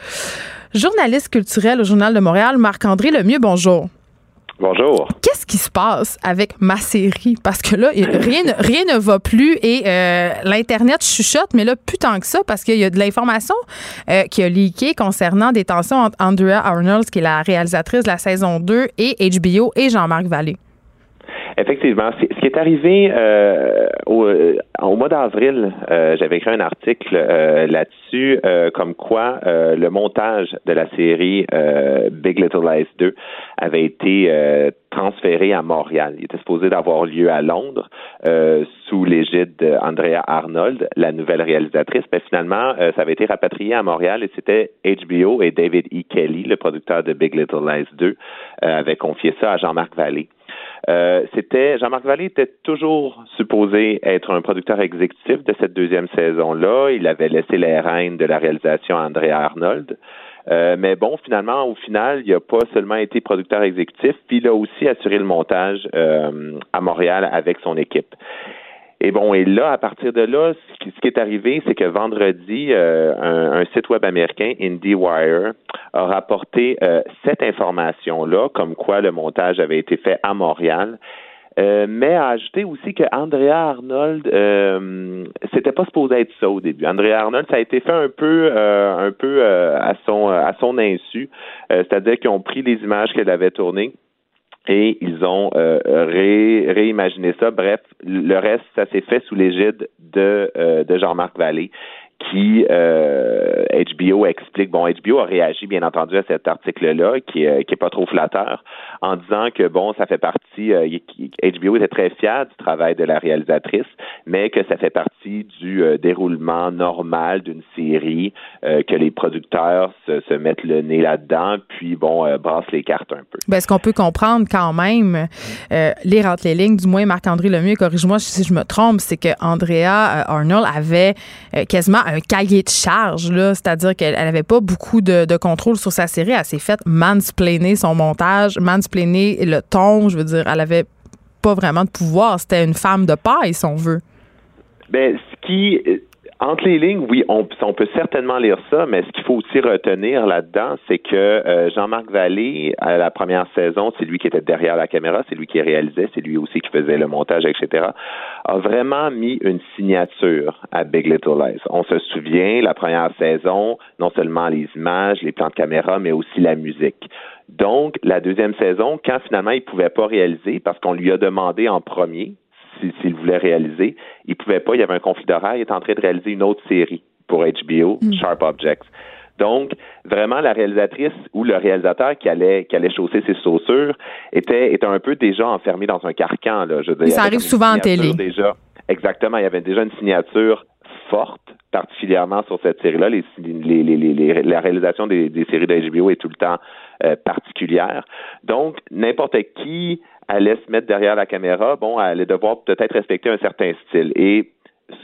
journaliste culturel au Journal de Montréal, Marc-André Lemieux. Bonjour. Bonjour. Qu'est-ce qui se passe avec ma série? Parce que là, rien, ne- rien ne va plus et euh, l'Internet chuchote, mais là, plus tant que ça, parce qu'il y a de l'information euh, qui a leaké concernant des tensions entre Andrea Arnold, qui est la réalisatrice de la saison 2, et HBO et Jean-Marc Vallée. Effectivement, ce qui est arrivé euh, au, euh, au mois d'avril, euh, j'avais écrit un article euh, là-dessus, euh, comme quoi euh, le montage de la série Big Little Lies 2 avait été transféré à Montréal. Il était supposé d'avoir lieu à Londres euh, sous l'égide d'Andrea Arnold, la nouvelle réalisatrice. Mais finalement, euh, ça avait été rapatrié à Montréal et c'était HBO et David E. Kelly, le producteur de Big Little Lies 2, euh, avait confié ça à Jean-Marc Vallée. Euh, c'était Jean-Marc Vallée était toujours supposé être un producteur exécutif de cette deuxième saison-là. Il avait laissé les rênes de la réalisation à Andrea Arnold. Euh, mais bon, finalement, au final, il n'a pas seulement été producteur exécutif, puis il a aussi assuré le montage euh, à Montréal avec son équipe. Et bon, et là, à partir de là, ce qui, ce qui est arrivé, c'est que vendredi, euh, un, un site web américain, IndieWire, a rapporté euh, cette information-là, comme quoi le montage avait été fait à Montréal. Euh, mais a ajouté aussi que Andrea Arnold, euh, c'était pas supposé être ça au début. Andrea Arnold, ça a été fait un peu, euh, un peu euh, à son à son insu, Euh, c'est-à-dire qu'ils ont pris les images qu'elle avait tournées et ils ont euh, ré- réimaginé ça. Bref, le reste, ça s'est fait sous l'égide de, euh, de Jean-Marc Vallée, qui euh, HBO explique. Bon, HBO a réagi bien entendu à cet article-là, qui est, qui est pas trop flatteur, en disant que bon, ça fait partie. Euh, HBO était très fier du travail de la réalisatrice, mais que ça fait partie du euh, déroulement normal d'une série, euh, que les producteurs se, se, mettent le nez là-dedans, puis bon, brassent les cartes un peu. Ben, ce qu'on peut comprendre quand même, lire entre les lignes, du moins Marc-André Lemieux, corrige-moi si je me trompe, c'est que Andrea Arnold avait quasiment un cahier de charge, là, c'est-à-dire qu'elle n'avait pas beaucoup de, contrôle sur sa série. Elle s'est faite mansplainer son montage, mansplainer le ton. Je veux dire, elle avait pas vraiment de pouvoir. C'était une femme de paille, si on veut. Ben, ce qui entre les lignes, oui, on, peut certainement lire ça, mais ce qu'il faut aussi retenir là-dedans, c'est que euh, Jean-Marc Vallée, à la première saison, c'est lui qui était derrière la caméra, c'est lui qui réalisait, c'est lui aussi qui faisait le montage, etc., a vraiment mis une signature à Big Little Lies. On se souvient, la première saison, non seulement les images, les plans de caméra, mais aussi la musique. Donc, la deuxième saison, quand finalement il pouvait pas réaliser, parce qu'on lui a demandé en premier, s'il voulait réaliser. Il pouvait pas, il y avait un conflit d'horaire, il était en train de réaliser une autre série pour HBO, mm. Sharp Objects. Donc, vraiment, la réalisatrice ou le réalisateur qui allait, qui allait chausser ses chaussures était, était un peu déjà enfermé dans un carcan. Là. Je ça arrive souvent en télé. Déjà. Exactement. Il y avait déjà une signature forte, particulièrement sur cette série-là. Les, les, les, la réalisation des, séries d'HBO est tout le temps euh, particulière. Donc, n'importe qui allait se mettre derrière la caméra, bon, elle allait devoir peut-être respecter un certain style. Et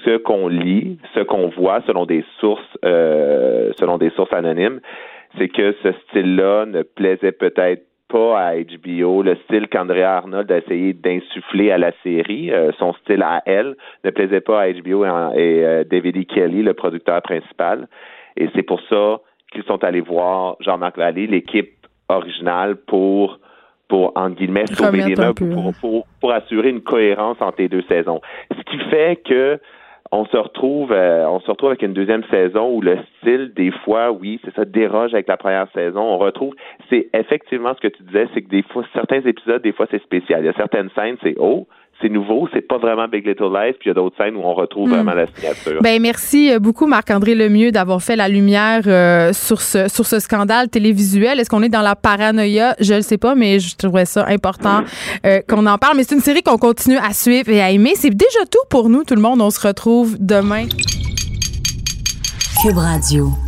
ce qu'on lit, ce qu'on voit selon des sources, euh, selon des sources anonymes, c'est que ce style-là ne plaisait peut-être pas à HBO, le style qu'Andrea Arnold a essayé d'insuffler à la série, euh, son style à elle, ne plaisait pas à HBO et, euh, David E. Kelly, le producteur principal. Et c'est pour ça qu'ils sont allés voir Jean-Marc Vallée, l'équipe originale, pour pour, en guillemets, sauver les meubles, pour, pour, pour, assurer une cohérence entre les deux saisons. Ce qui fait que on se retrouve euh, on se retrouve avec une deuxième saison où le style des fois oui c'est ça déroge avec la première saison. On retrouve c'est effectivement ce que tu disais c'est que des fois certains épisodes des fois c'est spécial. Il y a certaines scènes c'est oh c'est nouveau, c'est pas vraiment Big Little Lies, puis il y a d'autres scènes où on retrouve vraiment hmm. la signature. Ben merci euh, beaucoup Marc-André Lemieux d'avoir fait la lumière euh, sur ce sur ce scandale télévisuel. Est-ce qu'on est dans la paranoïa? Je le sais pas, mais je trouvais ça important euh, qu'on en parle. Mais c'est une série qu'on continue à suivre et à aimer. C'est déjà tout pour nous, tout le monde. On se retrouve demain. Cube Radio.